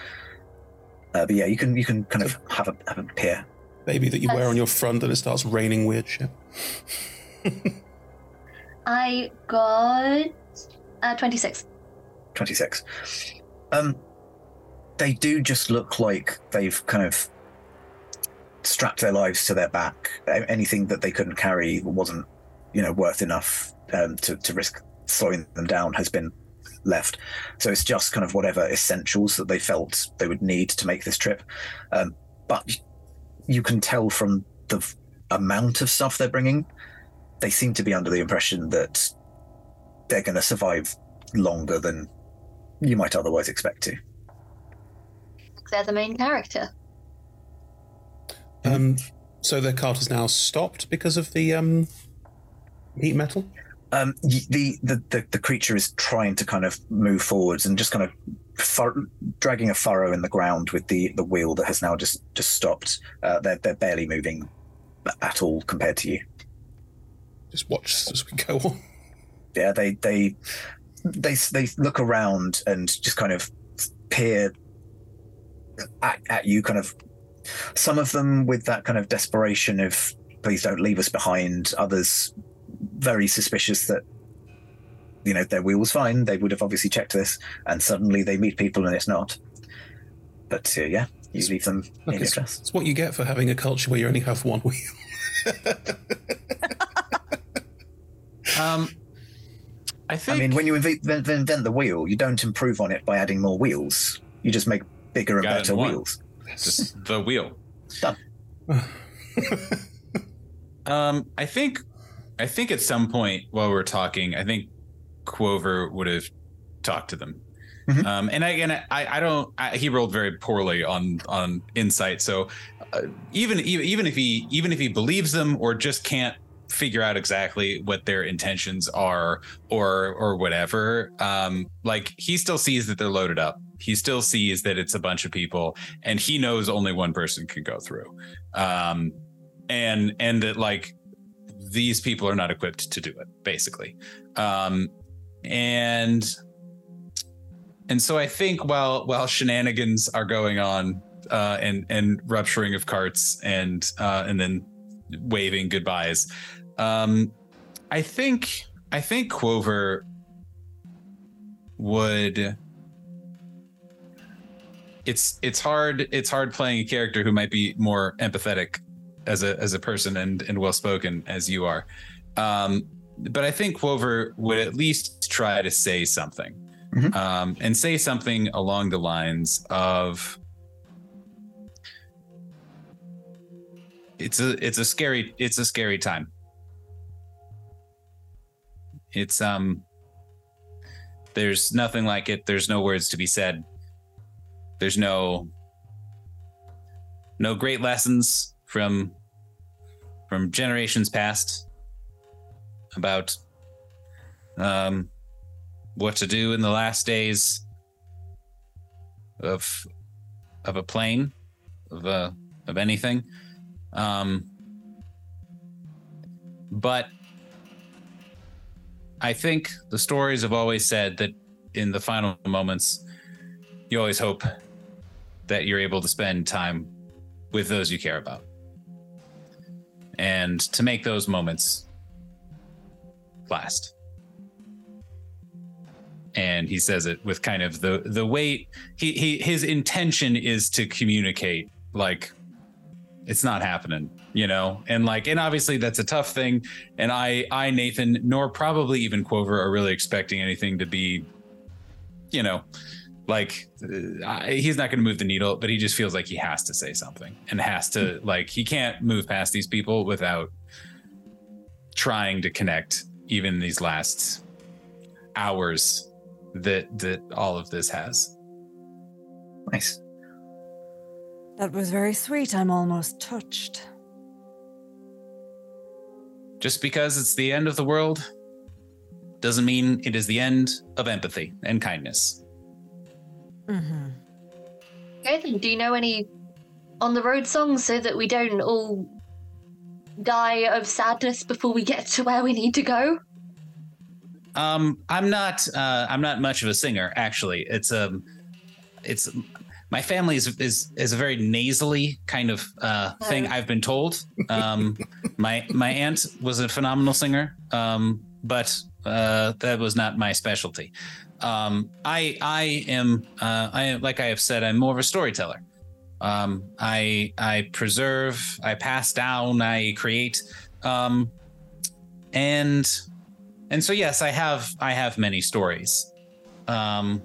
A: Uh, but yeah, you can you can kind of have a have a peer.
G: Maybe that you wear on your front and it starts raining weird shit.
P: I got uh, 26. 26.
A: Um, they do just look like they've kind of strapped their lives to their back. Anything that they couldn't carry wasn't, you know, worth enough um, to, to risk slowing them down has been left. So it's just kind of whatever essentials that they felt they would need to make this trip. Um, but you can tell from the amount of stuff they're bringing they seem to be under the impression that they're going to survive longer than you might otherwise expect to.
P: They're the main character.
G: Um, so their cart has now stopped because of the um, heat metal.
A: Um, the, the, the the creature is trying to kind of move forwards and just kind of fur- dragging a furrow in the ground with the, the wheel that has now just just stopped. Uh, they're they're barely moving at all compared to you
G: just watch as we go on. Yeah,
A: they they they they look around and just kind of peer at, at you, kind of. Some of them with that kind of desperation of please don't leave us behind. Others very suspicious that you know their wheel was fine. They would have obviously checked this, and suddenly they meet people and it's not. But uh, yeah, you it's, leave them look, in it's,
G: It's what you get for having a culture where you only have one wheel. [laughs] [laughs]
A: Um, I think. I mean, when you invent, invent the wheel, you don't improve on it by adding more wheels. You just make bigger and better wheels.
L: Just the wheel. Done. [laughs] um, I think, I think at some point while we are talking, I think Quover would have talked to them. Mm-hmm. Um, and I, and I, I don't. I, he rolled very poorly on on insight. So uh, even even if he even if he believes them or just can't figure out exactly what their intentions are or or whatever um like he still sees that they're loaded up he still sees that it's a bunch of people and he knows only one person can go through um and and that like these people are not equipped to do it basically um and and so i think while while shenanigans are going on uh and and rupturing of carts and uh and then waving goodbyes um, I think I think Quover would. It's it's hard it's hard playing a character who might be more empathetic as a as a person and and well spoken as you are. Um, but I think Quover would at least try to say something, mm-hmm. um, and say something along the lines of. It's a it's a scary it's a scary time it's um there's nothing like it. There's no words to be said. There's no no great lessons from from generations past about um what to do in the last days of of a plane of uh, of anything um but I think the stories have always said that in the final moments, you always hope that you're able to spend time with those you care about and to make those moments last. And he says it with kind of the the weight he he his intention is to communicate like it's not happening you know and like and obviously that's a tough thing and i i nathan nor probably even quover are really expecting anything to be you know like uh, he's not going to move the needle but he just feels like he has to say something and has to hmm. like he can't move past these people without trying to connect even these last hours that that all of this has
A: nice
D: that was very sweet. I'm almost touched.
L: Just because it's the end of the world doesn't mean it is the end of empathy and kindness.
D: Mm-hmm.
P: Okay, then, do you know any on the road songs so that we don't all die of sadness before we get to where we need to go?
L: Um, I'm not. Uh, I'm not much of a singer, actually. It's um, it's my family is is, is a very nasally kind of uh, uh-huh. thing. I've been told. Um, [laughs] my my aunt was a phenomenal singer, um, but uh, that was not my specialty. Um, I I am uh, I like I have said I'm more of a storyteller. Um, I I preserve, I pass down, I create, um, and and so yes, I have I have many stories. Um,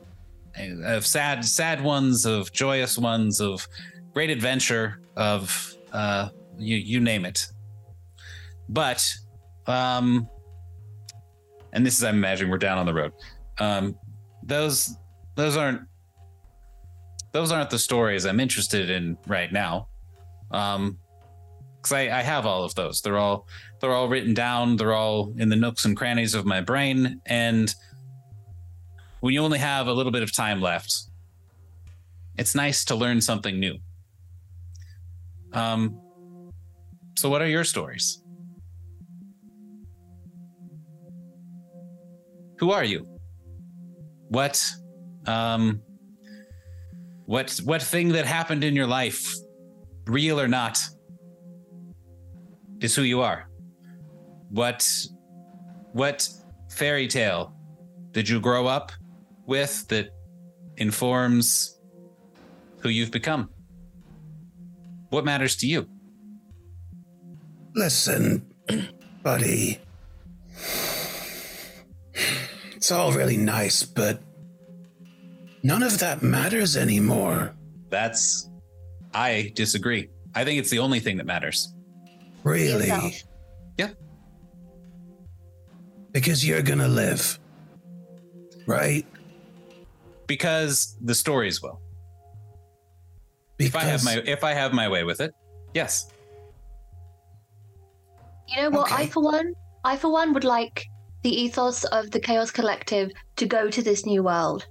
L: uh, of sad, sad ones, of joyous ones, of great adventure, of uh, you, you name it. But, um, and this is I'm imagining we're down on the road. Um, those those aren't those aren't the stories I'm interested in right now. Um, because I, I have all of those. They're all they're all written down. They're all in the nooks and crannies of my brain, and when you only have a little bit of time left, it's nice to learn something new. Um, so, what are your stories? Who are you? What, um, what, what thing that happened in your life, real or not, is who you are? What, what fairy tale did you grow up? with that informs who you've become. What matters to you?
Q: Listen, buddy.
R: It's all really nice, but none of that matters anymore.
L: That's. I disagree. I think it's the only thing that matters.
R: Really?
L: Yeah.
R: Because you're gonna live, right?
L: because the stories will. Because if I have my if I have my way with it, yes.
P: You know what? Okay. I for one, I for one would like the ethos of the Chaos Collective to go to this new world.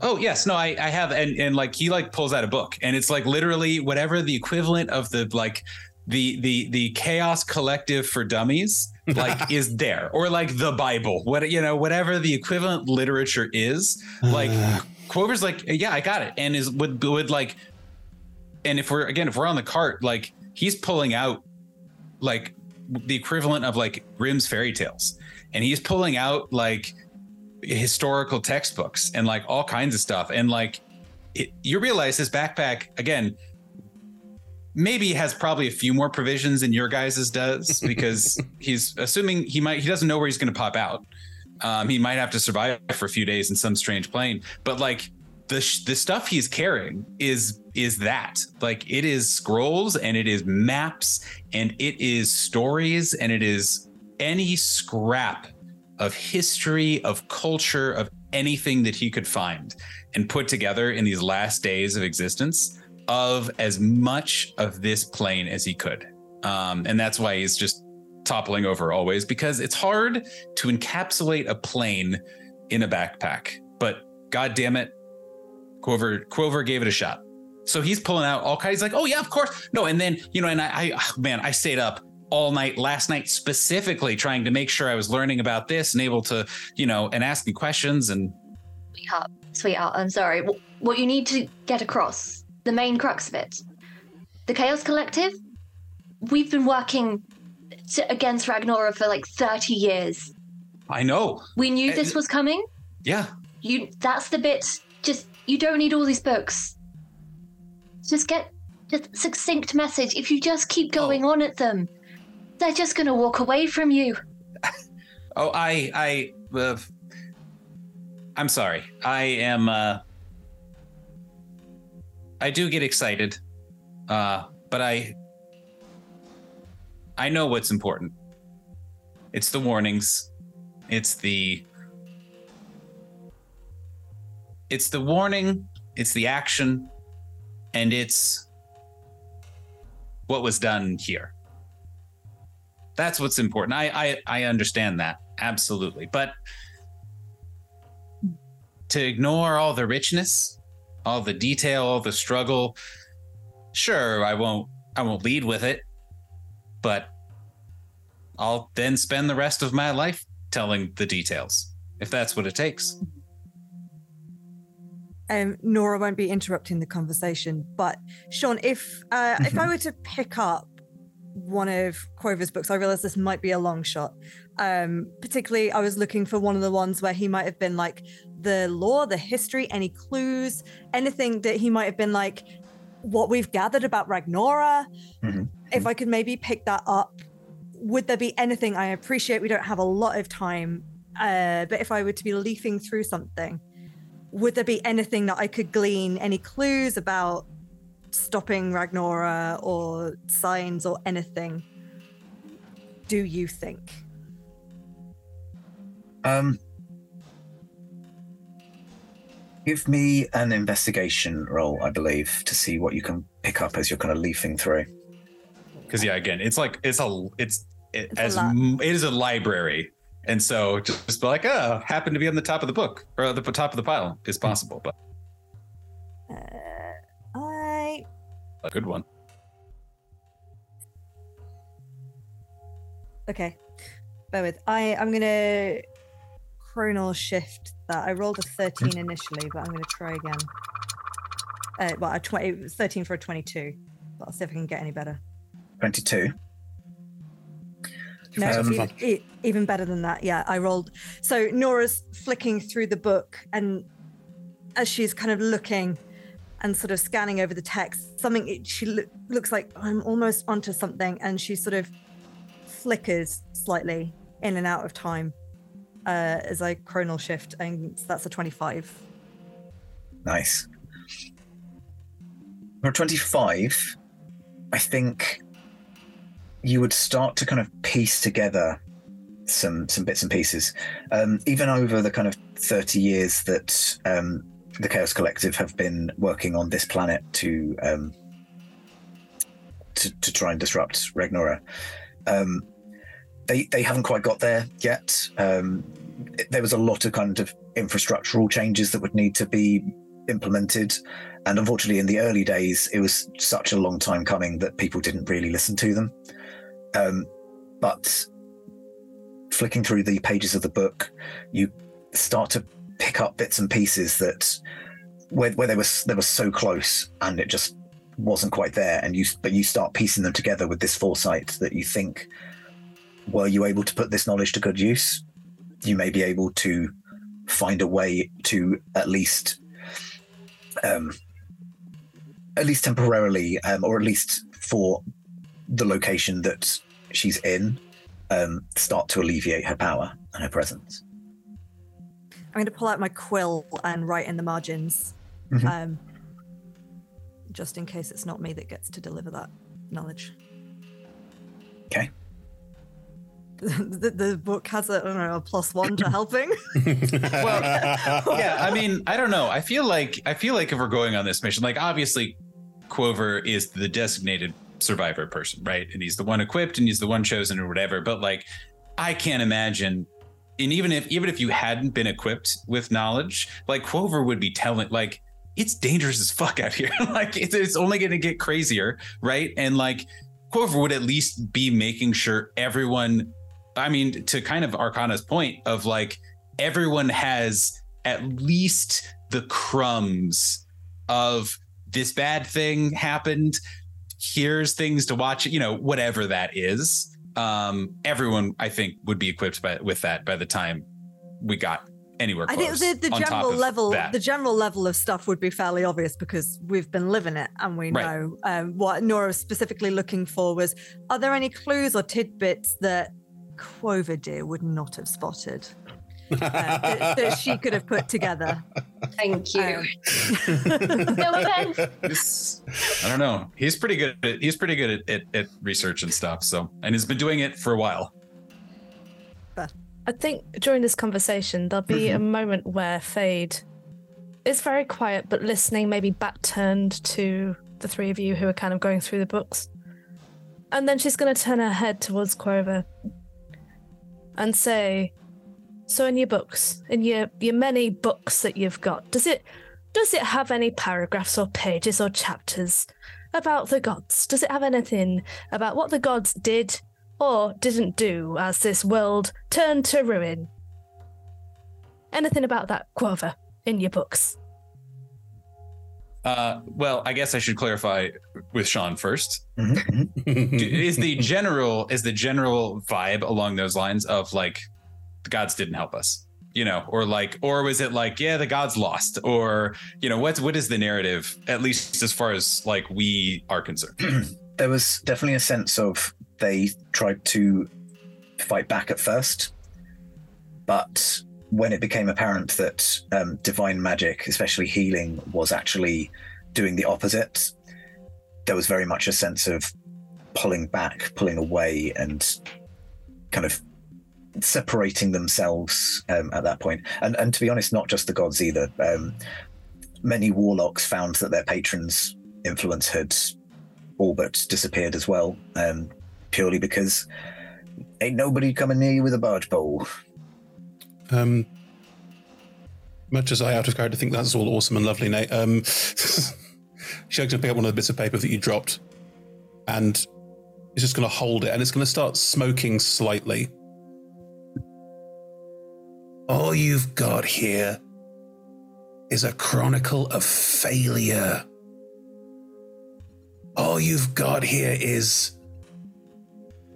L: Oh yes, no, I, I have, and and like he like pulls out a book, and it's like literally whatever the equivalent of the like the the the Chaos Collective for Dummies like [laughs] is there or like the bible what you know whatever the equivalent literature is like Quiver's, Quover's like yeah I got it and is would would like and if we're again if we're on the cart like he's pulling out like the equivalent of like Grimm's fairy tales and he's pulling out like historical textbooks and like all kinds of stuff and like it, you realize his backpack again maybe has probably a few more provisions than your guys's does [laughs] because he's assuming he might he doesn't know where he's going to pop out. Um, he might have to survive for a few days in some strange plane, but like the sh- the stuff he's carrying is is that like it is scrolls and it is maps and it is stories and it is any scrap of history of culture of anything that he could find and put together in these last days of existence of as much of this plane as he could. Um, and that's why he's just toppling over always because it's hard to encapsulate a plane in a backpack. But god damn it, Quover Quover gave it a shot. So he's pulling out all kinds. He's like, oh yeah, of course. No, and then you know, and I, I oh, man, I stayed up all night last night specifically trying to make sure I was learning about this and able to, you know, and asking questions and.
P: Sweetheart, sweetheart, I'm sorry. What you need to get across the main crux of it. The Chaos Collective, we've been working to, against Ragnorra for like 30 years.
L: I know.
P: We knew
L: eh,
P: this was coming.
L: Yeah.
P: You that's the bit just you don't need all these books. Just get just succinct message. If you just keep oh. going oh. on at them, they're just going to walk away from you.
L: [laughs] oh, I I uh, I'm sorry. I am uh I do get excited, uh, but I I know what's important. It's the warnings. It's the it's the warning. It's the action, and it's what was done here. That's what's important. I I, I understand that absolutely, but to ignore all the richness all the detail, all the struggle. Sure, I won't I won't lead with it, but I'll then spend the rest of my life telling the details, if that's what it takes.
D: Um, Nora won't be interrupting the conversation, but Sean, if uh, if mm-hmm. I were to pick up one of Quover's books, I realize this might be a long shot. Um, particularly, I was looking for one of the ones where he might have been like the lore, the history, any clues, anything that he might have been like, what we've gathered about Ragnorra. Mm-hmm. If I could maybe pick that up, would there be anything? I appreciate we don't have a lot of time, uh, but if I were to be leafing through something, would there be anything that I could glean, any clues about stopping Ragnorra or signs or anything? Do you think?
A: Um, Give me an investigation roll, I believe, to see what you can pick up as you're kind of leafing through.
L: Because yeah, again, it's like it's a it's, it, it's as it is a library, and so just, just be like, oh, happened to be on the top of the book or the top of the pile is hmm. possible, but
D: uh, I
L: a good one.
D: Okay, bear with. I I'm gonna chronal shift that. I rolled a 13 initially, but I'm going to try again. Uh, well, a 20, 13 for a 22. But I'll see if I can get any better.
A: 22. No,
D: um, even, even better than that. Yeah, I rolled. So Nora's flicking through the book, and as she's kind of looking and sort of scanning over the text, something she lo- looks like I'm almost onto something, and she sort of flickers slightly in and out of time uh, is a chronal shift, and that's a 25.
A: Nice. For 25, I think you would start to kind of piece together some some bits and pieces, um, even over the kind of 30 years that um, the Chaos Collective have been working on this planet to um, to, to, try and disrupt Ragnorra. Um, they they haven't quite got there yet. Um, it, there was a lot of kind of infrastructural changes that would need to be implemented, and unfortunately, in the early days, it was such a long time coming that people didn't really listen to them. Um, but flicking through the pages of the book, you start to pick up bits and pieces that where, where they were they were so close and it just wasn't quite there and you but you start piecing them together with this foresight that you think were you able to put this knowledge to good use, you may be able to find a way to at least, um, at least temporarily, um, or at least for the location that she's in, um, start to alleviate her power and her presence.
D: I'm going to pull out my quill and write in the margins, mm-hmm. um, just in case it's not me that gets to deliver that knowledge.
A: Okay
D: the, the book has a, know, a plus one to helping. [laughs] well,
L: yeah, I mean, I don't know. I feel like I feel like if we're going on this mission, like obviously, Quover is the designated survivor person, right? And he's the one equipped, and he's the one chosen, or whatever. But like, I can't imagine. And even if even if you hadn't been equipped with knowledge, like Quover would be telling, like it's dangerous as fuck out here. [laughs] like it's, it's only going to get crazier, right? And like Quover would at least be making sure everyone I mean, to kind of Arcana's point of like everyone has at least the crumbs of this bad thing happened. Here's things to watch, you know, whatever that is. Um, everyone, I think, would be equipped by, with that by the time we got anywhere close.
D: I think the, the general level, that. the general level of stuff would be fairly obvious because we've been living it and we right. know. Um, what Nora was specifically looking for was: are there any clues or tidbits that deer would not have spotted. Uh, that, that, she could have put together.
P: Thank you. Um, no
L: offense. I don't know. He's pretty good. At, he's pretty good at, at, at, research and stuff. So, and he's been doing it for a while.
S: But I think during this conversation, there'll be mm-hmm. a moment where Fade is very quiet, but listening, maybe back turned to the three of you who are kind of going through the books. And then she's going to turn her head towards Quover and say, so in your books, in your your many books that you've got, does it does it have any paragraphs or pages or chapters about the gods? Does it have anything about what the gods did or didn't do as this world turned to ruin? Anything about that, Quover, in your books?
L: Uh, well, I guess I should clarify with Sean 1st mm-hmm. mm-hmm. [laughs] is the general is the general vibe along those lines of like the gods didn't help us, you know, or like, or was it like, yeah, the gods lost, or you know, what's what is the narrative at least as far as like we are concerned?
A: [clears throat] there was definitely a sense of they tried to fight back at first, but when it became apparent that um, divine magic, especially healing, was actually doing the opposite, there was very much a sense of pulling back, pulling away, and kind of separating themselves um, at that point. And, and to be honest, not just the gods either. Um, many warlocks found that their patrons' influence had all but disappeared as well, um, purely because ain't nobody coming near you with a barge pole.
G: Um, much as I out of character think that's all awesome and lovely, Nate. Um, she's going to pick up one of the bits of paper that you dropped, and it's just going to hold it, and it's going to start smoking slightly.
R: All you've got here is a chronicle of failure. All you've got here is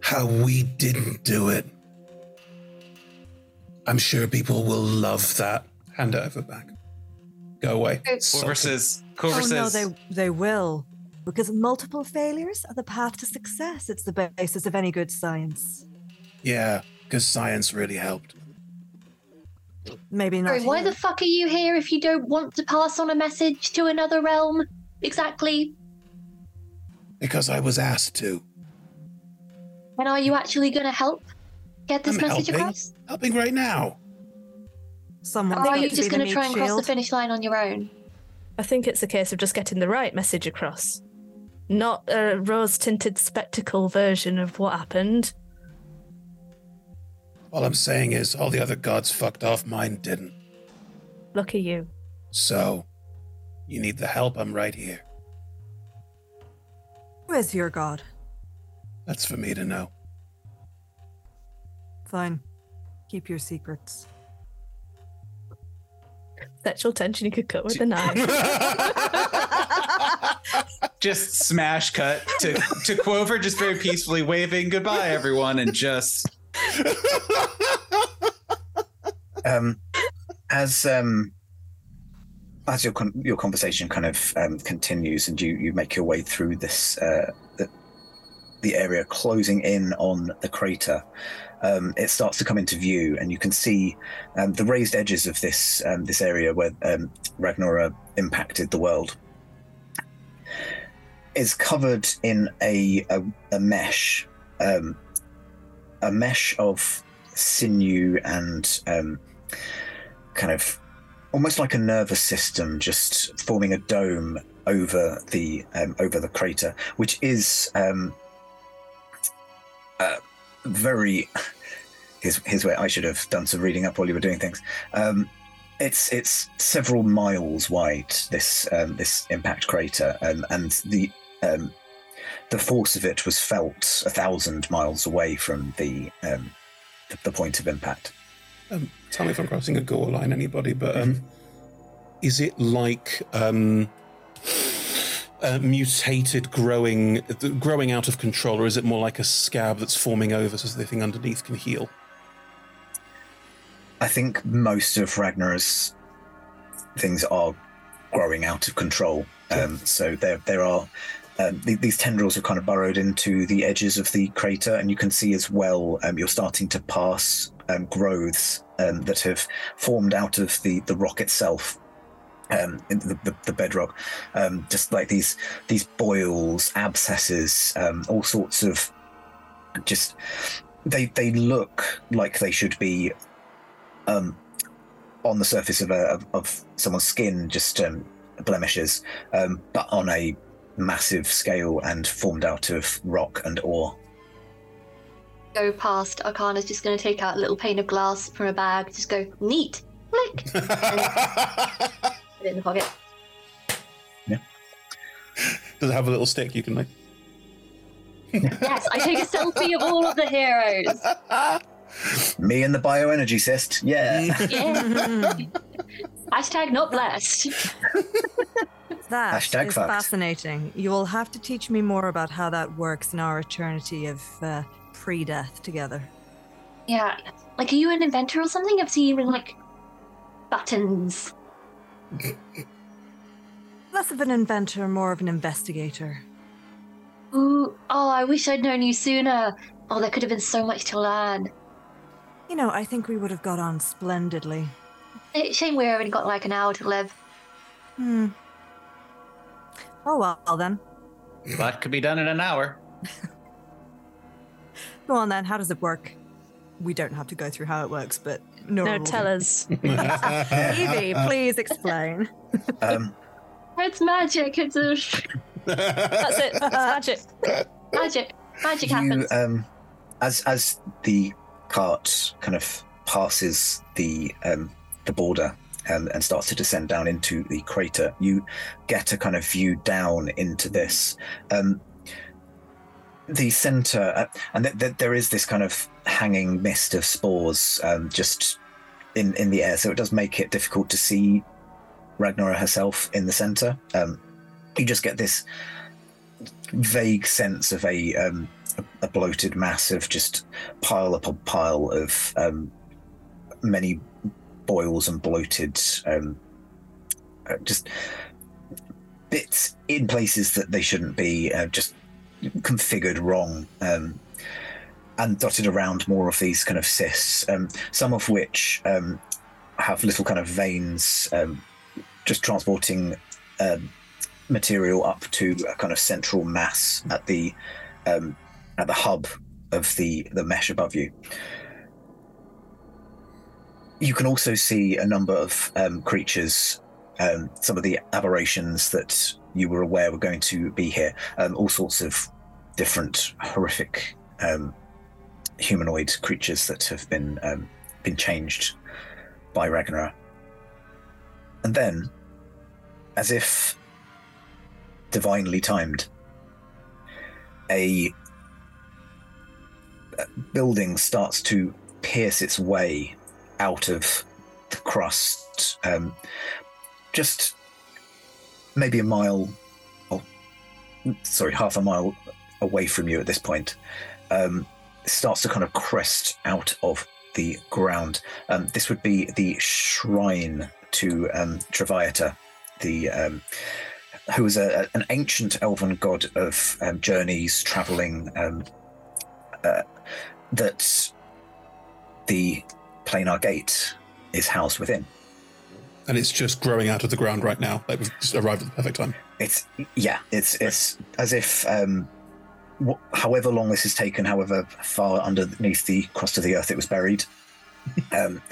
R: how we didn't do it. I'm sure people will love that. Hand it over back. Go away.
L: Quover says. oh, no,
D: they, they will. Because multiple failures are the path to success. It's the basis of any good science.
R: Yeah, because science really helped.
P: Maybe not. Sorry, why the fuck are you here if you don't want to pass on a message to another realm? Exactly.
R: Because I was asked to.
P: And are you actually going to help get this I'm message
R: helping.
P: across?
R: helping right now.
P: Someone. are you just going to try and shield? cross the finish line on your own?
S: I think it's a case of just getting the right message across, not a rose tinted spectacle version of what happened.
R: All I'm saying is, all the other gods fucked off, mine didn't.
S: Look at you.
R: So, you need the help, I'm right here.
D: Who is your god?
R: That's for me to know.
D: Fine. Keep your secrets. Sexual
S: tension you could cut with a knife.
L: [laughs] just smash cut to, to Quover just very peacefully waving goodbye, everyone, and just.
A: um, as um, as your con- your conversation kind of um, continues and you, you make your way through this uh, the, the area closing in on the crater um, it starts to come into view, and you can see um, the raised edges of this um, this area where um, Ragnorra impacted the world is covered in a a, a mesh, um, a mesh of sinew and kind of almost like a nervous system, just forming a dome over the um, over the crater, which is um, uh, very Here's, where I should have done some reading up while you were doing things. Um, it's it's several miles wide. This um, this impact crater, um, and the um, the force of it was felt a thousand miles away from the um, the, the, point of impact.
G: Um, tell me if I'm crossing a gore line, anybody, but is it like? a mutated, growing, growing out of control, or is it more like a scab that's forming over so the thing underneath can heal?
A: I think most of Ragnorra's things are growing out of control. Um, so there, there are um, th- these tendrils have kind of burrowed into the edges of the crater, and you can see as well. Um, you're starting to pass um, growths um, that have formed out of the the rock itself, um, the, the, the, bedrock, um, just like these these boils, abscesses, um, all sorts of just they they look like they should be um, on the surface of, a, of, of someone's skin, just um, blemishes, um, but on a massive scale and formed out of rock and ore.
P: Go past. Arcana's just going to take out a little pane of glass from a bag. Just go neat, click, [laughs] put it in the pocket.
A: Yeah.
G: Does it have a little stick you can
P: make? yes, I take a selfie of all of the heroes. [laughs]
A: Me and the bioenergy cyst. Yeah.
P: yeah. [laughs] Hashtag not blessed.
D: [laughs] That Hashtag is fucked. fascinating. You will have to teach me more about how that works in our eternity of uh, pre-death together.
P: Yeah. Like, are you an inventor or something? I've seen even like buttons.
D: Less of an inventor, more of an investigator.
P: Ooh, oh, I wish I'd known you sooner. Oh, there could have been so much to learn.
D: You know, I think we would have got on splendidly.
P: It's eh, shame we only got like an hour to live.
D: Hmm. Oh well, well then.
L: That could be done in an hour. [laughs]
D: Go on then. How does it work? We don't have to go through how it works, but no. No,
S: tell us. [laughs] [laughs]
D: Evie, please explain. Um,
P: it's magic. It's a...
S: That's it. magic. Magic. Magic you, happens. Um, as
A: as the cart kind of passes the um, the border and, um, and, starts to descend down into the crater. You get a kind of view down into this. Um, the center, uh, and th- th- there is this kind of hanging mist of spores um, just in, in the air, so it does make it difficult to see Ragnorra herself in the center. Um, you just get this vague sense of a um, a, bloated mass of just pile upon pile of um, many boils and bloated um, uh, just bits in places that they shouldn't be, uh, just configured wrong. Um, and dotted around more of these kind of cysts, um, some of which um, have little kind of veins um, just transporting material up to a kind of central mass at the um, at the hub of the, the mesh above you. You can also see a number of um, creatures, um, some of the aberrations that you were aware were going to be here, um, all sorts of different horrific um, humanoid creatures that have been um, been changed by Ragnorra. And then, as if divinely timed, a building starts to pierce its way out of the crust, um, just maybe a mile, or sorry, half a mile away from you at this point. Um, starts to kind of crest out of the ground. Um, this would be the shrine to um, Traviata, the um, who was a, an ancient elven god of um, journeys, traveling, um, uh, that the planar gate is housed within.
G: And it's just growing out of the ground right now. Like we've just arrived at the perfect time.
A: It's yeah. It's it's as if um, wh- however long this has taken, however far underneath the crust of the earth it was buried, [laughs] um,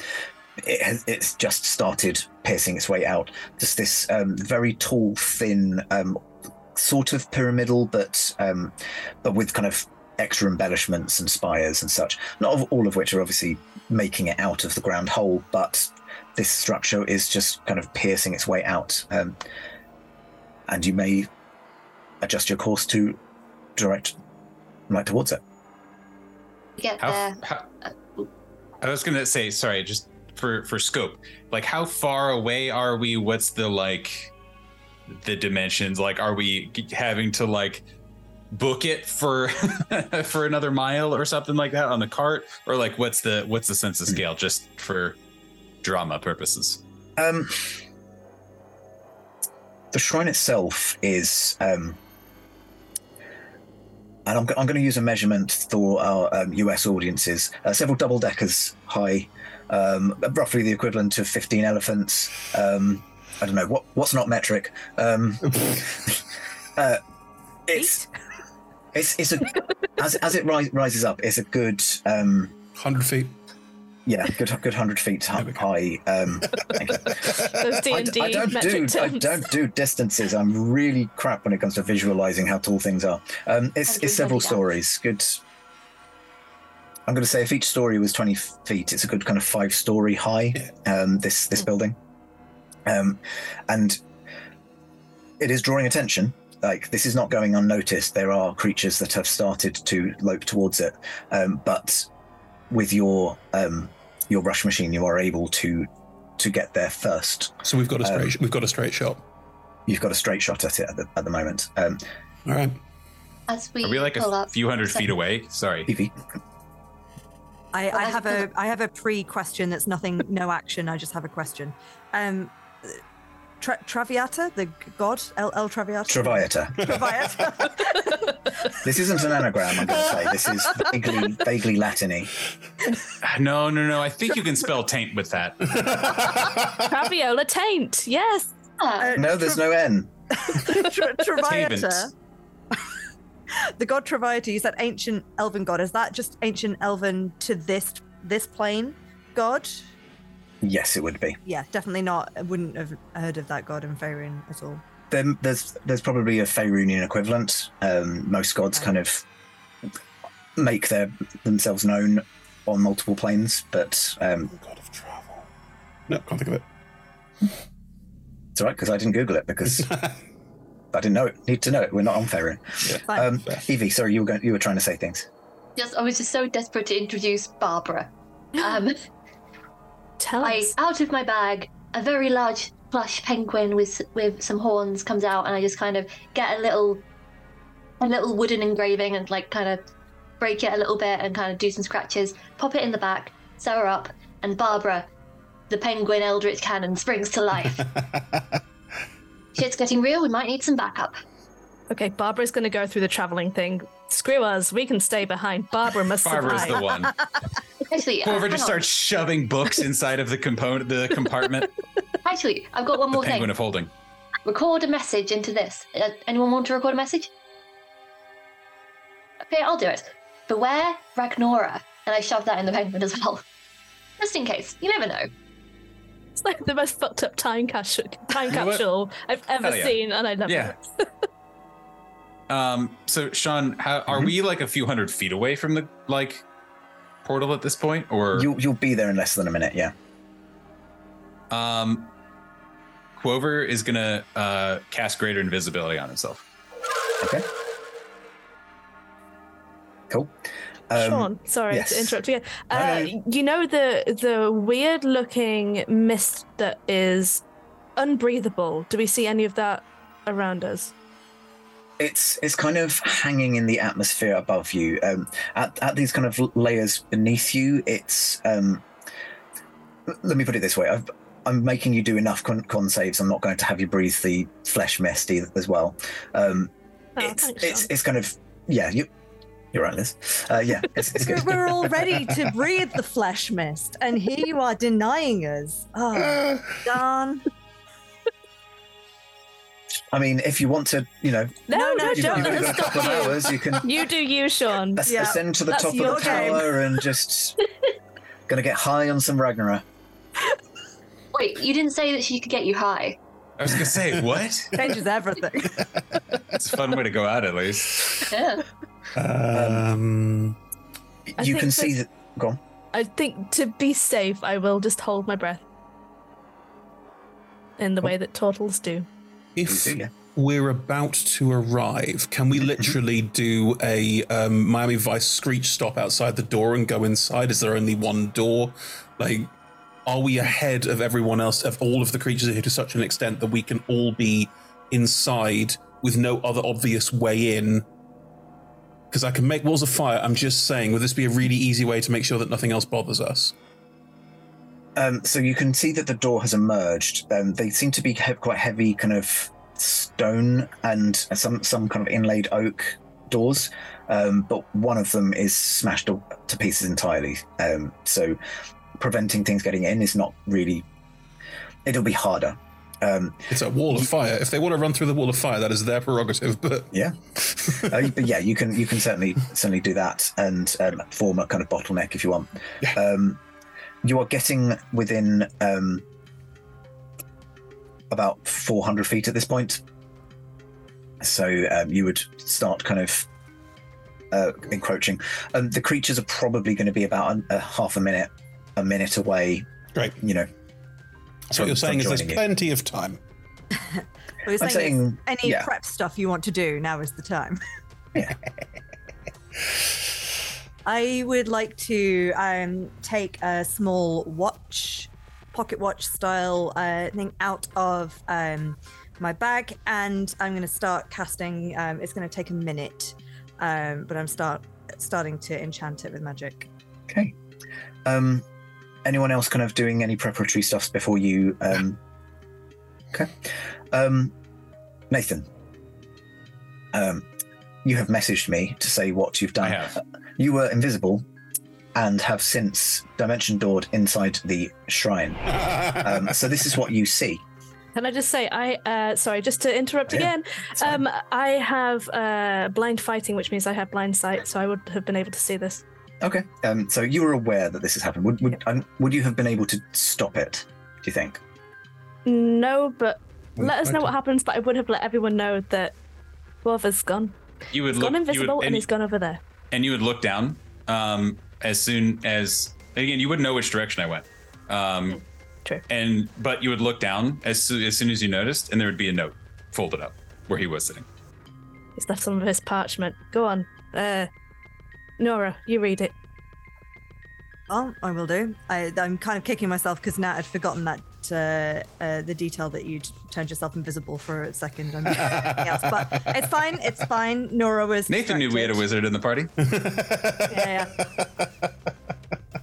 A: it has, it's just started piercing its way out. Just this um, very tall, thin, um, sort of pyramidal, but um, but with kind of extra embellishments and spires and such. Not all of which are obviously making it out of the ground whole, but this structure is just kind of piercing its way out. Um, and you may adjust your course to direct right towards it.
P: Get how, there. How, I
L: was gonna say, sorry, just for for scope, like how far away are we? What's the like the dimensions? Like, are we having to like book it for [laughs] for another mile or something like that on the cart or like what's the what's the of scale just for drama purposes
A: um the shrine itself is um and I'm, I'm going to use a measurement for our um, US audiences. Uh, several double deckers high, um, roughly the equivalent of 15 elephants. Um, I don't know what what's not metric. Um, [laughs] uh, it's it's it's a as as it rises up, it's a good um,
G: hundred feet.
A: Yeah, good good hundred feet high. Um, [laughs] Those D and D I, I don't do terms. I don't do distances. I'm really crap when it comes to visualizing how tall things are. Um, it's it's several stories. Good. I'm going to say if each story was 20 feet, it's a good kind of five story high. Um, this this hmm. building, um, and it is drawing attention like this is not going unnoticed. There are creatures that have started to lope towards it, um, but with your um, your rush machine, you are able to to get there first.
G: So we've got a straight um, we've got a straight shot.
A: You've got a straight shot at it at the, at the moment. Um, All right.
G: As we are
P: we like a up,
L: few hundred feet away? Sorry.
D: I, I have a I have a pre question that's nothing no action. I just have a question. Um, Tra- Traviata, the god, El, El Traviata. Traviata.
A: Traviata. [laughs] this isn't an anagram. I'm going to say this is vaguely, vaguely Latiny.
L: No, no, no. I think you can spell taint with that.
S: Traviola taint. Yes.
A: Uh, no, there's tra- no N.
D: Tra- Traviata. [laughs] the god Traviata is that ancient elven god. Is that just ancient elven to this this plane god?
A: Yes, it would be.
D: Yeah, definitely not. I wouldn't have heard of that god in Faerun at all.
A: There, there's there's probably a Faerunian equivalent. Um, most gods okay. kind of make their themselves known on multiple planes, but um, god of
G: travel. No, can't think of it.
A: It's all right because I didn't Google it because [laughs] I didn't know it. Need to know it. We're not on Faerun. Yeah. Um, Evie, sorry, you were going, you were trying to say things.
P: Yes, I was just so desperate to introduce Barbara. [gasps] Um, Tell I, us. Out of my bag, a very large plush penguin with with some horns comes out, and I just kind of get a little, a little wooden engraving and like kind of break it a little bit and kind of do some scratches. Pop it in the back, sew her up, and Barbara, the penguin eldritch cannon, springs to life. [laughs] Shit's getting real. We might need some backup.
S: Okay, Barbara's going to go through the traveling thing. Screw us, we can stay behind. Barbara must Barbara's survive. the one. [laughs] Uh,
L: Whoever uh, just starts shoving books inside of the component, the compartment.
P: [laughs] Actually, I've got one the
L: thing.
P: penguin
L: of holding.
P: Record a message into this. Uh, anyone want to record a message? Okay, I'll do it. Beware Ragnorra, and I shoved that in the penguin as well, [laughs] just in case. You never know.
S: It's like the most fucked up time capsule, time capsule I've ever yeah. seen, and I love yeah. it.
L: Um, so Sean, how, are mm-hmm. we like a few hundred feet away from the like portal at this point, or
A: you you'll be there in less than a minute? Yeah.
L: Um, Quover is gonna uh, cast greater invisibility on himself.
A: Okay. Cool.
S: Um, Sean, sorry yes. to interrupt you. Uh, you know the the weird looking mist that is unbreathable. Do we see any of that around us?
A: it's it's kind of hanging in the atmosphere above you. Um, at, at these kind of layers beneath you, it's. Um, let me put it this way: I've, I'm making you do enough con, con, saves. I'm not going to have you breathe the flesh mist either, as well. Um, oh, it's thanks, it's it's kind of yeah. You, you're right, Liz. Uh, yeah, it's, it's good.
D: [laughs] We're all ready to breathe the flesh mist, and here you are denying us. Oh, [laughs] darn.
A: I mean, if you want to, you know,
S: no, no, you, don't. You let us stop you. Hours, you can. You do you, Sean. As-
A: yeah. Ascend to the That's top of the game. tower and just [laughs] gonna get high on some Ragnorra.
P: Wait, you didn't say that she could get you high.
L: I was gonna say [laughs] what
D: changes everything.
L: it's a fun way to go out, at least. Yeah. Um,
A: um I you can for, see that. Go on.
S: I think to be safe, I will just hold my breath in the oh. way that tortles do.
G: If we're about to arrive, can we mm-hmm. literally do a um, Miami Vice screech stop outside the door and go inside? Is there only one door? Like, are we ahead of everyone else, of all of the creatures here to such an extent that we can all be inside with no other obvious way in? Because I can make walls of fire. I'm just saying, would this be a really easy way to make sure that nothing else bothers us?
A: Um, so you can see that the door has emerged. Um, they seem to be he- quite heavy, kind of stone and some some kind of inlaid oak doors, um, but one of them is smashed to pieces entirely. Um, so preventing things getting in is not really. It'll be harder.
G: Um, it's a wall of fire. If they want to run through the wall of fire, that is their prerogative. But
A: yeah, [laughs] uh, but yeah, you can you can certainly certainly do that and um, form a kind of bottleneck if you want. Yeah you are getting within um, about 400 feet at this point. So um, you would start kind of uh, encroaching. Um, the creatures are probably going to be about a, a half a minute, a minute away.
G: Great.
A: You know.
G: So from, what you're saying is there's you. plenty of time. [laughs] what
D: you're saying, saying any yeah. prep stuff you want to do now is the time. yeah. [laughs] I would like to um, take a small watch, pocket watch style uh, thing out of um, my bag, and I'm going to start casting. Um, it's going to take a minute, um, but I'm start starting to enchant it with magic.
A: Okay. Um, anyone else kind of doing any preparatory stuffs before you? Um, okay. Nathan, you have messaged me to say what you've done. I have. You were invisible and have since dimension doored inside the shrine. Um, so this is what you see.
S: Can I just say, I uh, sorry, just to interrupt yeah, again. Um, I have uh, blind fighting, which means I have blind sight, so I would have been able to see this.
A: Okay. Um, so you were aware that this has happened. Would would, um, would you have been able to stop it? Do you think?
S: No, but let us know what happens. But I would have let everyone know that Quover's gone.
L: You would He's look. gone you would- invisible and, and he's gone over there and you would look down um, as soon as again you wouldn't know which direction I went. Um,
S: True. And
L: but you would look down as, as soon as you noticed, and there would be a note folded up where he was sitting.
S: Is that some of his parchment. Go on, uh, Nora, you read it.
D: Oh, I will do. I, am kind of kicking myself because Nat had forgotten that uh, uh, the detail that you turned yourself invisible for a second. And [laughs] else. But it's fine. It's fine. Nora
L: was.
D: Nathan
L: distracted. knew we had a wizard in the party. [laughs] yeah,
D: yeah.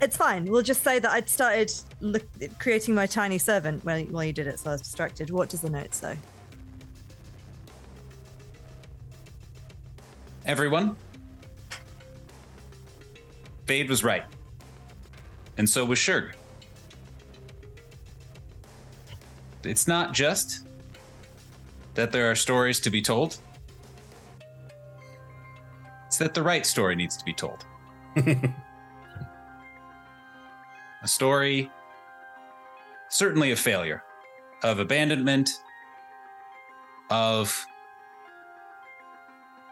D: It's fine. We'll just say that I'd started look, creating my tiny servant while, while you did it, so I was distracted. What does the note say?
T: Everyone, Bade was right, and so was Shurg. it's not just that there are stories to be told. It's that the right story needs to be told. [laughs] a story certainly of failure, of abandonment, of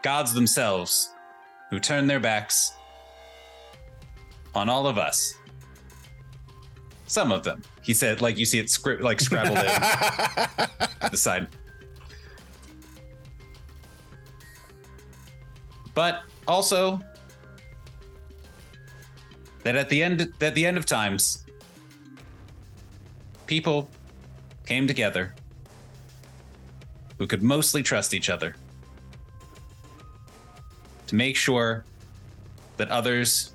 T: gods themselves who turn their backs on all of us. Some of them. He said, like you see it script like scrabbled in [laughs] the side. But also that at the end at the end of times, people came together who could mostly trust each other to make sure that others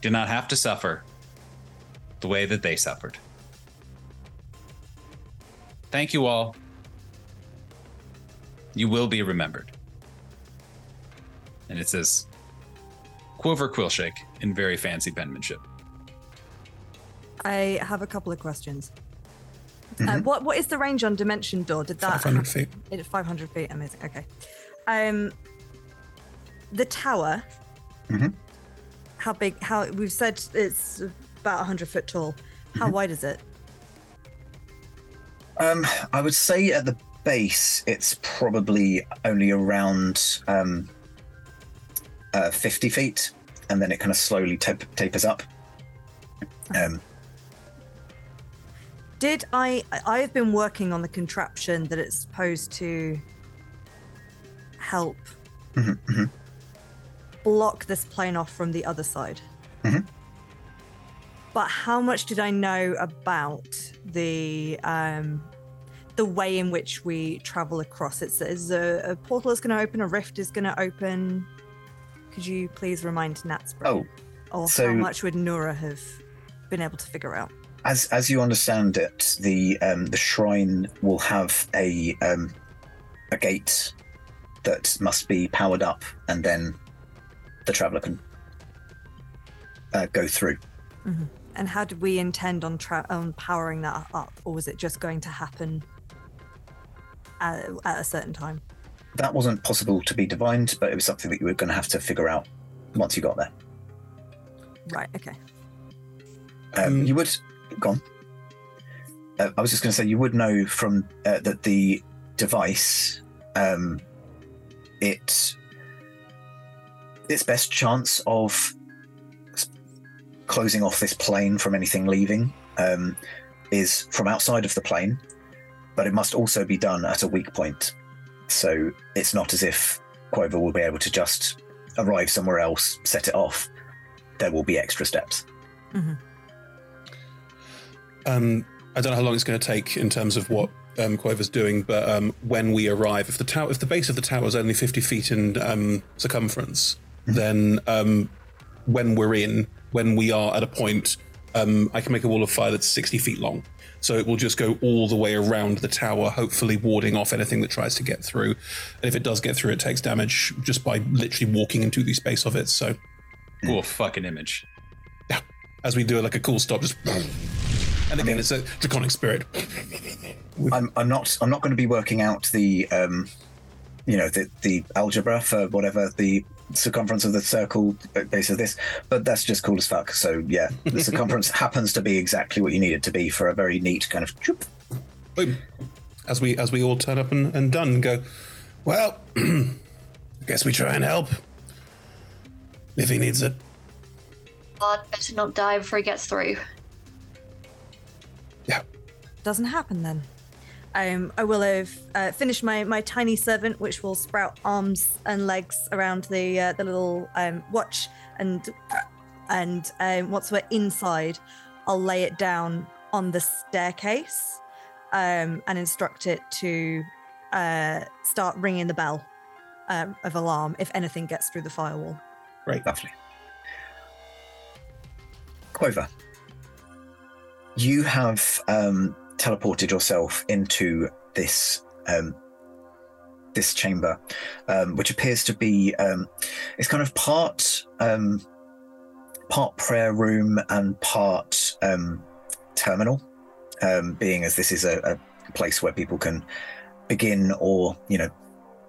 T: did not have to suffer the way that they suffered. Thank you all. You will be remembered. And it says Quover Quillshake in very fancy penmanship.
D: I have a couple of questions. Uh, mm-hmm. Uh, what what is the range on Dimension Door? Did that
G: 500 feet?
D: 500 feet. Amazing. Okay. Um, the tower. Mm-hmm. How big? How we've said it's about 100 foot tall. How mm-hmm. wide is it?
A: Um, I would say at the base, it's probably only around um, uh, 50 feet, and then it kind of slowly tap- tapers up. Um,
D: Did I? I have been working on the contraption that it's supposed to help mm-hmm, mm-hmm. block this plane off from the other side. Mm-hmm but how much did I know about the um, the way in which we travel across? It's, it's a, a, portal is going to open, a rift is going to open. Could you please remind Natsbro?
A: Oh, or so
D: how much would Nora have been able to figure out?
A: As as you understand it, the um, the shrine will have a um, a gate that must be powered up, and then the traveler can uh, go through. Mm-hmm.
D: And how did we intend on, tra- on powering that up, or was it just going to happen at, uh, at a certain time?
A: That wasn't possible to be divined, but it was something that you were going to have to figure out once you got there.
D: Right. Okay.
A: Um, you would gone. Uh, I was just going to say you would know from uh, that the device, um, it its best chance of closing off this plane from anything leaving um, is from outside of the plane, but it must also be done at a weak point. So it's not as if Quover will be able to just arrive somewhere else, set it off. There will be extra steps.
G: Mm-hmm. Um, I don't know how long it's going to take in terms of what um, Quover's doing, but um, when we arrive, if the tower, if the base of the tower is only fifty feet in um, circumference, mm-hmm. then um, when we're in, when we are at a point, um, I can make a wall of fire that's 60 feet long. So it will just go all the way around the tower, hopefully warding off anything that tries to get through. And if it does get through, it takes damage just by literally walking into the space of it. So,
L: cool fucking image.
G: Yeah. As we do it like a cool stop, just. And again, I mean, it's a draconic spirit.
A: [laughs] I'm, I'm not I'm not going to be working out the um, you know the the algebra for whatever the circumference of the circle uh, base of this, but that's just cool as fuck. So yeah, the circumference [laughs] happens to be exactly what you need it to be for a very neat kind of choop.
G: Boom. As we as we all turn up and, and done and go, well, [clears throat] I guess we try and help. If he needs it.
P: I'd better not die before he gets through.
D: Yeah. Doesn't happen then. Um, I will have uh, finished my, my tiny servant, which will sprout arms and legs around the uh, the little um, watch, and and um, once we're inside, I'll lay it down on the staircase um, and instruct it to uh, start ringing the bell um, of alarm if anything gets through the firewall.
A: Great, lovely. Quover, you have um, teleported yourself into this um, this chamber, um, which appears to be um, it's kind of part um, part prayer room and part um, terminal, um, being as this is a, a place where people can begin or you know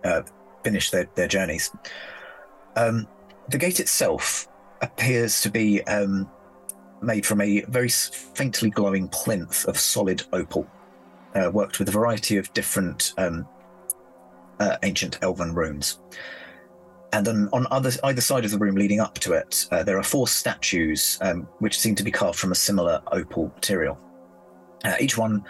A: uh, finish their, their journeys. Um, the gate itself appears to be um, made from a very faintly glowing plinth of solid opal, uh, worked with a variety of different um, uh, ancient elven runes. And then on other, either side of the room leading up to it, uh, there are four statues um, which seem to be carved from a similar opal material. Uh, each one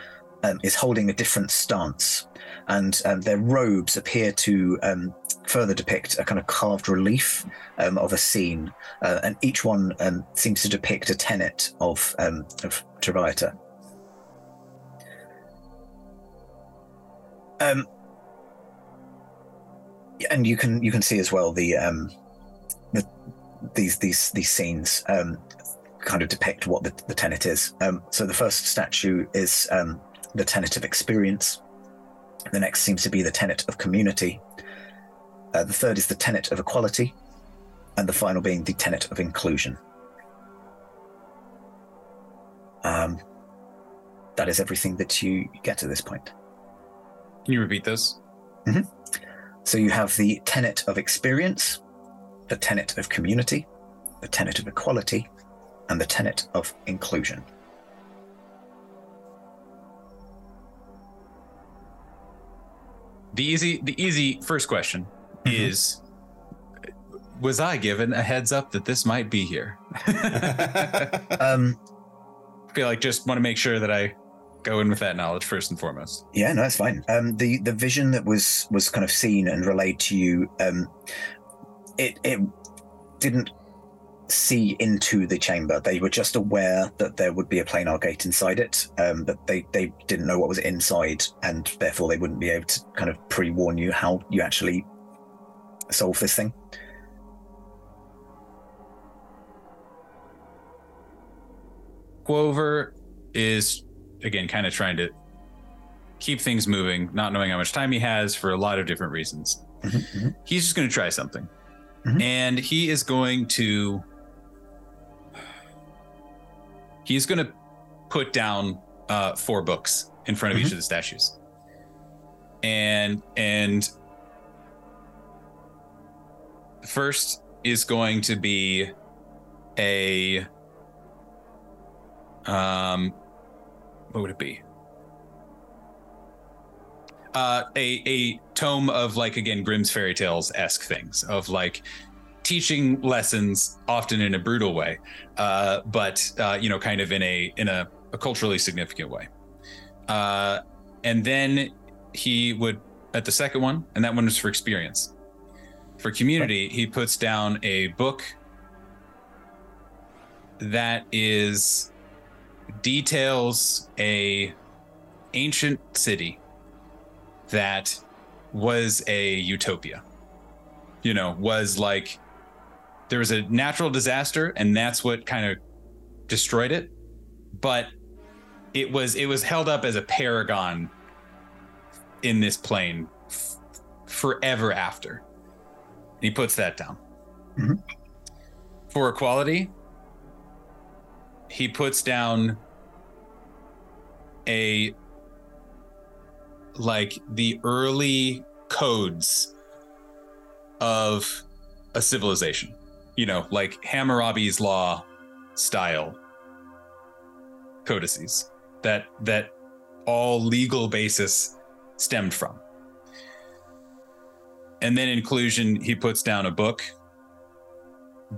A: um, is holding a different stance, and um, their robes appear to um, further depict a kind of carved relief um, of a scene, uh, and each one um, seems to depict a tenet of um, of um, and you can you can see as well the, the these these these scenes kind of depict what the, the tenet is. so the first statue is um, the tenet of experience. The next seems to be the tenet of community. Uh, the third is the tenet of equality. And the final being the tenet of inclusion. Um, that is everything that you get to this point.
L: Can you repeat this? Mm-hmm.
A: So you have the tenet of experience, the tenet of community, the tenet of equality, and the tenet of inclusion.
L: the easy the easy first question mm-hmm. is was I given a heads up that this might be here? [laughs] um, I feel like just want to make sure that I go in with that knowledge first and foremost.
A: Yeah, no, that's fine. Um, the the vision that was was kind of seen and relayed to you, um, it it didn't see into the chamber. They were just aware that there would be a planar gate inside it, um, but they, they didn't know what was inside, and therefore they wouldn't be able to kind of pre warn you how you actually solve this thing.
L: Quover is again kind of trying to keep things moving, not knowing how much time he has for a lot of different reasons. Mm-hmm, mm-hmm. He's just going to try something. Mm-hmm. And he is going to He's going to put down uh, four books in front of mm-hmm. each of the statues, and and first is going to be a um, what would it be? Uh, a a tome of like again Grimm's fairy tales esque things of like teaching lessons often in a brutal way, uh, but uh, you know, kind of in a in a, a culturally significant way. Uh, and then he would at the second one, and that one was for experience. For community, he puts down a book that is details a ancient city that was a utopia you know was like there was a natural disaster, and that's what kind of destroyed it. But it was it was held up as a paragon in this plane f- forever after. And he puts that down. Mm-hmm. For equality, he puts down a like the early codes of a civilization you know, like Hammurabi's law style codices that that all legal basis stemmed from. And then inclusion, he puts down a book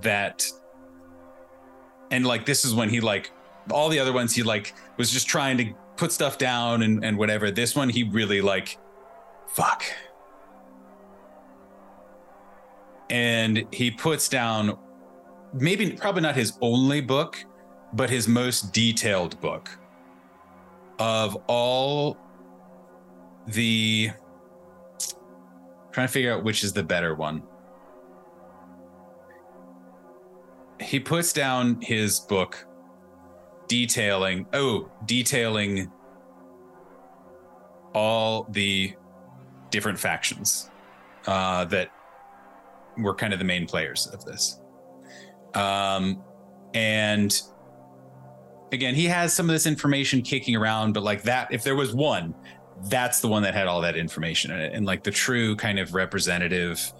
L: that and like this is when he like all the other ones he like was just trying to put stuff down and, and whatever. This one he really like fuck and he puts down maybe probably not his only book, but his most detailed book of all the trying to figure out which is the better one. He puts down his book detailing, oh, detailing all the different factions uh, that were kind of the main players of this. Um, and again, he has some of this information kicking around, but like that, if there was one, that's the one that had all that information in it and like the true kind of representative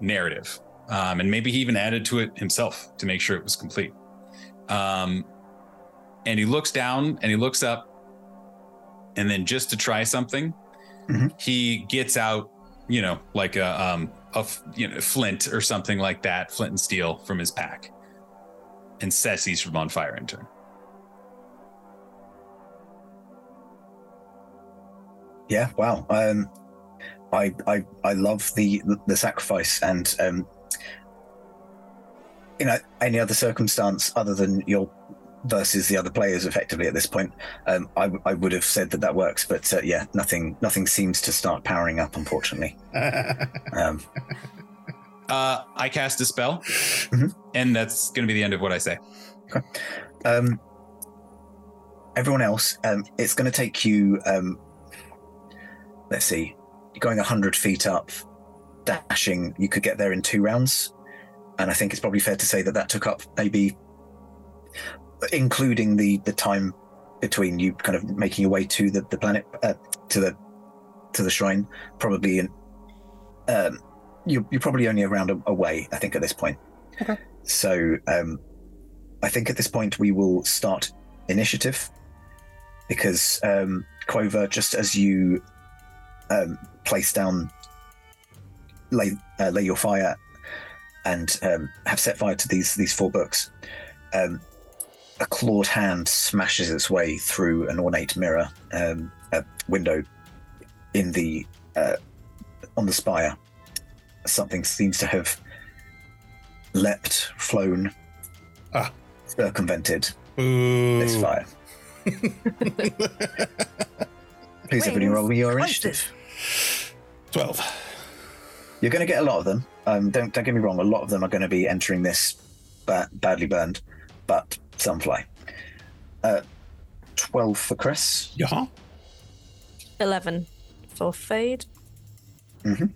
L: narrative. Um, and maybe he even added to it himself to make sure it was complete. Um, and he looks down and he looks up. And then just to try something, mm-hmm. he gets out, you know, like a, um, a you know flint or something like that, flint and steel from his pack, and these from on fire in turn.
A: Yeah, wow. Um, I I I love the the sacrifice and um, you know any other circumstance other than your versus the other players effectively at this point, um, would have said that that works. But uh, yeah, nothing nothing seems to start powering up, unfortunately. [laughs] um,
L: uh, I cast a spell, mm-hmm. and that's going to be the end of what I say. Okay. Um,
A: everyone else, um, it's going to take you. Um, let's see, you're going hundred feet up, dashing. You could get there in two rounds, and I think it's probably fair to say that that took up maybe including the the time between you kind of making your way to the the planet uh, to the to the shrine, probably in. Um, you're, you're probably only around a, away, I think, at this point. Okay. So, um, I think at this point we will start initiative because um, Quover, just as you um, place down, lay uh, lay your fire, and um, have set fire to these these four books, um, a clawed hand smashes its way through an ornate mirror, um, a window in the uh, on the spire. Something seems to have leapt, flown, ah. circumvented Ooh. this fire. [laughs] Please, everybody, roll me your initiative.
G: Twelve.
A: You're going to get a lot of them. Um, don't don't get me wrong. A lot of them are going to be entering this ba- badly burned but Sunfly. Uh, 12 for Chris. Yeah.
S: 11 for Fade.
L: Mm-hmm.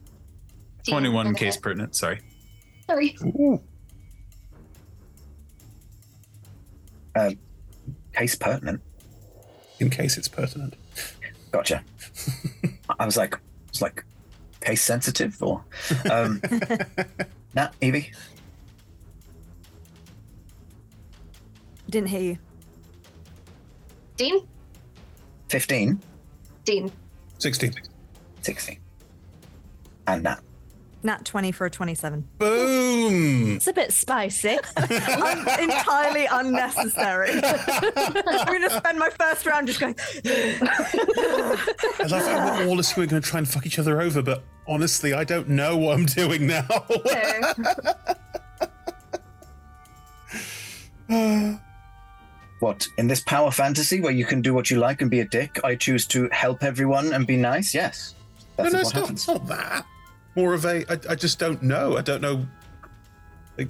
L: 21 case pertinent, sorry.
P: Sorry. Ooh.
A: Um, case pertinent.
G: In case it's pertinent.
A: Gotcha. [laughs] I was like, it's like case sensitive or. Um, [laughs] Evie?
D: Didn't hear you.
P: Dean?
A: 15, Dean. 16. 16. And
P: that.
A: Nat
D: 20 for a 27. Boom!
L: It's a
S: bit spicy. [laughs]
D: Un- entirely unnecessary. [laughs] I'm going to spend my first round just going. I
G: love how we're all assuming we're going to try and fuck each other over, but honestly, I don't know what I'm doing now.
A: [laughs] what in this power fantasy where you can do what you like and be a dick i choose to help everyone and be nice yes
G: that's no no it's not, not that more of a. I, I just don't know i don't know like,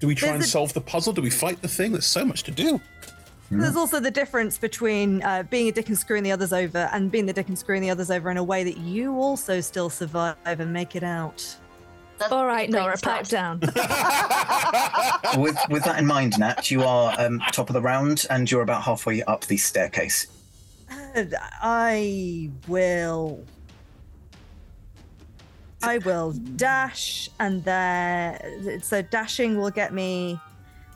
G: do we try There's and a... solve the puzzle do we fight the thing there's so much to do
D: hmm. there's also the difference between uh, being a dick and screwing the others over and being the dick and screwing the others over in a way that you also still survive and make it out.
S: That's All right, Nora, pipe down. [laughs]
A: with with that in mind, Nat, you are um, top of the round, and you're about halfway up the staircase.
D: I will. I will dash, and there. So dashing will get me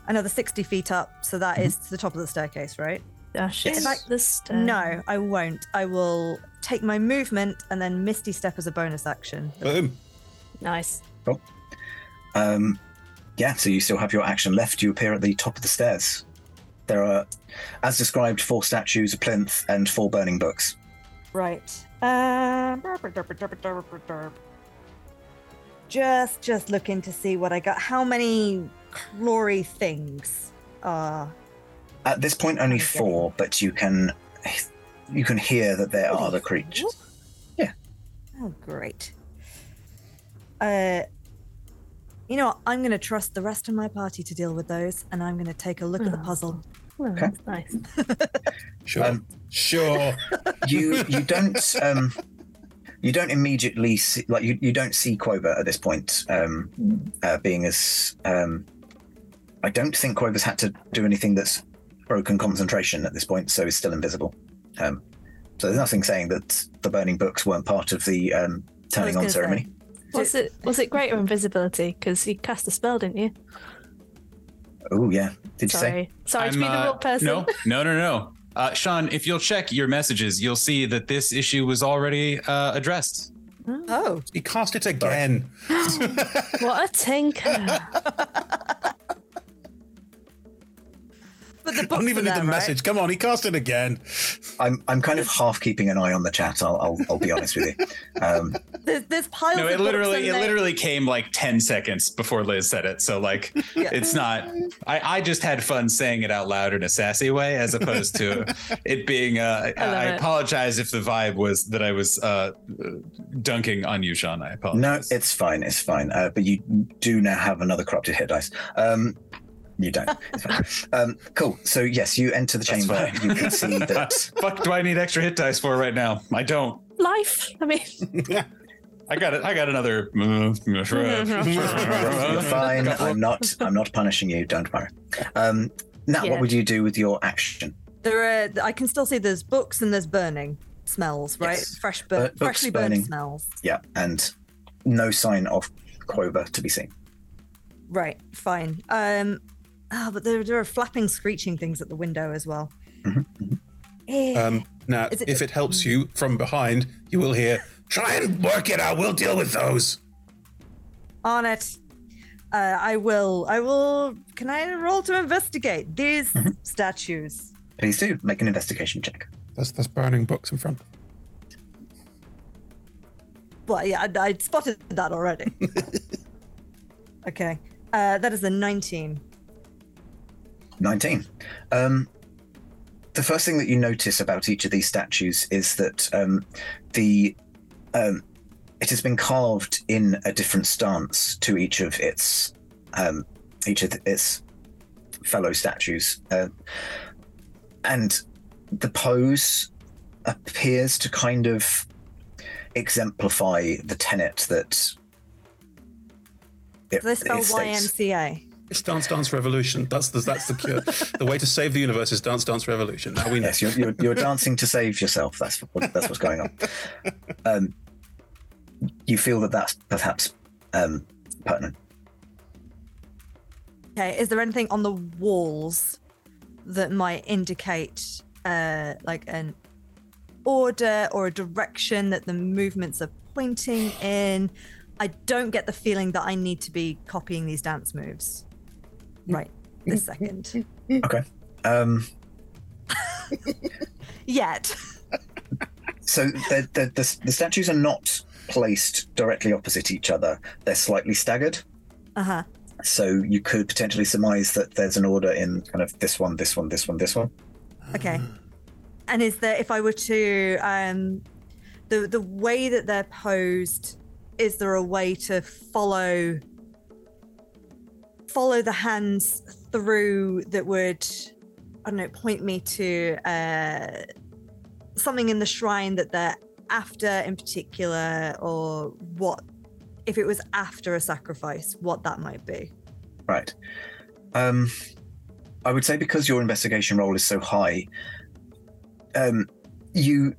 D: another sixty feet up. So that mm-hmm. is to the top of the staircase, right?
S: Dash Yes. Like the stair. No, I won't. I will take my movement and then Misty Step as a bonus action. Boom. Nice. Cool.
A: Um, yeah, so you still have your action left. You appear at the top of the stairs. There are, as described, four statues, a plinth, and four burning books.
D: Right. Uh, just, just looking to see what I got. How many glory things are?
A: At this point, only four, but you can, you can hear that there are the creatures. Yeah.
D: Oh, great uh, you know I'm going to trust the rest of my party to deal with those, and I'm going to take a look oh. at the oh, puzzle.
S: okay. That's nice. [laughs] sure.
G: Um, sure.
A: you you don't um, you don't immediately see like you, you don't see Quover at this point um, uh, being as um, I don't think Quover's had to do anything that's broken concentration at this point, so he's still invisible. Um, so there's nothing saying that the burning books weren't part of the um, turning on ceremony. Say
S: was it was it greater invisibility? Because you cast a spell, didn't you?
A: Oh yeah. Did
S: Sorry.
A: you say? Sorry
S: I'm, to be the uh, person. No,
L: no, no, no. Uh, Sean, if you'll check your messages, you'll see that this issue was already uh, addressed.
D: Oh. oh.
G: He cast it again. [gasps]
S: what a tinker. [laughs]
G: But the books [laughs] don't even need the right? message. Come on, he cast it again.
A: I'm I'm kind of half keeping an eye on the chat. I'll I'll, I'll be honest
S: with you. Um, [laughs] there's, there's piles. No, it
L: literally
S: it
L: literally came like ten seconds before Liz said it. So like, [laughs] yeah. it's not. I I just had fun saying it out loud in a sassy way, as opposed to it being. Uh, I, I, apologize if the vibe was that I was uh, dunking on you, Sean. I apologize.
A: No, it's fine. It's fine. Uh, but you do now have another corrupted hit dice. Um, you don't. um, cool. So yes, you enter the chamber. You can see
L: [laughs] that. Fuck! Do I need extra hit dice for right now? I don't.
S: Life. I mean.
L: [laughs] I got it. I got another. Uh, You're
A: [laughs] fine. I'm not. I'm not punishing you. Don't worry. Um, now, yeah. what would you do with your action?
D: There are. I can still see there's books and there's burning smells. Right, yes. fresh, bur- uh, freshly burning. burned smells.
A: Yeah, and no sign of Quover to be seen.
D: Right. Fine. Um, Oh, but there, there are flapping, screeching things at the window as well. Mm-hmm, mm-hmm.
G: Eh, um, now, it, if it helps you from behind, you will hear, try and work it out. We'll deal with those.
D: On it. Uh, I will. I will. Can I roll to investigate these mm-hmm. statues?
A: Please do. Make an investigation check.
G: There's there's burning books in front.
D: Well, yeah, I, I spotted that already. [laughs] okay. Uh, that is a 19.
A: 19. Um, the first thing that you notice about each of these statues is that um, the um, it has been carved in a different stance to each of its um, each of its fellow statues, uh, and the pose appears to kind of exemplify the tenet that. It, they
D: spell YMCA?
G: It's Dance Dance Revolution. That's the, that's the cure. the way to save the universe is Dance Dance Revolution. Now we know.
A: Yes, you're, you're, you're dancing to save yourself. That's what, that's what's going on. Um, you feel that that's perhaps um, pertinent.
D: Okay. Is there anything on the walls that might indicate uh, like an order or a direction that the movements are pointing in? I don't get the feeling that I need to be copying these dance moves right this second.
A: Okay. Um.
D: Yet.
A: so the, the, the, the statues are not placed directly opposite each other. They're slightly staggered. Uh huh. So you could potentially surmise that there's an order in kind of this one, this one, this one, this one.
D: Okay. And is there if I were to um the the way that they're posed, is there a way to follow follow the hands through that would, I don't know, point me to uh, something in the shrine that they're after in particular, or what, if it was after a sacrifice, what that might be.
A: Right. Um, I would say because your investigation role is so high, um, you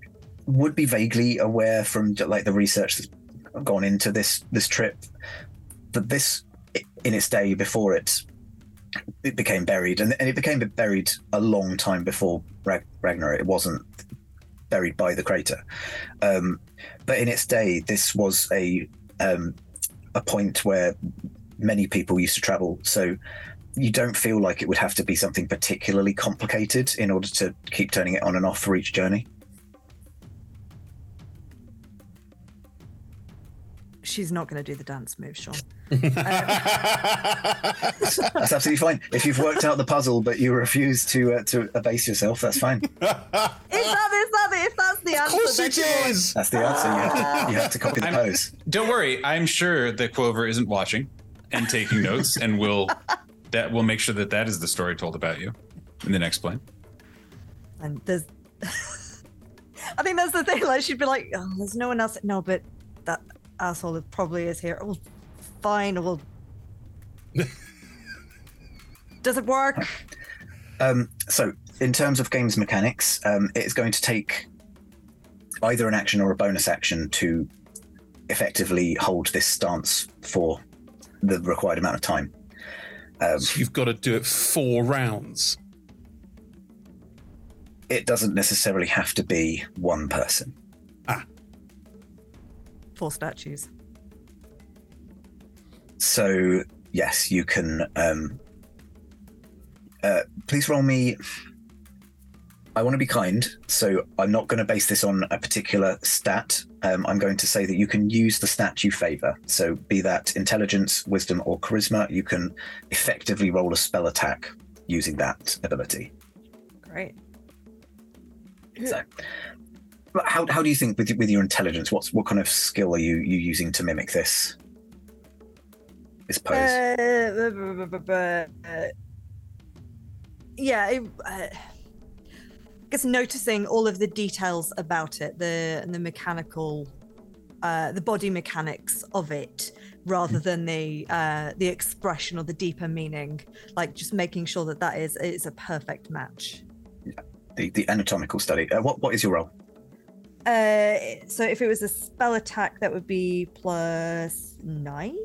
A: would be vaguely aware from like the research that's gone into this this trip that this in its day before it it became buried, and, and it became buried a long time before Ragnorra. It wasn't buried by the crater, um, but in its day, this was a um, a point where many people used to travel. So you don't feel like it would have to be something particularly complicated in order to keep turning it on and off for each journey.
D: she's not going to do the dance move, Sean. [laughs] that's
A: absolutely fine. If you've worked out the puzzle but you refuse to uh, to abase yourself, that's fine. if,
S: that, that, if that's the answer, of course it
A: is. That's the answer. You have to, you have to copy the I'm, pose.
L: Don't worry. I'm sure the Quover isn't watching and taking notes, and will that will make sure that that is the story told about you in the next plane. And
D: there's. [laughs] I think that's the thing. Like she'd be like, oh, "There's no one else." No, but that asshole it probably is here. Oh, fine. Well, [laughs] does it work? Um,
A: so, in terms of games mechanics, um, it's going to take either an action or a bonus action to effectively hold this stance for the required amount of time.
G: Um, so you've got to do it four rounds.
A: It doesn't necessarily have to be one person
D: four statues.
A: So yes, you can. Um, uh, please roll me. I want to be kind, so I'm not going to base this on a particular stat. Um, I'm going to say that you can use the stat you favor. So, be that intelligence, wisdom, or charisma, you can effectively roll a spell attack using that ability. Great. So, how, how do you think with with your intelligence? What's what kind of skill are you you using to mimic this this pose? Uh,
D: yeah, I, uh, guess noticing all of the details about it, the the mechanical, uh, the body mechanics of it, rather mm. than the uh, the expression or the deeper meaning. Like just making sure that that is is a perfect match. Yeah.
A: The, the anatomical study. Uh, what what is your role?
D: Uh, so if it was a spell attack, that would be plus nine,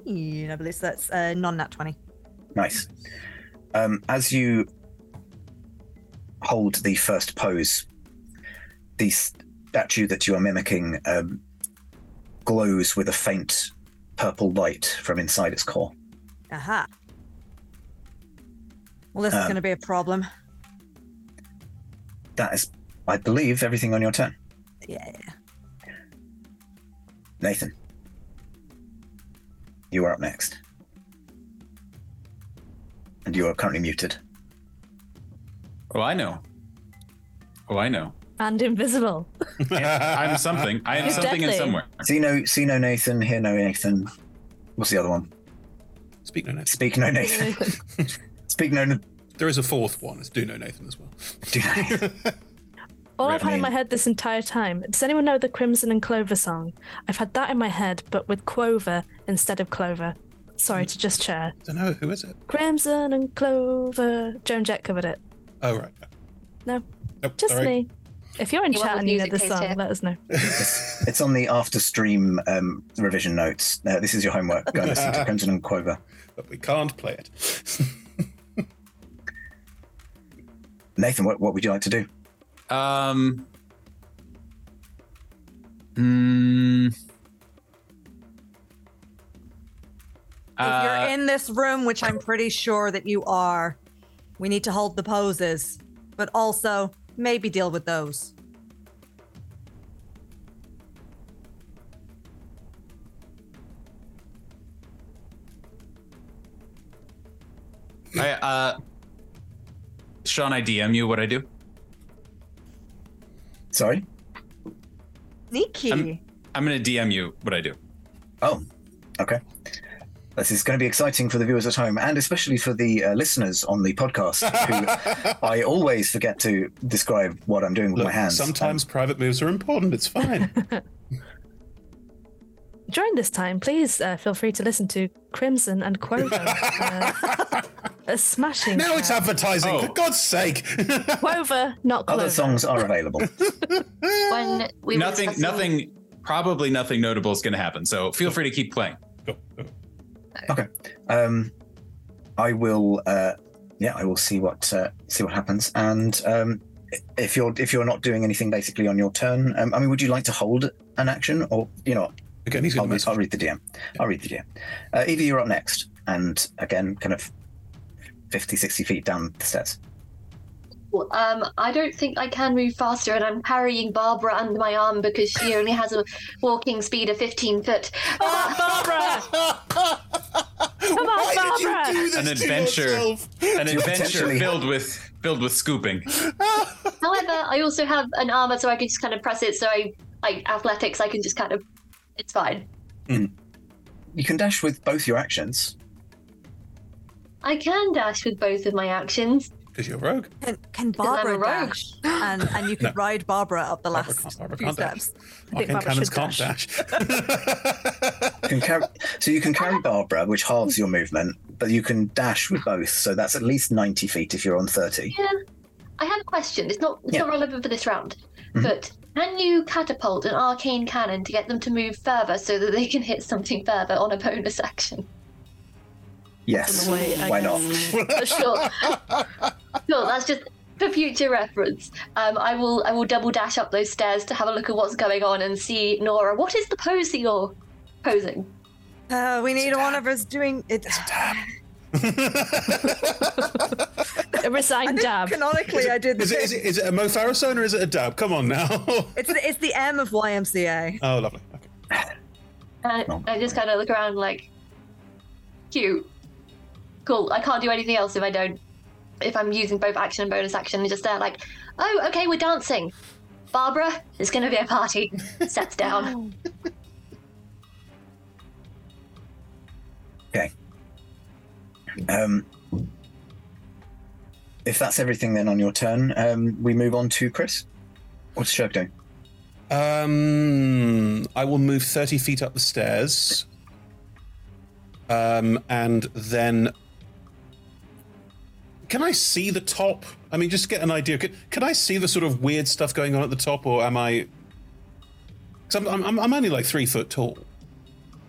D: I believe. So that's uh, non nat 20.
A: Nice. Um, as you hold the first pose, the statue that you are mimicking um, glows with a faint purple light from inside its core.
D: Aha. Well, this um, is uh, going to be a problem.
A: That is, I believe, everything on your turn. Yeah. Nathan, you are up next. And you are currently muted.
L: Oh, I know. Oh, I know.
S: And invisible.
L: I'm something. I am You're something deadly. and somewhere.
A: See no, see no Nathan, hear no Nathan. What's the other one?
G: Speak no Nathan.
A: Speak no Nathan. [laughs] Speak no.
G: There is a fourth one. It's do no Nathan as well. Do no Nathan. [laughs]
S: All I've had in my head this entire time. Does anyone know the Crimson and Clover song? I've had that in my head, but with Quover instead of Clover. Sorry hmm. to just share.
G: I don't know. Who is it?
S: Crimson and Clover. Joan Jett covered it.
G: Oh, right.
S: No. Nope, just sorry. me. If you're in You chat and you know the song, here? let us know.
A: [laughs] It's on the after stream um, revision notes. Uh, this is your homework. Go listen to [laughs] Crimson and Quover.
G: But we can't play it.
A: [laughs] Nathan, what, what would you like to do? Um.
D: Mm, if uh, you're in this room, which I'm pretty sure that you are, we need to hold the poses, but also maybe deal with those.
L: I, uh, Sean, I DM you what I do.
A: Sorry?
S: Sneaky.
L: I'm, I'm going to DM you what I do.
A: Oh, okay. This is going to be exciting for the viewers at home and especially for the uh, listeners on the podcast who [laughs] I always forget to describe what I'm doing with Look, my hands.
G: Sometimes um, private moves are important. It's fine. [laughs]
S: during this time, please uh, feel free to listen to Crimson and Quover. uh, [laughs] smashing.
G: Now it's uh, advertising, oh. for God's sake.
S: Quover, [laughs] not Clover. Other
A: songs are available. [laughs]
L: when we nothing, nothing, probably nothing notable is going to happen. So feel free to keep playing.
A: Okay. Um, I will. Uh, yeah, I will see what uh, see what happens. And um, if you're if you're not doing anything basically on your turn, um, I mean, would you like to hold an action, or you know,
G: Again, he's
A: I'll, I'll read the DM. I'll read the DM. Uh, Eva, you're up next. And again, kind of 50, 60 feet down the stairs.
U: um, I don't think I can move faster, and I'm carrying Barbara under my arm because she only has a walking speed of 15 foot. Uh, Barbara!
S: Come on, Why Barbara! Did you
L: do this an adventure, an adventure filled with filled with scooping.
U: However, I also have an armor, so I can just kind of press it. So I, like athletics, I can just kind of it's fine. Mm.
A: You can dash with both your actions.
U: I can dash with both of my actions.
G: Because you're a rogue. Can,
D: can Barbara rogue. dash? And, and you [laughs] can no. ride Barbara up the
G: last
D: Barbara can't, Barbara can't
G: steps. Dash. I, think Barbara can't dash.
A: dash. [laughs] can carry, so you can carry Barbara, which halves your movement, but you can dash with both. So that's at least 90 feet if you're on 30.
U: Yeah. I have a question. It's not, it's yeah. not relevant for this round, mm-hmm. but can you catapult an arcane cannon to get them to move further so that they can hit something further on a bonus action?
A: Yes. Why not? [laughs] sure.
U: sure. That's just for future reference. Um, I will. I will double dash up those stairs to have a look at what's going on and see Nora. What is the pose that you're posing?
D: Uh, we need one of us doing it. [sighs] [laughs]
S: a resigned dab. Canonically,
G: I did. Is it, is, it, is it a Mo Farah or is it a dab? Come on now. [laughs]
D: it's it's the M of YMCA.
G: Oh, lovely.
U: Okay. I, uh, oh. I just kind of look around like, cute, cool. I can't do anything else if I don't. If I'm using both action and bonus action, and just there, like, oh, okay, we're dancing. Barbara, it's going to be a party. [laughs] Sets down. [laughs]
A: Um, if that's everything then on your turn, um, we move on to Chris. What's Shurg doing? Um,
G: I will move 30 feet up the stairs. Um, and then. Can I see the top? I mean, just get an idea. Can, can I see the sort of weird stuff going on at the top, or am I. Because I'm, I'm, I'm only like three foot tall.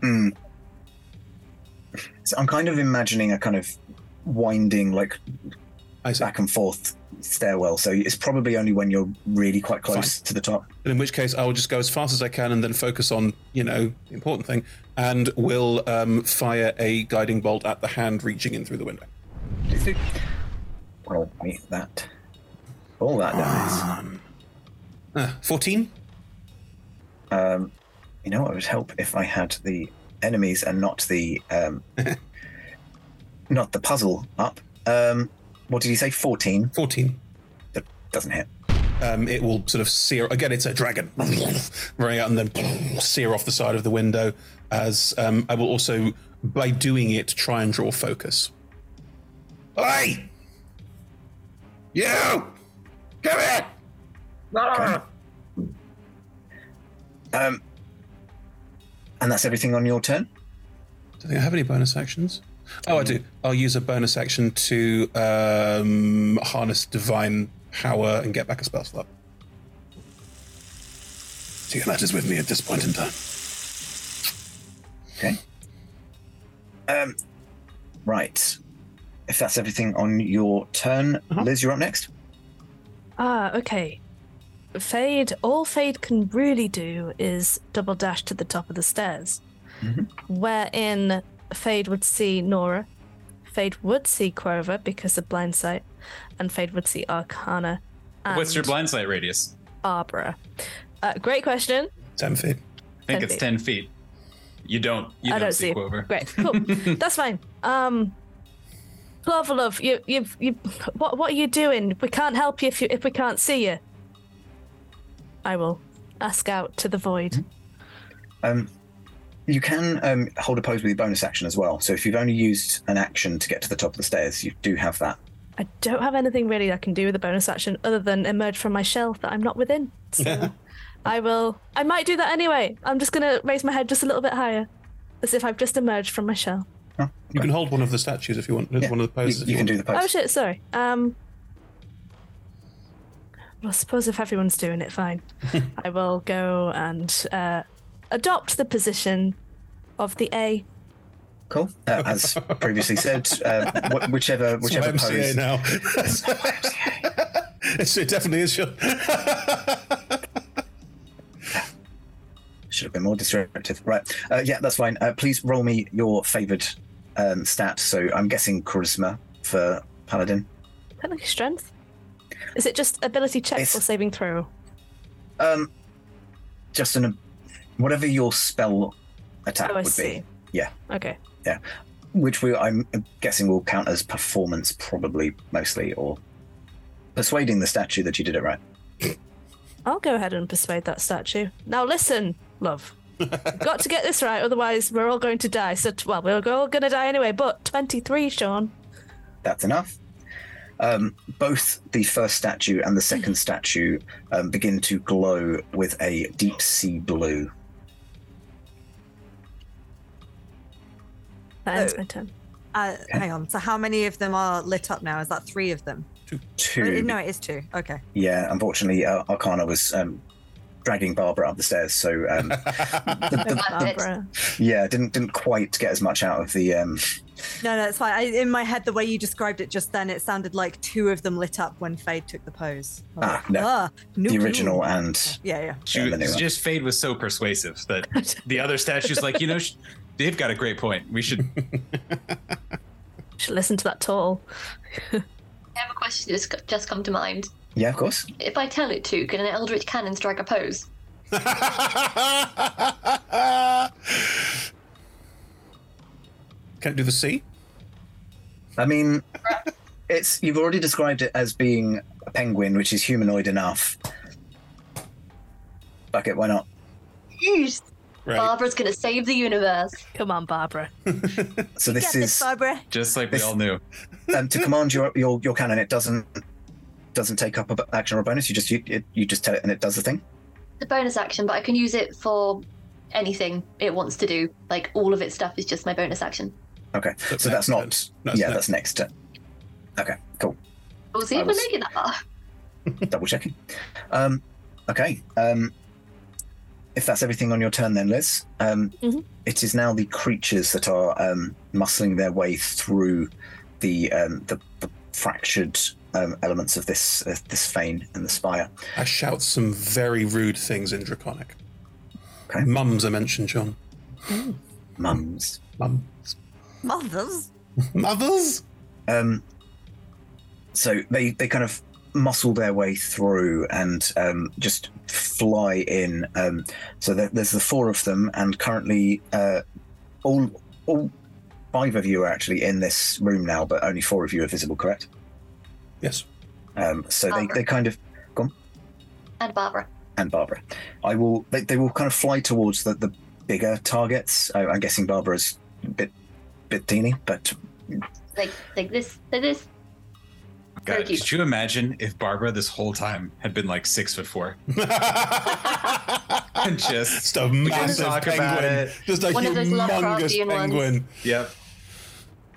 G: Mm.
A: So I'm kind of imagining a kind of winding, like back and forth stairwell. So it's probably only when you're really quite close Fine. to the top.
G: And in which case, I will just go as fast as I can and then focus on, you know, the important thing, and will um, fire a guiding bolt at the hand reaching in through the window. Please do.
A: Well, that. All that damage.
G: Um, uh, 14?
A: Um, you know, it would help if I had the enemies and not the um, [laughs] not the puzzle up. Um, what did you say? Fourteen.
G: Fourteen.
A: That doesn't hit.
G: Um, it will sort of sear again. It's a dragon [laughs] running out and then [laughs] sear off the side of the window. As um, I will also, by doing it, try and draw focus. Hey, you! Come here!
A: Um, and that's everything on your turn?
G: Don't think I have any bonus actions. Oh, I do. I'll use a bonus action to um, harness divine power and get back a spell slot. So that is is with me at this point in time.
A: Okay. Um, right. If that's everything on your turn, uh-huh. Liz, you're up next.
S: Ah, uh, okay. Fade, all Fade can really do is double dash to the top of the stairs, mm-hmm. wherein Fade would see Nora, Fade would see Quover because of blindsight, and Fade would see Arcana.
L: What's your blindsight radius?
S: Barbara. Uh, great question.
G: Ten feet.
L: I think ten it's feet. ten feet. You don't. You I don't, don't see Quover.
S: Great. Cool. [laughs] That's fine. Um, love you, you, you, what, what are you doing? We can't help you if you, if we can't see you. I will ask out to the void. Hmm. Um,
A: you can um, hold a pose with your bonus action as well. So if you've only used an action to get to the top of the stairs, you do have that.
S: I don't have anything really I can do with a bonus action other than emerge from my shell that I'm not within. So [laughs] I will. I might do that anyway. I'm just gonna raise my head just a little bit higher, as if I've just emerged from my shell. Oh,
G: you can hold one of the statues if you want. Yeah, One of the poses.
A: You, you
G: can
A: do the pose. Oh
S: shit! Sorry. Um, well, I suppose if everyone's doing it, fine. [laughs] I will go and uh, adopt the position of the A.
A: Cool. Uh, [laughs] as previously said, uh, wh- whichever whichever [laughs] it's pose. MCA now.
G: it's, it definitely is. Your...
A: Should have been more disruptive. Right. Uh, yeah, that's fine. Uh, please roll me your favoured um, stat. So I'm guessing charisma for paladin.
S: Technically strength. Is it just ability check it's, or saving throw? Um,
A: just an whatever your spell attack oh, would see. be. Yeah.
S: Okay.
A: Yeah, which we I'm guessing will count as performance probably mostly or persuading the statue that you did it right.
S: I'll go ahead and persuade that statue. Now listen, love. got to get this right, otherwise we're all going to die. So, well, we're all going to die anyway. But twenty-three, Sean.
A: That's enough. Um, both the first statue and the second mm. statue um, begin to glow with a deep sea blue.
S: That ends my turn.
D: Uh, Hang on. So, how many of them are lit up now? Is that three of them?
A: Two. Two.
D: Oh, no, it is two. Okay.
A: Yeah, unfortunately, uh, Arcana was um, dragging Barbara up the stairs. So um, the, [laughs] the, Barbara. yeah, didn't didn't quite get as much out of the. Um...
D: No, no, it's fine. I, in my head, the way you described it just then, it sounded like two of them lit up when Fade took the pose. Ah, like, ah,
A: no, ah, the original and
D: yeah, yeah. She,
L: just Fade was so persuasive that the other statue's like, you know, she, they've got a great point. We should.
S: [laughs] should listen to that toll.
U: [laughs] I have a question that's just come to mind.
A: Yeah, of course.
U: If I tell it to, can an Eldritch Cannon strike a pose? Can
G: it do the sea?
A: I mean, it's you've already described it as being a penguin, which is humanoid enough. Fuck it, why not?
U: Right. Barbara's gonna save the universe.
S: Come on, Barbara.
A: so this is Barbara.
L: Just like we all knew.
A: Um, to command your, your your cannon, it doesn't doesn't take up an action or a bonus. You just you, it, you just tell it and it does the thing.
U: The bonus action, but I can use it for anything it wants to do. Like all of its stuff is just my bonus action.
A: Okay, so that's not. That's yeah, next. that's next turn. Okay, cool.
U: We'll see if was... we're making
A: that [laughs] Double checking. Um, okay. Um, if that's everything on your turn, then Liz, um, mm-hmm. it is now the creatures that are um, muscling their way through the, um, the, the fractured um, elements of this uh, this fane and the spire.
G: I shout some very rude things in Draconic. Okay. Mums are mentioned, John. Mm.
A: Mums. Mums.
S: Mothers.
G: [laughs] Mothers. Um.
A: So they they kind of muscle their way through and um, just fly in. Um, so there, there's the four of them, and currently uh, all all five of you are actually in this room now, but only four of you are visible. Correct?
G: Yes.
A: Um, so Barbara. they, they kind of gone.
U: And Barbara.
A: And Barbara. I will. They, they will kind of fly towards the, the bigger targets. I, am guessing Barbara's a bit bit teeny, but
U: like like this like this.
L: God, could you. imagine if Barbara this whole time had been like six foot four? [laughs] and just, just a massive
G: penguin. Just a One humongous penguin. Ones.
A: Yep.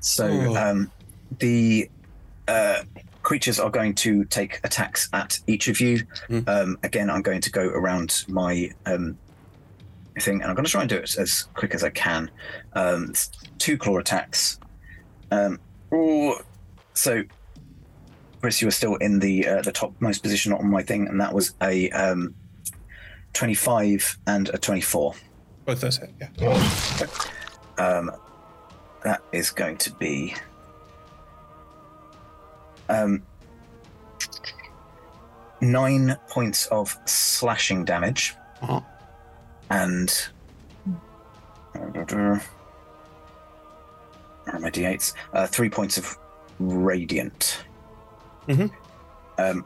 A: So oh. um, the uh, creatures are going to take attacks at each of you. Mm. Um, again, I'm going to go around my um, thing, and I'm going to try and do it as quick as I can. Um, two claw attacks. Um, oh, so, Chris, you were still in the uh, the topmost position on my thing, and that was a um, 25 and a 24.
G: Both those hit, yeah.
A: Um, that is going to be um, nine points of slashing damage. Uh-huh. And. Where are my d8s? Uh, three points of radiant. Mm-hmm. Um,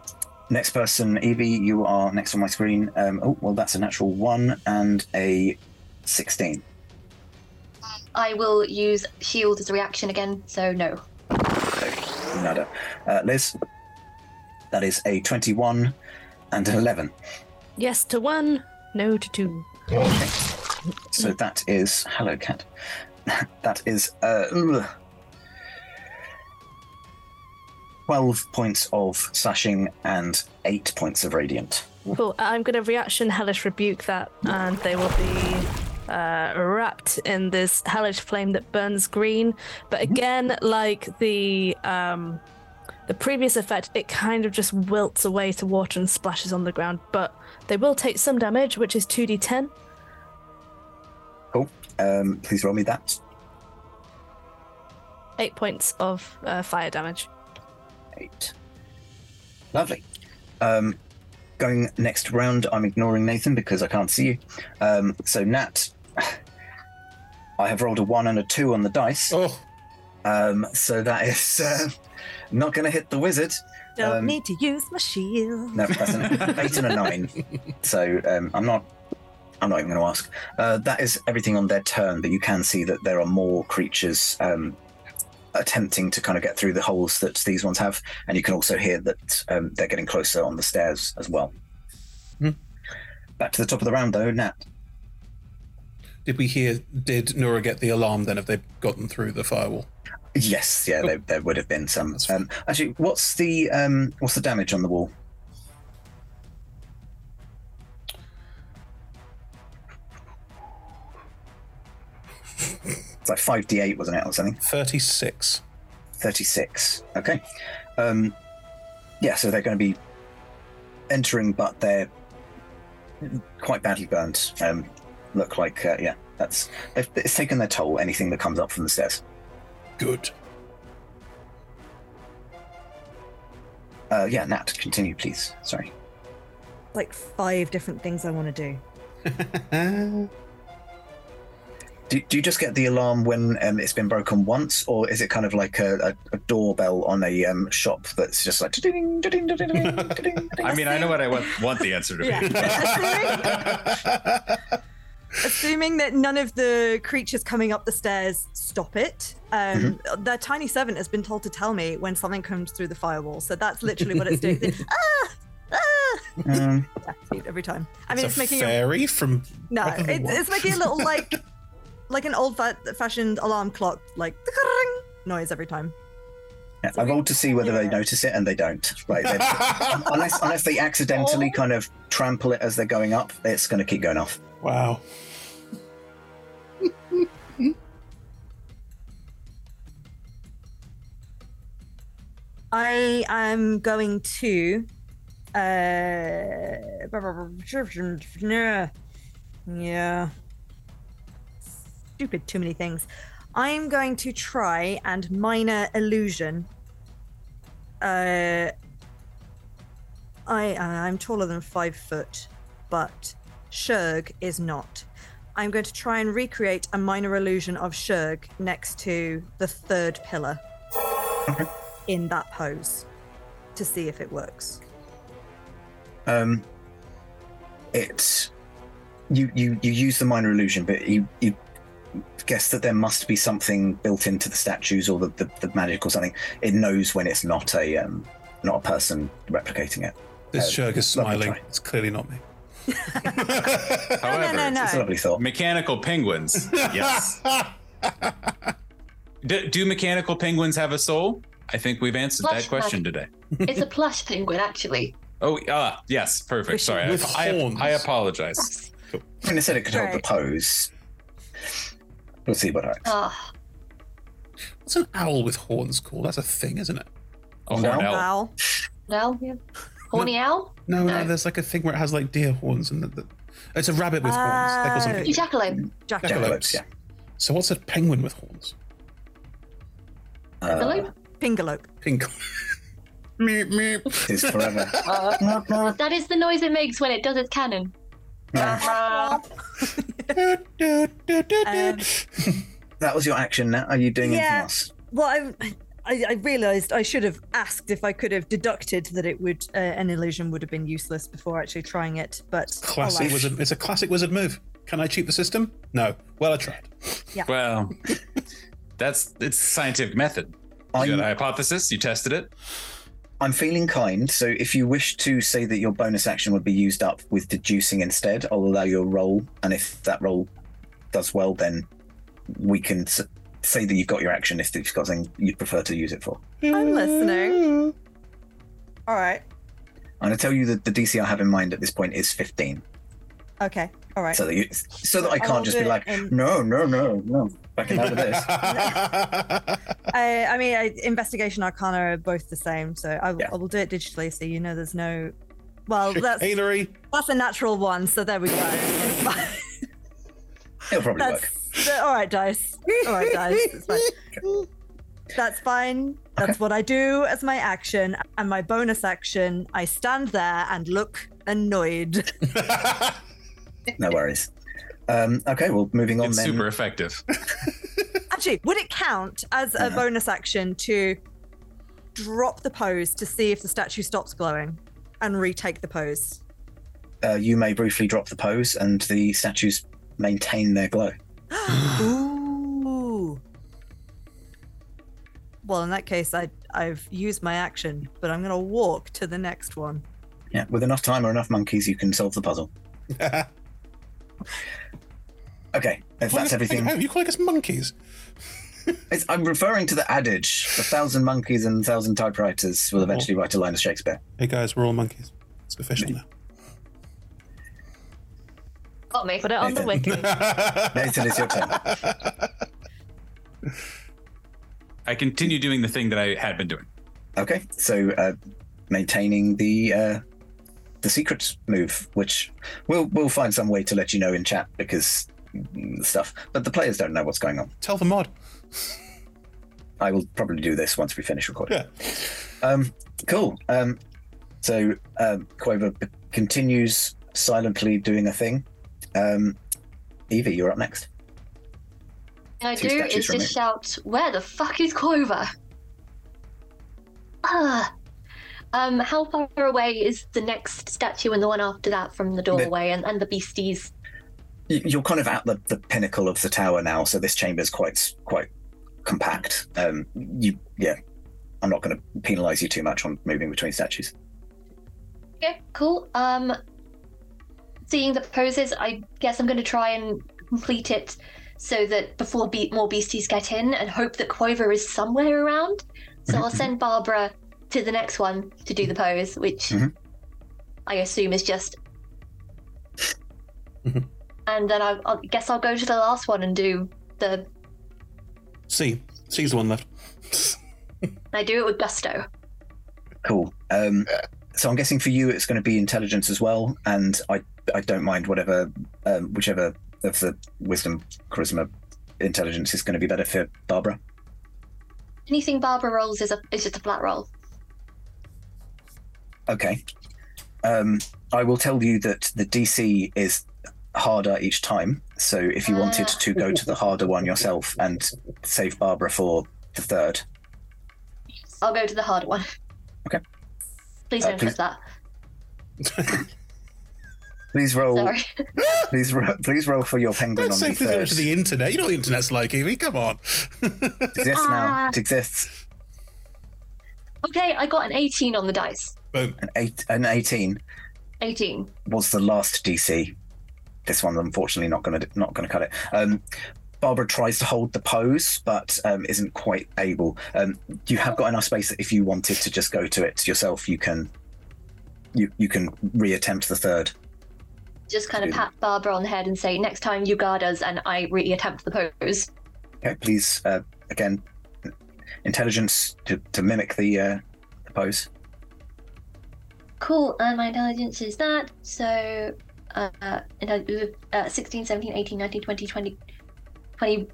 A: next person, Evie, you are next on my screen. Um, oh, well, that's a natural one and a 16.
U: I will use shield as a reaction again, so no.
A: Uh, Liz, that is a 21 and an 11.
S: Yes to one, no to two. Okay.
A: So that is. Hello, cat. [laughs] that is. Uh, 12 points of slashing and 8 points of radiant.
S: Cool. Uh, I'm going to reaction Hellish Rebuke that, and they will be uh, wrapped in this hellish flame that burns green. But mm-hmm. again, like the um, the previous effect, it kind of just wilts away to water and splashes on the ground. But they will take some damage, which is two d ten.
A: Cool. Um, please roll me that.
S: Eight points of uh, fire damage. Eight.
A: Lovely. Um, going next round, I'm ignoring Nathan because I can't see you. Um, so Nat, I have rolled a one and a two on the dice. Oh. Um, so that is uh, not going to hit the wizard.
D: Don't um, need to use my shield. No, that's
A: an eight and a nine. [laughs] So um, I'm not. I'm not even going to ask. Uh, that is everything on their turn, but you can see that there are more creatures um, attempting to kind of get through the holes that these ones have. And you can also hear that um, they're getting closer on the stairs as well. Hmm. Back to the top of the round, though, Nat.
G: Did we hear? Did Nora get the alarm then? Have they gotten through the firewall?
A: Yes, yeah, oh. there, would have been some. Um, actually, what's the um, what's the damage on the wall? It's like five d eight, wasn't it, or something?
G: Thirty six.
A: Thirty six. Okay. Um, yeah, so they're going to be entering, but they're quite badly burnt. Um, look like uh, yeah, that's it's taken their toll. Anything that comes up from the stairs.
G: Good.
A: Uh, yeah, Nat, continue, please. Sorry.
D: Like five different things I want to do. [laughs]
A: Do, do you just get the alarm when um, it's been broken once, or is it kind of like a, a, a doorbell on a um, shop that's just like? Da-ding, da-ding,
L: da-ding, I mean, I know what I want, want the answer
D: to be. [laughs] Assuming that none of the creatures coming up the stairs stop it, um, mm-hmm. their tiny servant has been told to tell me when something comes through the firewall. So that's literally what it's doing. [laughs] ah, um, yeah, mm. every time.
G: I
D: mean,
G: it's, it's making fairy a, from
D: no, it's making a little like [laughs] like an old fa- fashioned alarm clock, like noise every time.
A: Yeah, so I roll to see whether yeah. they notice it, and they don't. Right, [laughs] unless unless they accidentally oh. kind of trample it as they're going up, it's going to keep going off.
G: Wow.
D: I am going to. Uh, [laughs] yeah stupid too many things. I am going to try and minor illusion. Uh, I I'm taller than five foot, but Shurg is not. I'm going to try and recreate a minor illusion of Shurg next to the third pillar okay. in that pose to see if it works.
A: Um, it's you you you use the minor illusion, but you you guess that there must be something built into the statues or the, the, the magic or something. It knows when it's not a um, not a person replicating it.
G: This uh, is smiling. It's clearly not me.
L: However, [laughs] no, no, no, it's a lovely thought. Mechanical penguins. [laughs] Yes. do, do, mechanical penguins have a soul? I think we've answered plush that question today.
U: It's a plush penguin, actually.
L: Oh, yeah, uh, yes, perfect. Sorry, I, I, I, apologize.
A: When I said it could hold the pose. Let's see what happens. Oh.
G: What's an owl with horns called? That's a thing, isn't it?
L: Oh, no.
U: owl. owl. Owl, yeah. Horny owl?
G: No, no, no, there's like a thing where it has like deer horns and the, the, it's a rabbit with uh, horns. Ah.
U: jackalope. Jackalope.
G: Jackalopes. Yeah. So what's a penguin with horns?
U: Pingalope? Uh,
D: Pingalope. Pingalope.
G: [laughs] meep, meep.
A: [laughs] It's forever. [laughs]
U: Uh, that is the noise it makes when it does its cannon. Uh-huh.
A: that was your action. Now, are you doing anything yeah. else?
D: Well, I, I, I realised I should have asked if I could have deducted that it would uh, an illusion would have been useless before actually trying it. But
G: classic It's a classic wizard move. Can I cheat the system? No. Well, I tried.
L: Yeah. Well, that's it's scientific method. You, you got a hypothesis. You tested it.
A: I'm feeling kind, so if you wish to say that your bonus action would be used up with deducing instead, I'll allow your roll, and if that roll does well, then we can s- say that you've got your action if you've got something you'd prefer to use it for.
D: I'm listening. All right.
A: I'm going to tell you that the DC I have in mind at this point is 15.
D: Okay. All right. So that you, so
A: that I can't I'll just be like, in... no, no, no, no. Back in with this. [laughs] I, I,
D: mean,
A: I,
D: investigation arcana are both the same, so I, yeah. I, will do it digitally, so you know there's no. Well, that's Chicanery. that's a natural one, so there we
A: go. It'll probably that's, work.
D: The, all right, dice. All right, dice. Fine. That's fine. That's okay. what I do as my action and my bonus action. I stand there and look annoyed. [laughs]
A: No worries. Um, okay, well, moving on.
L: It's then. super effective.
D: [laughs] Actually, would it count as a bonus action to drop the pose to see if the statue stops glowing and retake the pose?
A: Uh, you may briefly drop the pose, and the statues maintain their glow.
D: [gasps] Ooh. Well, in that case, I I've used my action, but I'm gonna walk to the next one.
A: Yeah, with enough time or enough monkeys, you can solve the puzzle. [laughs] Okay, if that's everything.
G: you call us monkeys?
A: I'm referring to the adage: a thousand monkeys and a thousand typewriters will oh. eventually write a line of Shakespeare.
G: Hey guys, we're all monkeys. It's official now.
U: Got me. Put it on the wiki. [laughs] Nathan,
A: it's your turn.
L: I continue doing the thing that I had been doing.
A: Okay, so uh, maintaining the uh, the secret move, which we'll we'll find some way to let you know in chat because mm, stuff. But the players don't know what's going on.
G: Tell the mod.
A: I will probably do this once we finish recording. Yeah. Um, cool. Um, so um, Quover b- continues silently doing a thing. Um, Evie, you're up next.
U: All I Two do is just me. shout, "Where the fuck is Quover?" Ah. Um, how far away is the next statue and the one after that from the doorway and, and the beasties?
A: You're kind of at the, the pinnacle of the tower now, so this chamber is quite quite compact. Um, you yeah, I'm not going to penalise you too much on moving between statues.
U: Okay, cool. Um, seeing the poses, I guess I'm going to try and complete it so that before be- more beasties get in, and hope that Quover is somewhere around. So I'll mm-hmm. send Barbara to the next one to do the pose, which mm-hmm. I assume is just. Mm-hmm. and then I, I, guess I'll go to the last one and do the.
G: C. C's the one left.
U: I do it with gusto.
A: Cool. Um, so I'm guessing for you it's going to be intelligence as well, and I I don't mind whatever um, whichever of the wisdom, charisma, intelligence is going to be better for Barbara.
U: Anything Barbara rolls is a is just a flat roll.
A: Okay. Um, I will tell you that the DC is harder each time. So if you wanted to go to the harder one yourself and save Barbara for the third.
U: I'll go to the harder one.
A: Okay.
U: Please uh, don't please- touch
A: that. [laughs] Please roll. Sorry. [laughs] Please, ro- please roll for your penguin Don't on the please third. to
G: the internet. You know what the internet's like, Evie. Come on.
A: It exists now. Uh, it exists.
U: okay, I got an 18 on the dice.
G: Boom.
A: An, eight, an 18
U: 18.
A: was the last DC. This one's unfortunately not going to not going to cut it. Um, Barbara tries to hold the pose, but um, isn't quite able. Um, you have got enough space that if you wanted to just go to it yourself, you can. You you can reattempt the third.
U: Just kind of pat Barbara on the head and say, next time you guard us and I reattempt the
A: pose. Okay, please uh, again, intelligence to, to mimic the uh, the pose.
U: Cool, and my intelligence is that. So, uh, uh, 16, 17, 18, 19, 20, 20, 20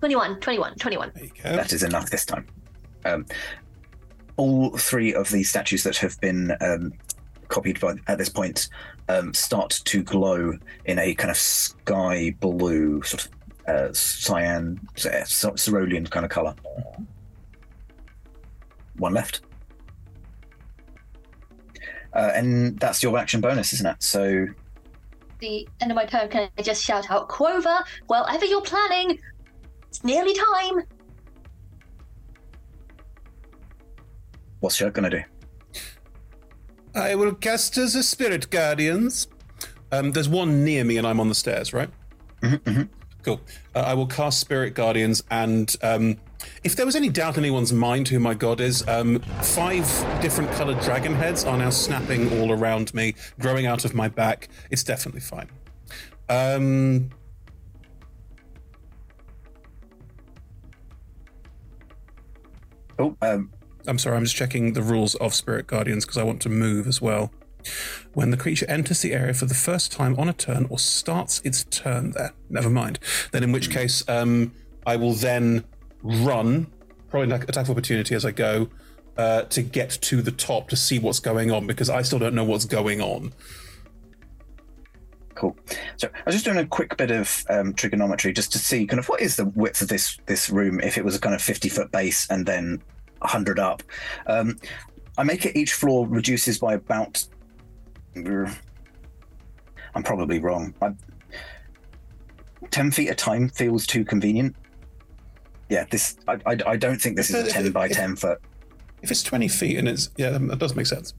U: 21, 21, 21. There you
A: go. That is enough this time. Um, all three of the statues that have been um, copied by at this point um, start to glow in a kind of sky blue sort of uh, cyan, cerulean kind of color. One left. Uh, and that's your action bonus, isn't it? So.
U: The end of my turn, can I just shout out, Quover, whatever you're planning, it's nearly time.
A: What's Shurg gonna do?
G: I will cast as a spirit guardians. Um, there's one near me, and I'm on the stairs, right?
A: Mm-hmm, mm-hmm.
G: Cool. Uh, I will cast spirit guardians, and um, if there was any doubt in anyone's mind who my god is, um, five different coloured dragon heads are now snapping all around me, growing out of my back. It's definitely fine. Um, oh,
A: um,
G: I'm sorry, I'm just checking the rules of Spirit Guardians because I want to move as well. When the creature enters the area for the first time on a turn or starts its turn there, never mind. Then, in which case, um, I will then run, probably an attack of opportunity as I go, uh, to get to the top to see what's going on because I still don't know what's going on.
A: Cool. So I was just doing a quick bit of um, trigonometry just to see kind of what is the width of this this room if it was a kind of fifty foot base and then hundred up. Um, I make it each floor reduces by about. I'm probably wrong. I, 10 feet a time feels too convenient yeah, this I, I, I don't think this if, is a ten if, by if, ten foot.
G: If it's twenty feet and it's yeah, that does make sense.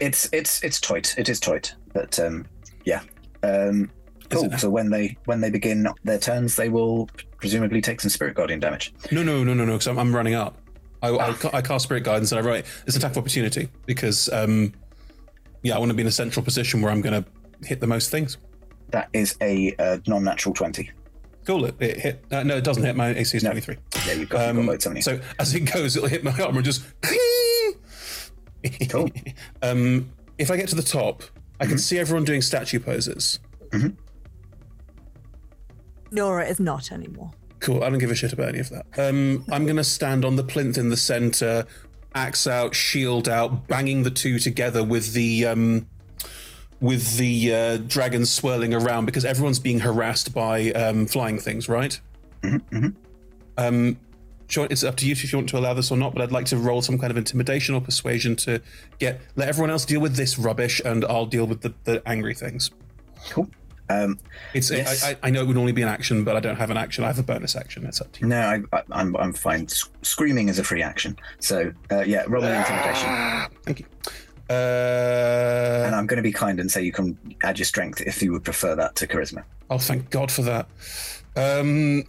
A: It's it's it's toit. It is toit, but um, yeah. Um, cool. So when they when they begin their turns, they will presumably take some spirit guardian damage.
G: No, no, no, no, no. Because I'm, I'm, running up. I, ah. I, I, cast spirit guidance and I write it's attack of opportunity because um, yeah, I want to be in a central position where I'm going to hit the most things.
A: That is a uh, non-natural twenty.
G: Cool, it, it hit. Uh, no, it doesn't hit my AC is no.
A: 23. Yeah, you've got, um, you've got um, So
G: as it goes, it'll hit my armor and just. [laughs] cool. um, if I get to the top, I mm-hmm. can see everyone doing statue poses. Mm-hmm.
S: Nora is not anymore.
G: Cool. I don't give a shit about any of that. Um, I'm going to stand on the plinth in the center, axe out, shield out, banging the two together with the um, with the uh, dragons swirling around because everyone's being harassed by um, flying things, right?
A: Mm-hmm, mm-hmm. Um,
G: it's up to you if you want to allow this or not, but I'd like to roll some kind of intimidation or persuasion to get let everyone else deal with this rubbish, and I'll deal with the, the angry things.
A: Cool. Um,
G: it's yes. I, I, know it would only be an action, but I don't have an action. I have a bonus action. It's up to you.
A: No, I, am I'm, I'm fine. Screaming is a free action, so uh, yeah, roll an ah, intimidation.
G: Thank you. Uh,
A: and I'm going to be kind and say you can add your strength if you would prefer that to charisma.
G: Oh, thank God for that. Um,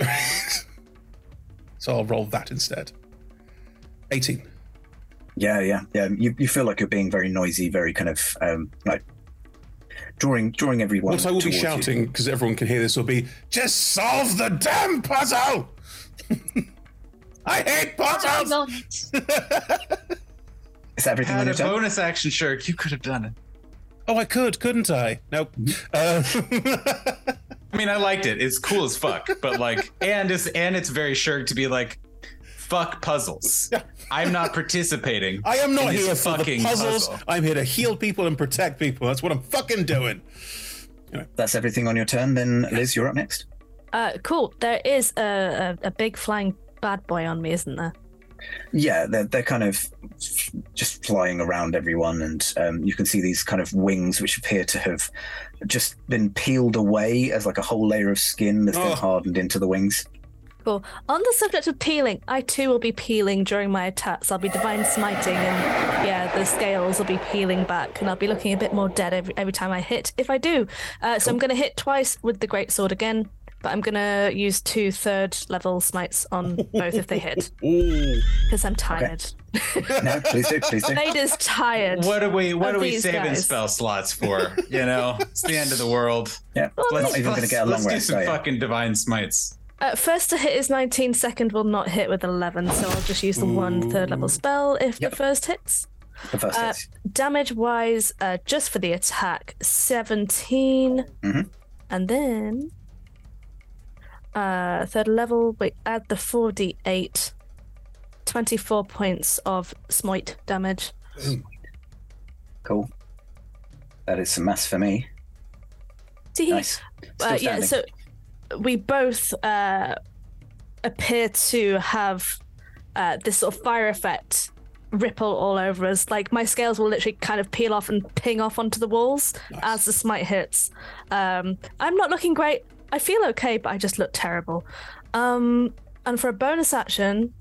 G: [laughs] so I'll roll that instead. 18.
A: Yeah, yeah, yeah. You, you feel like you're being very noisy, very kind of um, like drawing drawing everyone.
G: What I will be shouting because everyone can hear this will be just solve the damn puzzle. [laughs] I hate puzzles.
A: [laughs] Is everything
L: Had
A: on your a
L: bonus action, sure. You could have done it.
G: Oh, I could, couldn't I? Nope. Mm-hmm. Uh, [laughs]
L: I mean, I liked it. It's cool as fuck, but like, and it's and it's very sure to be like, fuck puzzles. I'm not participating.
G: I am not here for the fucking puzzles. puzzle. I'm here to heal people and protect people. That's what I'm fucking doing.
A: That's everything on your turn. Then Liz, you're up next.
S: Uh, cool. There is a, a, a big flying bad boy on me, isn't there?
A: yeah, they're, they're kind of just flying around everyone, and um, you can see these kind of wings which appear to have just been peeled away as like a whole layer of skin that's oh. been hardened into the wings.
S: Cool. On the subject of peeling, I too will be peeling during my attacks. I'll be divine smiting, and yeah, the scales will be peeling back, and I'll be looking a bit more dead every, every time I hit. If I do, uh, so I'm going to hit twice with the great sword again but I'm gonna use two third level smites on both if they hit. [laughs] Because I'm tired.
A: Okay. no, please do, please do. Blade
S: is tired.
L: What are we what are we saving guys? spell slots for? You know? It's the end of the world. Yeah. let's, not even gonna get a long Let's rest, do some fucking divine smites.
S: Uh, first to hit is 19, second will not hit with 11, so I'll just use the Ooh. one third level spell if
A: yep. the first hits. The first
S: uh, hit. Damage wise, uh, just for the attack, 17.
A: Mm-hmm.
S: And then uh, third level, we add the 4d8, 24 points of smite damage. [clears throat]
A: Cool. That is some mass for me.
S: See, nice. Uh, yeah, so we both uh, appear to have uh, this sort of fire effect ripple all over us. Like my scales will literally kind of peel off and ping off onto the walls nice. as the smite hits. Um, I'm not looking great. I feel okay, but I just look terrible. Um, and for a bonus action,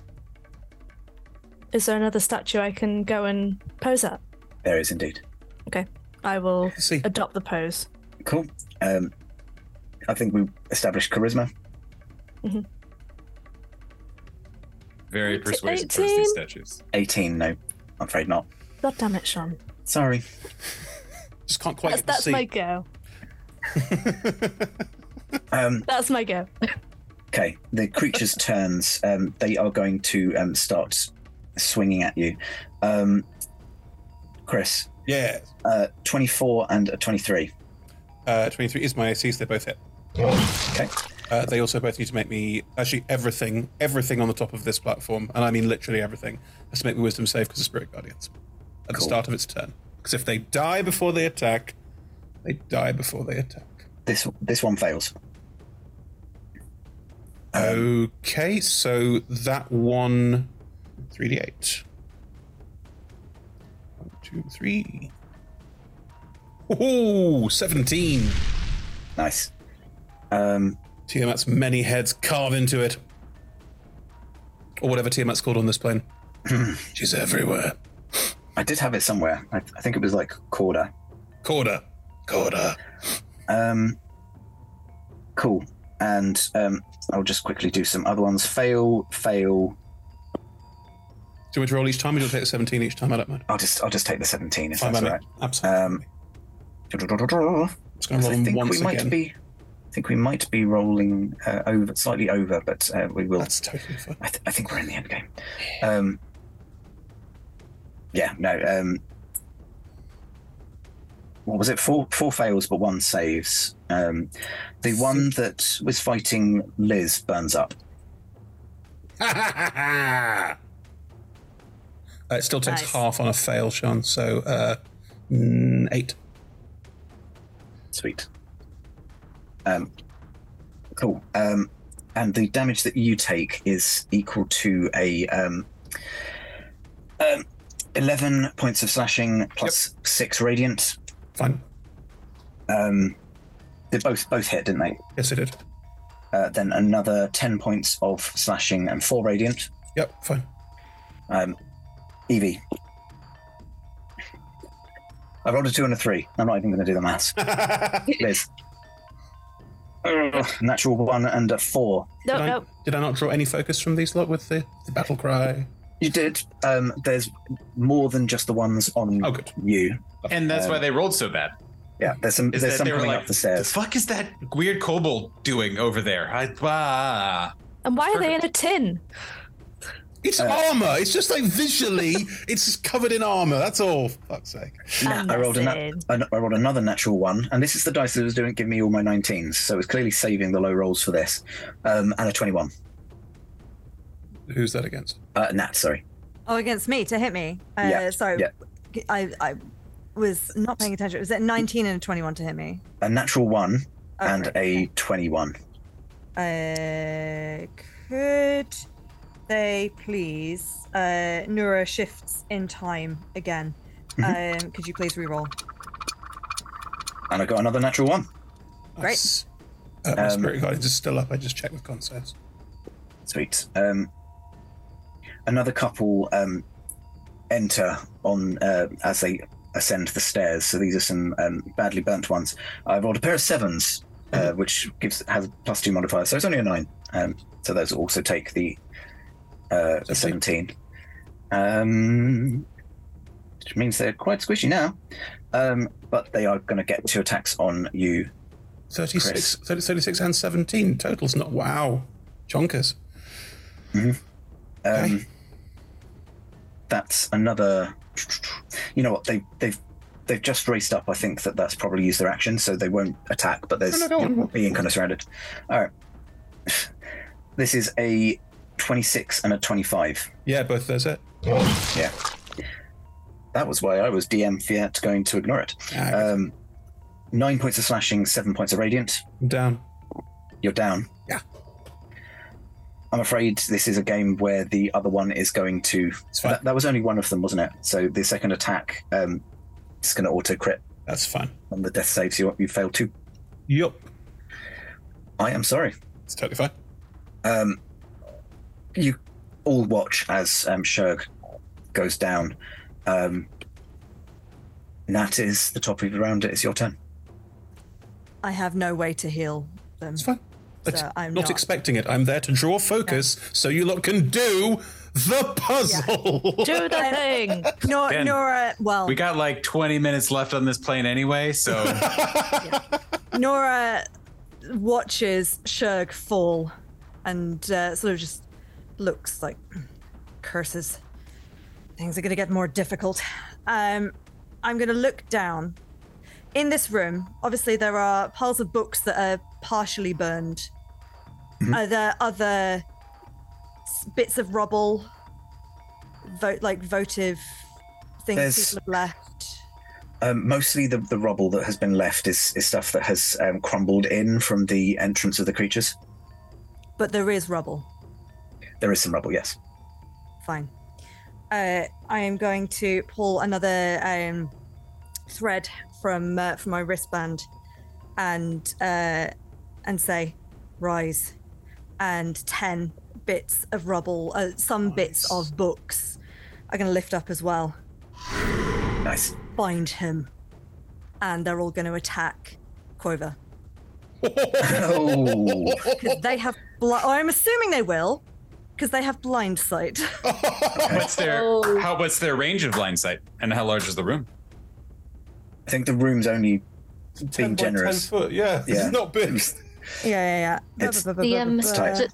S: is there another statue I can go and pose at?
A: There is indeed.
S: Okay, I will See. adopt the pose.
A: Cool. Um, I think we established charisma. Mm-hmm.
L: Very persuasive 18? these statues.
A: 18, no, I'm afraid not.
S: God damn it, Sean.
A: Sorry.
G: Just can't quite
S: that's, that's my go. [laughs]
A: Um,
S: That's my go.
A: okay, the creature's [laughs] turns. Um, they are going to um, start swinging at you. Um, Chris.
G: Yeah.
A: Uh, 24 and a 23. Uh,
G: 23 is my AC, so they both hit. Okay. Uh, they also both need to make me actually everything, everything on the top of this platform, and I mean literally everything, has to make me wisdom save because of spirit guardians at cool. the start of its turn. Because if they die before they attack, they die before they attack
A: this this one fails.
G: Okay, so that one, three d eight. One, three. Oh, 17.
A: Nice. Um,
G: Tiamat's many heads carve into it. Or whatever Tiamat's called on this plane. [clears throat] She's everywhere.
A: I did have it somewhere. I, I think it was like Corda.
G: Corda.
A: Corda. Um, cool. And um, I'll just quickly do some other ones. Fail, fail.
G: Do you want to roll each time, or do you take the seventeen each time? I don't mind. I'll
A: just I'll just take the seventeen if Fine
G: that's right. Absolutely. Um,
A: it's going
G: to roll
A: I think once we might again. be. I think we might be rolling uh, over slightly over, but uh, we will. That's totally fine. I, th- I, think we're in the end game. Um, yeah, no. Um, what was it? Four four fails, but one saves. Um, the one that was fighting Liz burns up.
G: [laughs] uh, it still takes nice. half on a fail, Sean. So uh, eight.
A: Sweet. Um, cool. Um, and the damage that you take is equal to a um, um, eleven points of slashing plus yep. six radiant.
G: Fine.
A: Um, they both both hit, didn't they?
G: Yes,
A: it
G: did.
A: Uh, then another ten points of slashing and four radiant.
G: Yep, fine.
A: Um, Evie. I rolled a two and a three. I'm not even going to do the maths. [laughs] Liz. natural one and a four.
S: No, did I, no.
G: Did I not draw any focus from these lot with the, the battle cry?
A: You did. Um, there's more than just the ones on oh, you.
L: And that's why they rolled so bad.
A: Yeah, there's some is there's some like, the stairs.
L: The fuck is that weird kobold doing over there? I, ah.
S: And why are they in a tin?
G: It's uh, armor. It's just like visually, [laughs] it's just covered in armor. That's all. Fuck's sake. Nah,
A: I rolled an, I rolled another natural one, and this is the dice that was doing give me all my 19s. So it's clearly saving the low rolls for this, um, and a 21.
G: Who's that against?
A: Uh, Nat, sorry.
D: Oh, against me to hit me. Uh, yeah. Sorry. Yeah. I, I was not paying attention. It was at 19 and a 21 to hit me.
A: A natural one oh, and a okay. 21.
D: Uh, could they please uh, Nora shifts in time again? Mm-hmm. Um, could you please re-roll?
A: And I got another natural one.
S: Great. Uh, my
G: um, spirit guide is still up. I just checked with concepts.
A: Sweet. Um, another couple um, enter on uh, as they ascend the stairs. So these are some um, badly burnt ones. I've rolled a pair of 7s uh, mhm. which gives has plus two modifier, so it's only a nine. Um, so those also take the uh, a seventeen, um, which means they're quite squishy now. Um, but they are going to get two attacks on you.
G: 36, 30, 36 and 17 totals. Not wow, chonkers.
A: Mm-hmm. Okay. Um, that's another you know what they they've they've just raced up. I think that that's probably used their action, so they won't attack. But there's no, no, being kind of surrounded. All right, this is a twenty-six and a twenty-five.
G: Yeah, both those hit.
A: Yeah, that was why I was DM Fiat going to ignore it. Ah, um, nine points of slashing, seven points of radiant.
G: I'm down.
A: You're down. I'm afraid this is a game where the other one is going to. That, that, was only one of them, wasn't it? So the second attack um, is going to auto crit.
G: That's fine.
A: On the death saves, you you fail two.
G: Yup.
A: I am sorry.
G: It's totally fine.
A: Um, you all watch as um, Shurg goes down. Um, and that is the top of the round. It is your turn.
D: I have no way to heal them.
G: It's fine. So I'm not, not, expecting it. I'm there to draw focus yeah. so you lot can do the puzzle.
S: Yeah. Do the [laughs] thing.
L: Nor, ben, Nora, well. We got like 20 minutes left on this plane anyway, so. [laughs] yeah.
D: Nora watches Shurg fall and uh, sort of just looks like curses. Things are going to get more difficult. Um, I'm going to look down in this room, obviously there are piles of books that are partially burned. Mm-hmm. Are there other bits of rubble, vote like votive things There's, people have left?
A: Um, mostly the, the rubble that has been left is, is stuff that has um, crumbled in from the entrance of the creatures.
D: But there is rubble.
A: There is some rubble, yes.
D: Fine. Uh, I am going to pull another um, thread from uh, from my wristband and uh, and say rise and 10 bits of rubble uh, some nice. bits of books are going to lift up as well
A: nice
D: find him and they're all going to attack Quover.
A: oh.
D: [laughs] they have bl-
A: oh, I'm
D: assuming they will because they have blind sight.
L: what's [laughs] their oh. how what's their range of blind sight and how large is the room?
A: I think the room's only being generous. Ten foot.
G: Yeah, [laughs] yeah. not big. [laughs]
S: yeah, yeah, yeah. It's, the, um,
G: it's
V: tight. The,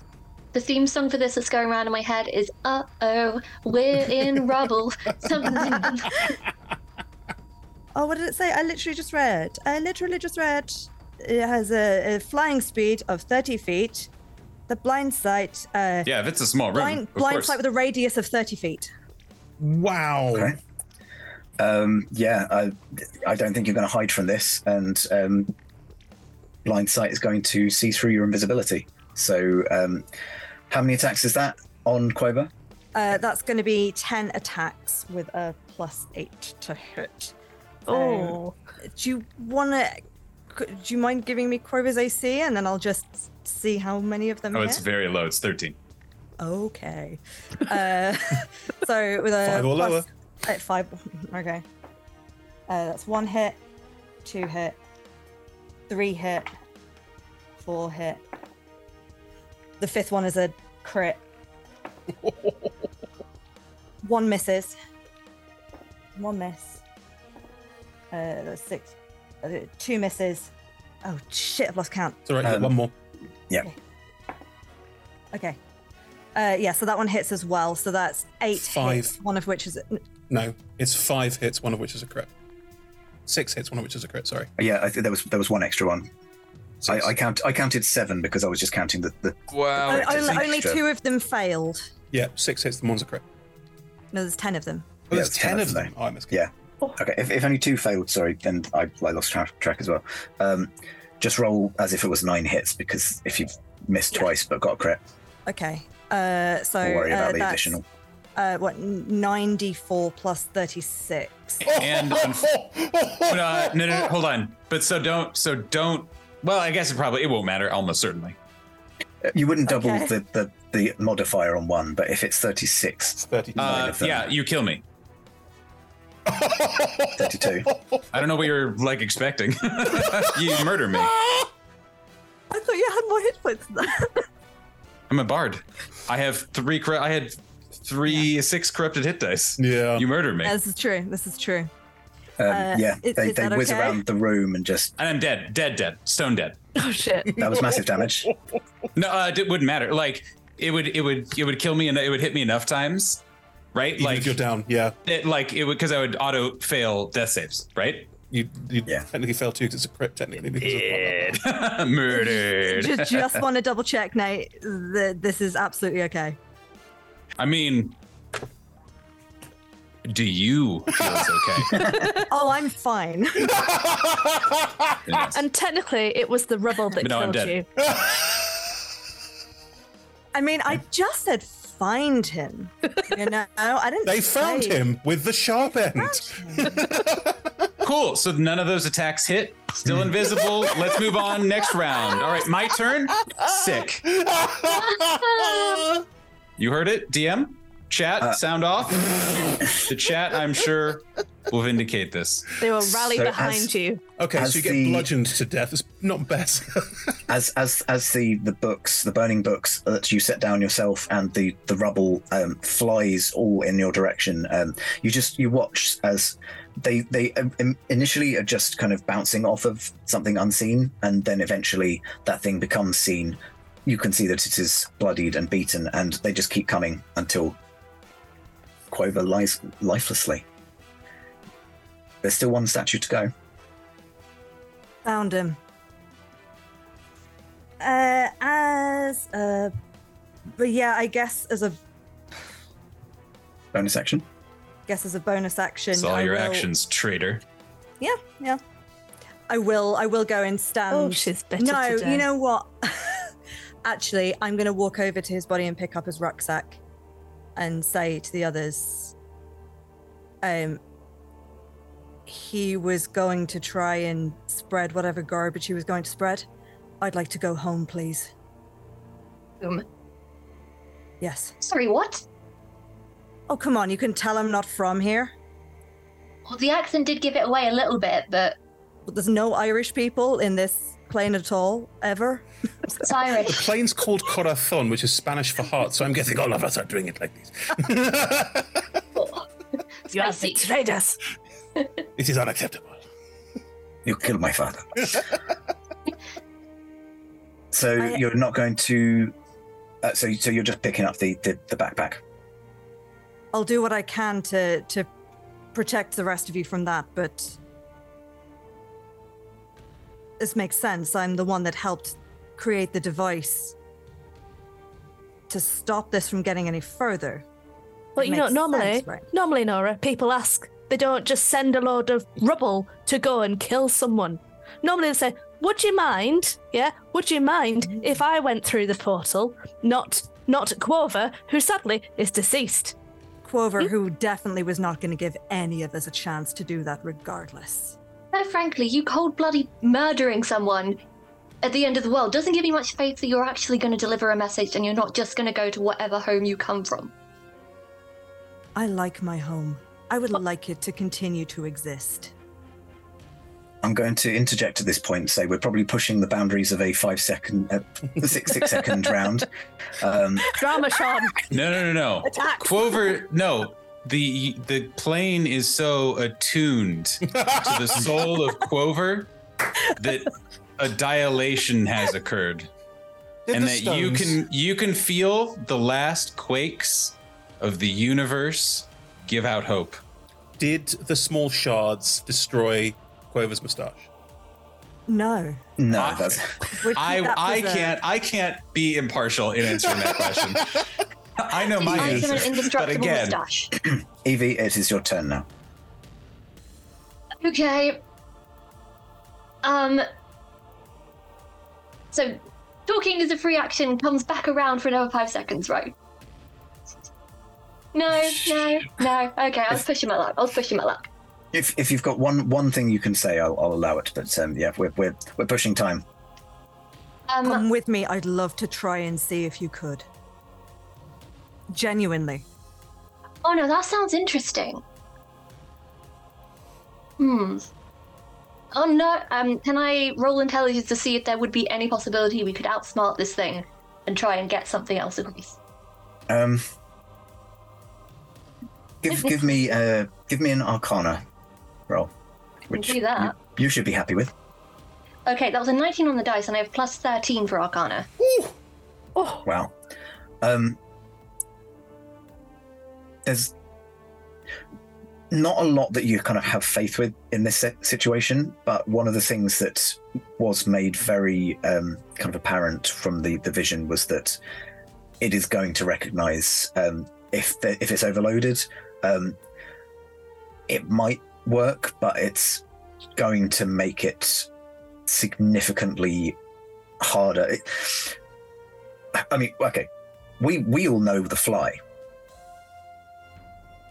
V: the theme song for this that's going around in my head is "Uh oh, we're in [laughs] rubble." Something.
S: oh, what did it say? I literally just read. I literally just read. It has a, a flying speed of thirty feet. The blind sight. Uh,
L: yeah, if it's a small blind, room.
S: Blind, sight with a radius of thirty feet.
G: Wow. Okay
A: um, yeah, I, I don't think you're going to hide from this, and um, blind sight is going to see through your invisibility. So, um, how many attacks is that on Quover?
S: Uh, that's going to be ten attacks with a plus eight to hit. oh, do you want to? Do you mind giving me Quover's AC, and then I'll just see how many of them?
L: Oh, hit? it's very low. It's thirteen.
S: Okay. [laughs] Uh, [laughs] so with a plus, at five. [laughs] Okay. Uh, that's one hit, two hit, three hit, four hit. The fifth one is a crit. [laughs] one misses. One miss. Uh, that's six. Uh, two misses. Oh shit! I've lost count.
G: It's all right. Um, one more. Yeah. Okay.
S: okay.
A: Uh,
S: yeah, so that one hits as well. So that's eight Five. hits, one of which is
G: no, it's five hits, one of which is a crit. Six hits, one of which is a crit. Sorry.
A: Yeah, I think there was there was one extra one. I, I count I counted seven because I was just counting the. the
S: Wow. only, only two of them failed.
G: Yeah, six hits, The one's a crit.
S: No, there's
G: ten of them.
S: Oh, there's ten ten
G: ten of them. Oh, I
A: missed. Yeah. okay, if, if only two failed, sorry, then I, I lost tra- track as well. Um, just roll as if it was nine hits because if you've missed twice but got a crit,
S: Okay. Uh, so don't worry uh, about the that's additional uh, what 94 plus 36 and [laughs] uh,
L: no, no, no, hold on but so don't so don't well i guess it probably it won't matter almost certainly
A: you wouldn't double okay. the, the, the modifier on one but if it's 36
L: it's uh, yeah you kill me
A: 32 [laughs] i
L: don't know what you're like expecting [laughs] you murder me i
S: thought you had more hit points than that
L: i'm a bard i have three i had three, yeah. six corrupted hit dice.
G: Yeah.
L: You murdered me.
S: This is true. This is true.
A: Um, uh, yeah, they, they whiz okay? around the room and just.
L: And I'm dead, dead, dead, stone dead. [laughs]
S: Oh shit!
A: That was massive damage.
L: no, uh, it wouldn't matter. Like it would, it would, it would kill me, and it would hit me enough times, right?
G: Even
L: like
G: go down, yeah.
L: It, like it would because I would auto fail death saves, right?
G: You, you yeah. technically fail too because it's a crit technically. Because
L: [laughs] Murdered. [laughs]
S: just, just want to double check, Nate. this is absolutely okay.
L: I mean, do you feel okay? [laughs] oh,
S: I'm fine. [laughs] yes. And technically, it was the rubble that no, killed you. [laughs] I mean, I just said find him. You know, I didn't.
G: They found him with the sharp end.
L: cool. So none of those attacks hit. Still invisible. Let's move on. Next round. All right, my turn. Sick. You heard it, DM? Chat, uh, sound off. the [laughs] chat, I'm sure, will vindicate this.
S: They will rally so behind as, you.
G: Okay, so you get the, bludgeoned to death. It's not best.
A: [laughs] as as as the the books, the burning books that you set down yourself, and the the rubble um, flies all in your direction. Um, you just you watch as they they um, initially are just kind of bouncing off of something unseen, and then eventually that thing becomes seen, you can see that it is bloodied and beaten, and they just keep coming until Quover lies lifelessly. There's still one statue to go.
S: Found him. Uh, as a, but yeah, I guess as a
A: bonus action.
S: Guess as a bonus action.
L: Saw all your
S: will...
L: actions, traitor.
S: Yeah, yeah. I will. I will go and stand.
V: Oh, she's better.
S: No,
V: today.
S: you know what? [laughs] Actually, I'm going to walk over to his body and pick up his rucksack and say to the others, um, he was going to try and spread whatever garbage he was going to spread. I'd like to go home, please.
V: Um.
S: Yes.
V: Sorry, what?
S: Oh, come on, you can tell I'm not from here.
V: Well, the accent did give it away a little bit,
S: but there's no Irish people in this plane at all ever.
G: It's Irish. The plane's called Corazon, which is Spanish for heart. So I'm guessing all of us are doing it like this.
V: [laughs] you are betrayed us.
G: [laughs] It is unacceptable. You killed my father. [laughs]
A: so I, you're not going to. Uh, so so you're just picking up the, the the backpack.
S: I'll do what I can to to protect the rest of you from that, but this makes sense. I'm the one that helped create the device to stop this from getting any further. Well, it you know,
V: normally,
S: sense, right?
V: normally, Nora, people ask. They don't just send a load of rubble to go and kill someone. Normally, they say, "Would you mind? Yeah, would you mind mm-hmm. if I went through the portal? Not, not Quover, who sadly is deceased."
S: Quover, mm-hmm. who definitely was not going to give any of us a chance to do that, regardless.
V: Quite frankly, you cold bloody murdering someone at the end of the world doesn't give me much faith that you're actually going to deliver a message and you're not just going to go to whatever home you come from.
S: I like my home. I would like it to continue to exist.
A: I'm going to interject at this point and say we're probably pushing the boundaries of a five second, uh, [laughs] six six second round. [laughs]
S: Um, Drama, Sean.
L: No, no, no, no. Attack. Quover, no the the plane is so attuned to the soul of Quover that a dilation has occurred, Did and that stones. you can you can feel the last quakes of the universe give out hope.
G: Did the small shards destroy Quover's mustache?
S: No.
A: No, that's
L: I, I can't. I can't be impartial in answering that question. [laughs] I know my ultimate but again, mustache. [clears throat] Evie,
A: it is your turn now.
V: Okay. Um. So, talking is a free action. Comes back around for another five seconds, right? No, no, no. Okay, I was pushing my luck. I was pushing my luck.
A: If if you've got one one thing you can say, I'll, I'll allow it. But um, yeah, we're we're we're pushing time.
S: Um, Come with me. I'd love to try and see if you could. Genuinely.
V: Oh no, that sounds interesting. Hmm. Oh no, um, can I roll intelligence to see if there would be any possibility we could outsmart this thing and try and get something else agrees? Um
A: Give [laughs] give me uh give me an arcana roll. Which do that. You, you should be happy with.
V: Okay, that was a 19 on the dice, and I have plus 13 for Arcana. Ooh.
S: Oh.
A: Wow. Um, there's not a lot that you kind of have faith with in this situation, but one of the things that was made very um, kind of apparent from the, the vision was that it is going to recognize um, if the, if it's overloaded, um, it might work, but it's going to make it significantly harder. It, I mean, okay, we we all know the fly,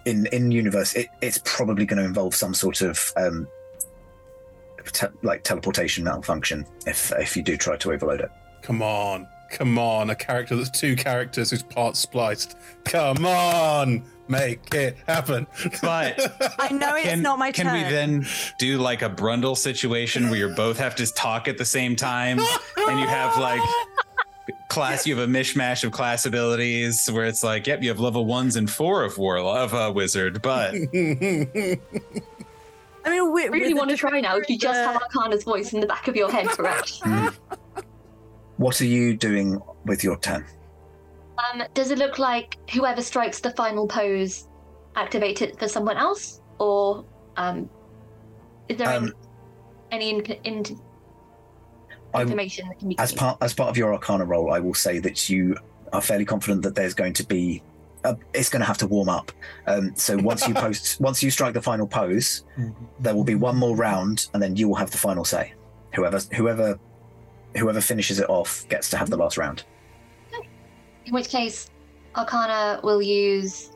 A: in in universe, it, it's probably going to involve some sort of um, te- like teleportation malfunction if if you do try to overload it.
G: Come on, come on! A character that's two characters whose parts spliced. Come on, make it happen. But [laughs]
S: I know it's
L: can,
S: not
L: my can turn. Can we then do like a Brundle situation where you both have to talk at the same time, and you have like class you have a mishmash of class abilities where it's like yep you have level ones and four of war of a uh, wizard but [laughs] i
V: mean we really want to try now if you just have arcana's voice in the back of your head correct [laughs] mm.
A: what are you doing with your turn
V: um, does it look like whoever strikes the final pose activates it for someone else or um, is there um, any, any in,
A: information
V: that
A: can be. As part as part of your Arcana role, I will say that you are fairly confident that there's going to be. it's going to have to warm up. Um, so once you [laughs] post, once you strike the final pose, mm-hmm. there will be one more round, and then you will have the final say. Whoever whoever whoever finishes it off gets to have the last round.
V: In which case, Arcana will use.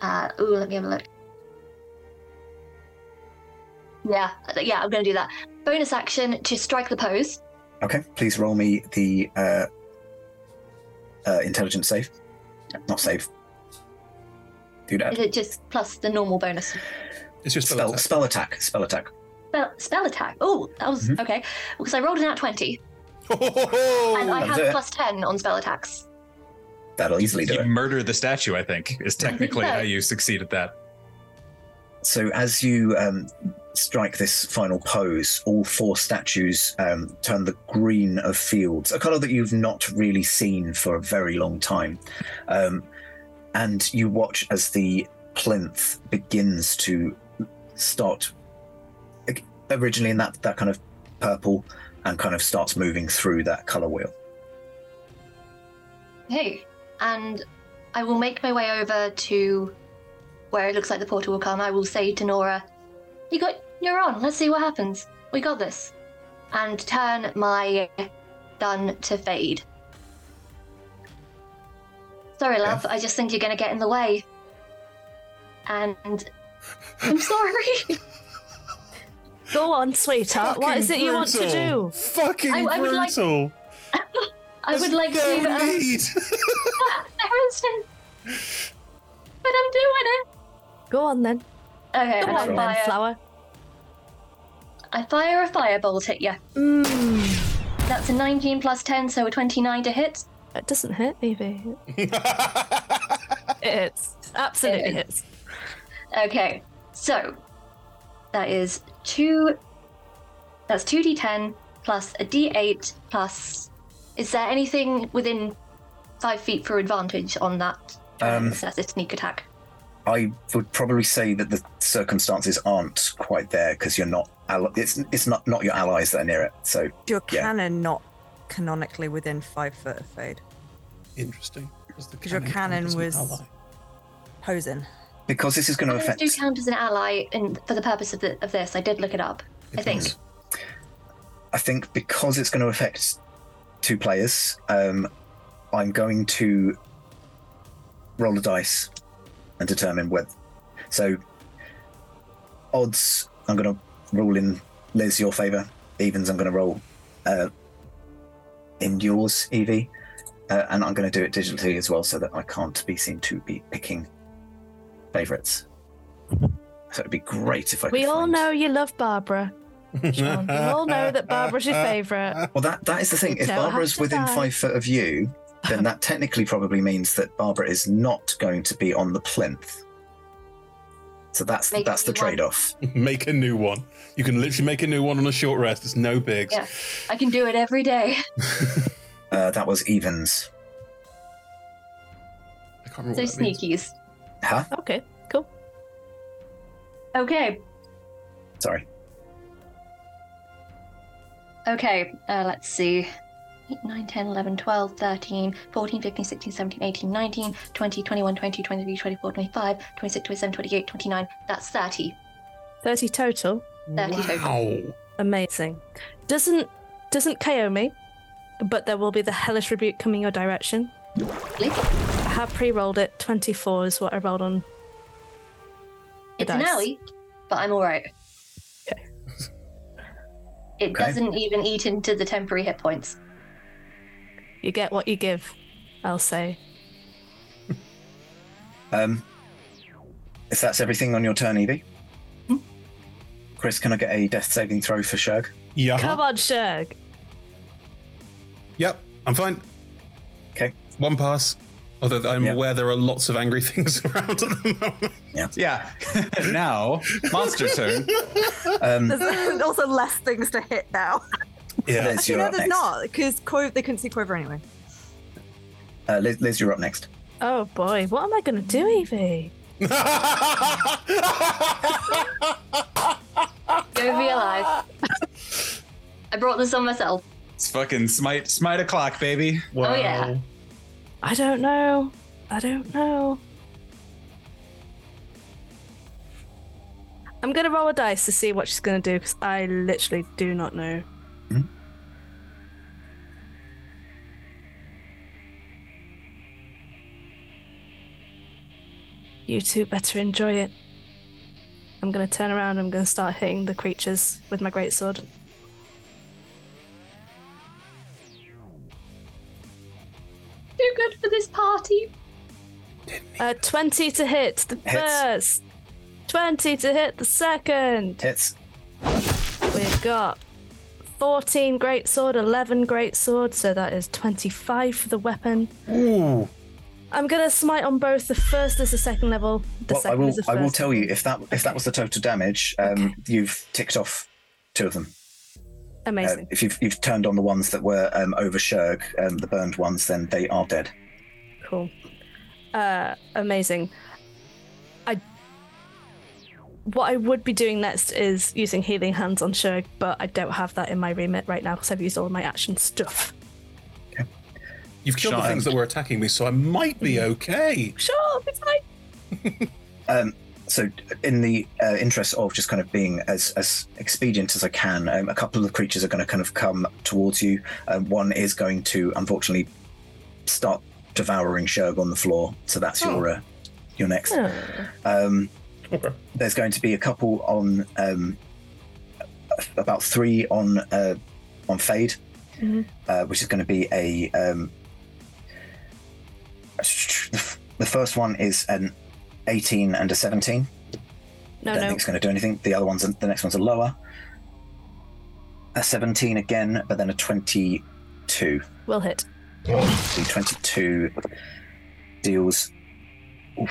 V: Uh, ooh, let me have a look. Yeah, yeah, I'm going to do that. Bonus action to strike the pose.
A: Okay, please roll me the uh, uh, intelligence save. Not save. Do that.
V: Is it just plus the normal bonus?
A: It's just spell, spell attack.
V: Spell
A: attack.
V: Spell, spell attack. Oh, that was mm-hmm. okay. Because I rolled an out 20. and I have plus 10 on spell attacks.
A: That'll easily
L: do
A: you it.
L: Murder the statue, I think, is technically how you succeed at that
A: so as you um, strike this final pose, all four statues um, turn the green of fields, a color that you've not really seen for a very long time. Um, and you watch as the plinth begins to start originally in that, that kind of purple and kind of starts moving through that color wheel.
V: Hey, and I will make my way over to where it looks like the portal will come, I will say to Nora, "You got, you're on. Let's see what happens. We got this," and turn my gun to fade. Sorry, love. I just think you're gonna get in the way. And I'm sorry.
S: [laughs] Go on, sweetheart. What is
L: it
S: you want to do?
L: Fucking
V: I- I would like- [laughs] I would like to.
L: Uh,
V: [laughs] but I'm doing it.
S: Go on then.
V: Okay.
S: Go on then, flower.
V: I fire a firebolt at you.
S: Mm.
V: That's a 19 plus 10, so a 29 to hit.
S: It doesn't hit, maybe. [laughs] it hits. Absolutely it hits.
V: Okay, so that is two. That's 2d10 plus a d8 plus. Is there anything within five feet for advantage on that? Um, that's a sneak attack.
A: I would probably say that the circumstances aren't quite there because you're not it's it's not not your allies that are near it. So
S: your yeah. cannon not canonically within five foot of Fade. Interesting. Because your cannon was posing.
A: Because this is going to affect.
V: Do count as an ally, and for the purpose of, the, of this, I did look it up. It I think. I
A: think because it's going to affect two players, um, I'm going to roll a dice and determine whether. So, odds, I'm going to roll in Liz your favour. Evens, I'm going to roll uh, in yours, Evie. Uh, and I'm going to do it digitally as well so that I can't be seen to be picking favourites. So it'd be great if I.
S: We
A: all
S: find... know you love Barbara. [laughs] Sean. we all know that Barbara's your favourite.
A: Well, that that is the thing. If Barbara's within die. five foot of you, then that technically probably means that Barbara is not going to be on the plinth. So that's make that's the trade off.
G: [laughs] make a new one. You can literally make a new one on a short rest. It's no bigs.
V: Yeah, I can do it every day.
A: [laughs] uh, that was evens.
G: I can't remember. So
V: sneakies. Means.
A: Huh?
S: Okay, cool.
V: Okay.
A: Sorry.
V: Okay, uh, let's see. 9, 10, 11, 12, 13, 14, 15, 16, 17, 18, 19, 20, 21, 22, 23, 24, 25, 26, 27, 28, 29. That's 30.
S: 30 total?
V: 30 wow. total.
S: Amazing. Doesn't doesn't KO me, but there will be the hellish rebuke coming your direction. I have pre-rolled it. 24 is what I rolled on.
V: It's dice. an alley, but I'm alright. It okay. doesn't even eat into the temporary hit points.
S: You get what you give, I'll say.
A: [laughs] um, if that's everything on your turn, Evie. Hmm? Chris, can I get a death saving throw for Shurg?
G: Yeah.
S: Come on, Shurg.
G: Yep, I'm fine.
A: Okay.
G: One pass. Although I'm yep. aware there are lots of angry [laughs] things around at the moment.
L: Yeah. [laughs] Yeah. now, monster turn.
S: um, There's also less things to hit now.
A: Yeah, Liz, Actually, you're no, up there's next. not because they couldn't see
S: Quover anyway. Uh, Liz,
A: Liz, you're up next.
S: Oh boy, what am I gonna do, Evie? Go [laughs] be
V: alive. I brought this on myself.
L: It's fucking smite smite a clock, baby.
G: Wow. Oh yeah. I
S: don't know. I don't know. I'm gonna roll a dice to see what she's gonna do because I literally do not know. Mm-hmm. You two better enjoy it. I'm gonna turn around. I'm gonna start hitting the creatures with my greatsword.
V: Too good for this party.
S: Uh, Twenty to hit the Hits. first. Twenty to hit the second.
A: Hits.
S: We've got 14 great sword, 11 great so that is 25 for the weapon.
G: Ooh.
S: I'm gonna smite on both. The first is the second level. The well, second
A: I will.
S: Is the first
A: I will tell you if that if okay. that was the total damage, um, okay. you've ticked off two of them.
S: Amazing. Uh,
A: if you've you've turned on the ones that were um, over Shurg, um, the burned ones, then they are dead.
S: Cool. Uh, amazing what I would be doing next is using healing hands on Shurg, but I don't have that in my remit right now because I've used all of my action stuff. Okay.
G: You've killed the things that were attacking me, so I might be mm. okay.
S: Sure,
G: it's
S: fine.
A: [laughs] um, so, in the uh, interest of just kind of being as, as expedient as I can, um, a couple of creatures are going to kind of come towards you. Uh, one is going to, unfortunately, start devouring Shurg on the floor. So that's oh. your uh, your next. Oh. Um, Okay. There's going to be a couple on um, about three on uh, on fade, mm-hmm. uh, which is going to be a. Um, the first one is an 18 and a 17.
S: No, don't no. think
A: it's going to do anything. The other ones, the next one's are lower. A 17 again, but then a 22.
S: Will hit.
A: The 22 deals oof,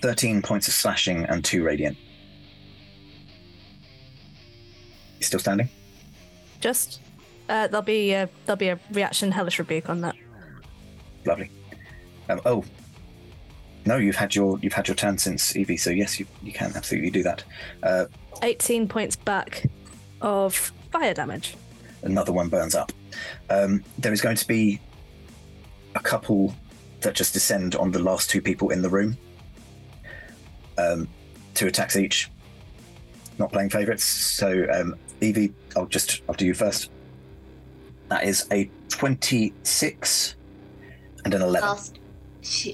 A: 13 points of slashing and 2 radiant. You still standing?
S: Just uh, there'll be a, uh, there'll be a reaction hellish rebuke on that.
A: Lovely. Um, oh no, you've had your you've had your turn since Evie, so yes, you, you can absolutely do that. Uh,
S: 18 points back of fire damage.
A: Another one burns up. Um, there is going to be a couple that just descend on the last two people in the room um, two attacks each. Not playing favourites. So um, Evie, I'll just I'll do you first. That is a twenty-six and an eleven. Last,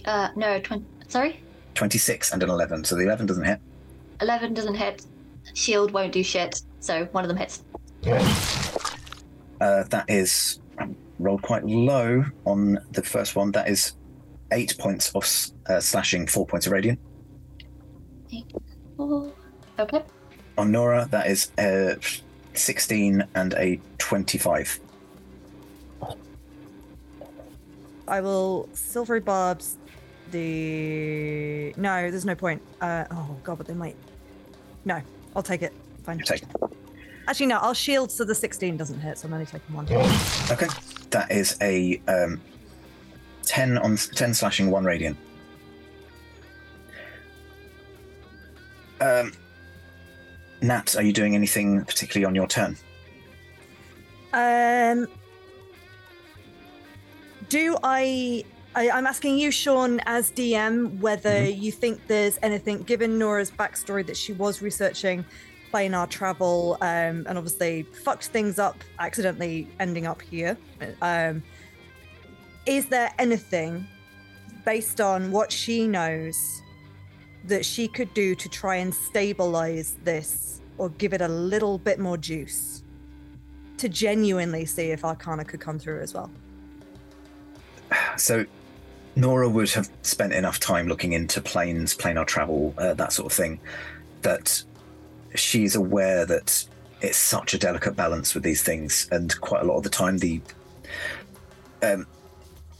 V: uh, no, twenty. Sorry.
A: Twenty-six and an eleven. So the eleven doesn't hit.
V: Eleven doesn't hit. Shield won't do shit. So one of them hits.
A: Uh, that is rolled quite low on the first one. That is eight points of uh, slashing, four points of radiant
V: okay.
A: On Nora, that is a uh, 16 and a 25. I
S: will silvery barbs the no. There's no point. Uh, oh god, but they might. No, I'll take it. Fine. You take it. Actually, no. I'll shield so the 16 doesn't hit. So I'm only taking one.
A: Okay, that is a um, 10 on 10 slashing, one radiant. Um, are you doing anything particularly on your turn?
S: Um, do I, I? am asking you, Sean, as DM, whether mm-hmm. you think there's anything, given Nora's backstory that she was researching our travel um, and obviously fucked things up accidentally, ending up here. Um, is there anything based on what she knows that she could do to try and stabilize this or give it a little bit more juice to genuinely see if Arcana could come through as well.
A: So, Nora would have spent enough time looking into planes, planar travel, uh, that sort of thing, that she's aware that it's such a delicate balance with these things, and quite a lot of the time, the um,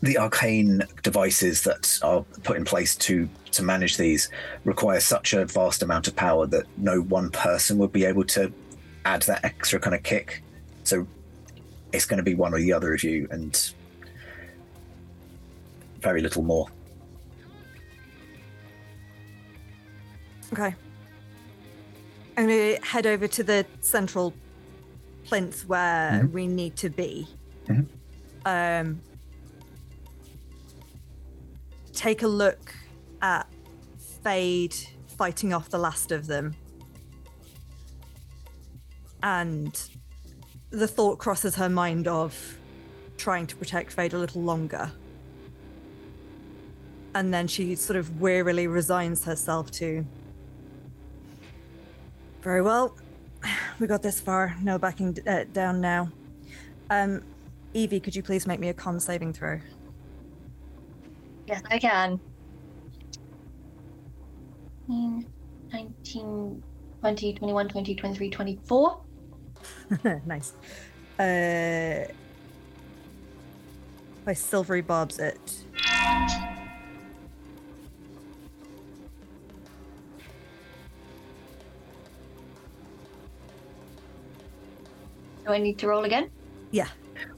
A: the arcane devices that are put in place to to manage these requires such a vast amount of power that no one person would be able to add that extra kind of kick. So it's going to be one or the other of you, and very little more.
S: Okay. I'm going to head over to the central plinth where mm-hmm. we need to be. Mm-hmm. Um, take a look at Fade fighting off the last of them. And the thought crosses her mind of trying to protect Fade a little longer. And then she sort of wearily resigns herself to very well. [sighs] We got this far. No backing d- uh, down now. Um, Evie, could you please make me a con saving throw?
V: Yes, I can. 19,
S: 20, 21, 20, 23, 24. [laughs] nice. Uh, Silvery Barbs it.
V: Do I need to roll again?
S: Yeah.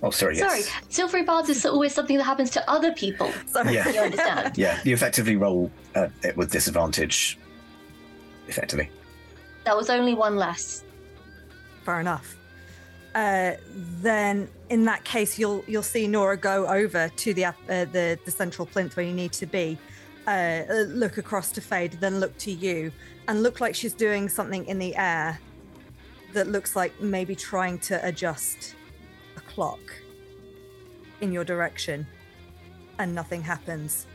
A: Oh, sorry. Yes. Sorry.
V: Silvery barbs is always something that happens to other people. Sorry. Yeah. You understand?
A: [laughs] yeah. You effectively roll uh, it with disadvantage. Effectively.
V: That was only one less.
S: Fair enough. Uh, then, in that case, you'll you'll see Nora go over to the uh, the, the central plinth where you need to be. Uh, look across to Fade, then look to you, and look like she's doing something in the air that looks like maybe trying to adjust clock in your direction and nothing happens.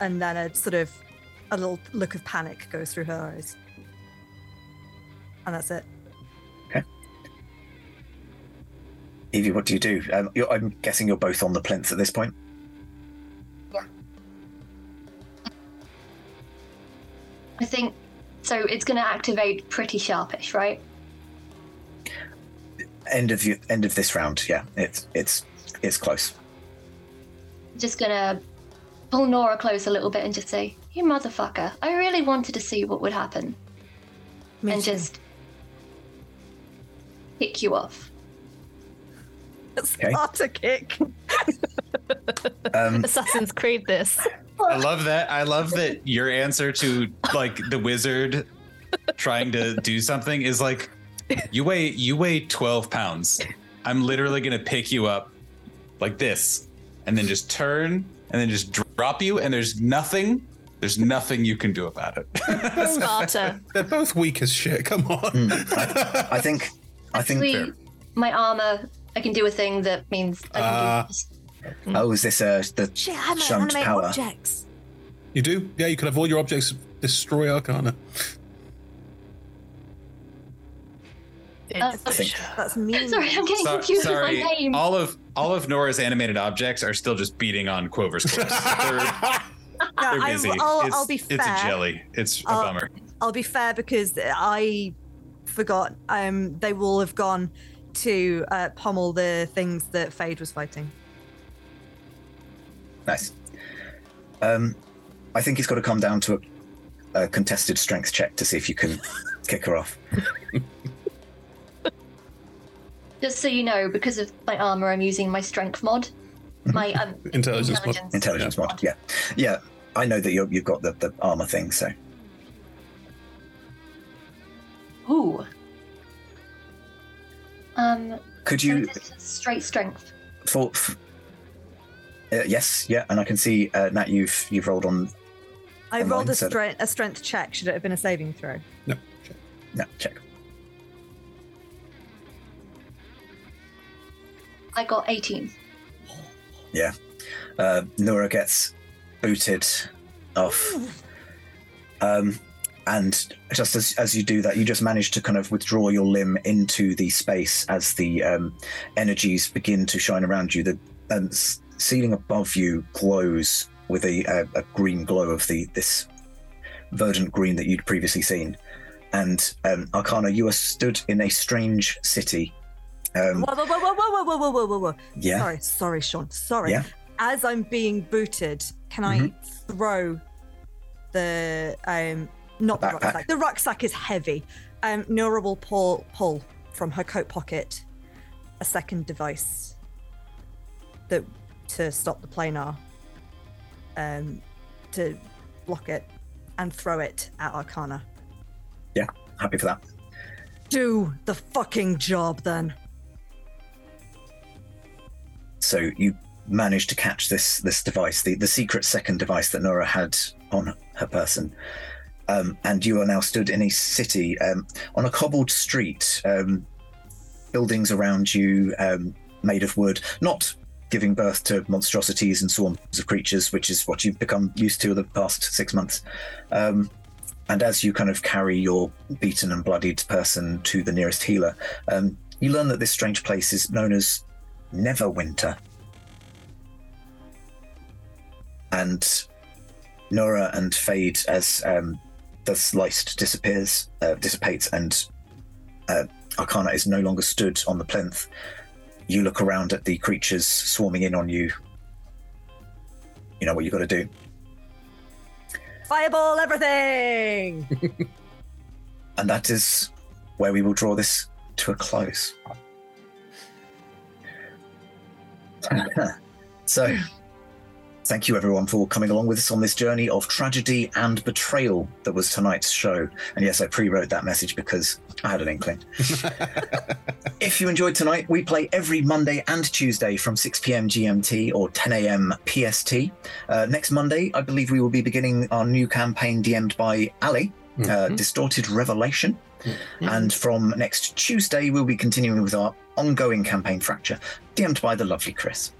S: And then a sort of a little look of panic goes through her eyes. And that's it. Okay.
A: Evie, what do you do? Um, I'm guessing you're both on the plinth at this point. Yeah.
V: I think so. It's going to activate pretty sharpish, right?
A: end of you, end of this round. Yeah, it's it's it's close.
V: Just gonna pull Nora close a little bit and just say, "You motherfucker! I really wanted to see what would happen," Me and too. just kick you off.
S: It's okay. not kick. um,
W: Assassin's Creed. This.
L: I love that. I love that your answer to like the wizard trying to do something is like you weigh you weigh 12 pounds. I'm literally gonna pick you up like this, and then just turn and then just drop you, and there's nothing. There's nothing you can do about it.
G: [laughs] Sparta. They're both weak as shit. Come on. Mm,
A: I, I, think. I Actually, think.
V: My armor. I can do a thing that means. I can uh,
A: do this. Hmm. Oh, is this uh, the shit, I shunt power? Objects.
G: You do? Yeah, you can have all your objects destroy Arcana.
V: Oh, that's me. [laughs] Sorry, I'm getting so, confused sorry. with my name.
L: All of all of Nora's animated objects are still just beating on Quover's [laughs] corpse.
S: they're, they're busy. I'll,
L: I'll,
S: I'll, be fair.
L: It's a jelly. It's will a bummer.
S: I'll be fair because I forgot. Um, they will have gone to uh, pommel the things that Fade was fighting.
A: Nice. Um, I think he's got to come down to a, a contested strength check to see if you can kick her off. [laughs]
V: Just so you know, because of my armor, I'm using my strength mod. [laughs] My um,
G: intelligence,
A: intelligence, mod. Intelligence yeah. mod. Yeah, yeah. I know that you have got the, the armor thing, so.
V: Ooh. Um.
A: Could you
V: straight strength?
A: For. uh, yes, yeah, and I can see uh, Nat, you've you've rolled on.
S: I rolled a, stre- a strength check. Should it have been a saving throw?
G: No. No
A: check.
V: I got 18. Yeah. Uh,
A: Nora gets booted off. Um, and just as, as you do that, you just manage to kind of withdraw your limb into the space as the um, energies begin to shine around you. The um, ceiling above you glows with a, a, a, green glow of the this verdant green that you'd previously seen. And um, Arcana, you are stood in a strange city
S: um, whoa, whoa, whoa, whoa, whoa, whoa, whoa, whoa, whoa, Yeah. Sorry, sorry, Sean. Sorry. Yeah. As I'm being booted, can mm-hmm. I throw the um not the, the rucksack. The rucksack is heavy. Um Nora will pull pull from her coat pocket a second device that to stop the planar. Um to block it and throw it at Arcana.
A: Yeah, happy for that.
S: Do the fucking job then.
A: So you managed to catch this this device, the, the secret second device that Nora had on her person. Um, and you are now stood in a city um, on a cobbled street, um, buildings around you um, made of wood, not giving birth to monstrosities and swarms of creatures, which is what you've become used to the past six months. Um, and as you kind of carry your beaten and bloodied person to the nearest healer, um, you learn that this strange place is known as Neverwinter. And Nora and Fade, as um, the sliced disappears, uh, dissipates, and uh, Arcana is no longer stood on the plinth. You look around at the creatures swarming in on you. You know what you have got to do.
S: Fireball everything! [laughs]
A: and that is where we will draw this to a close. [laughs] so, thank you everyone for coming along with us on this journey of tragedy and betrayal that was tonight's show. And yes, I pre wrote that message because I had an inkling. [laughs] if you enjoyed tonight, we play every Monday and Tuesday from 6 p.m. GMT or 10 a.m. PST. Uh, next Monday, I believe we will be beginning our new campaign DM'd by Ali. Uh, mm-hmm. distorted Revelation. Mm-hmm. And from next Tuesday, we'll be continuing with our ongoing campaign Fracture DM'd by the lovely Chris.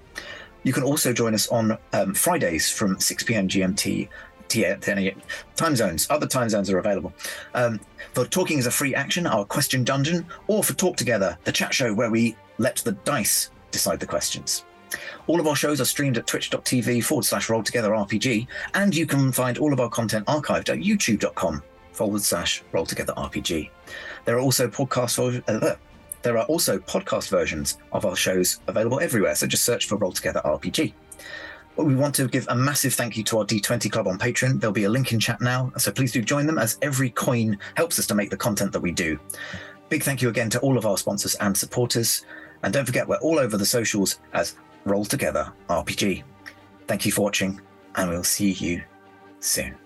A: You can also join us on um, Fridays from 6 p.m. GMT. Uh, time zones, other time zones are available. Um, for Talking is a Free Action, our question dungeon, or for Talk Together, the chat show where we let the dice decide the questions. All of our shows are streamed at twitch.tv forward slash roll together RPG, and you can find all of our content archived at youtube.com forward slash roll together RPG. There are also podcasts for. Uh, there are also podcast versions of our shows available everywhere, so just search for Roll Together RPG. We want to give a massive thank you to our D20 Club on Patreon. There'll be a link in chat now, so please do join them as every coin helps us to make the content that we do. Big thank you again to all of our sponsors and supporters. And don't forget, we're all over the socials as Roll Together RPG. Thank you for watching, and we'll see you soon.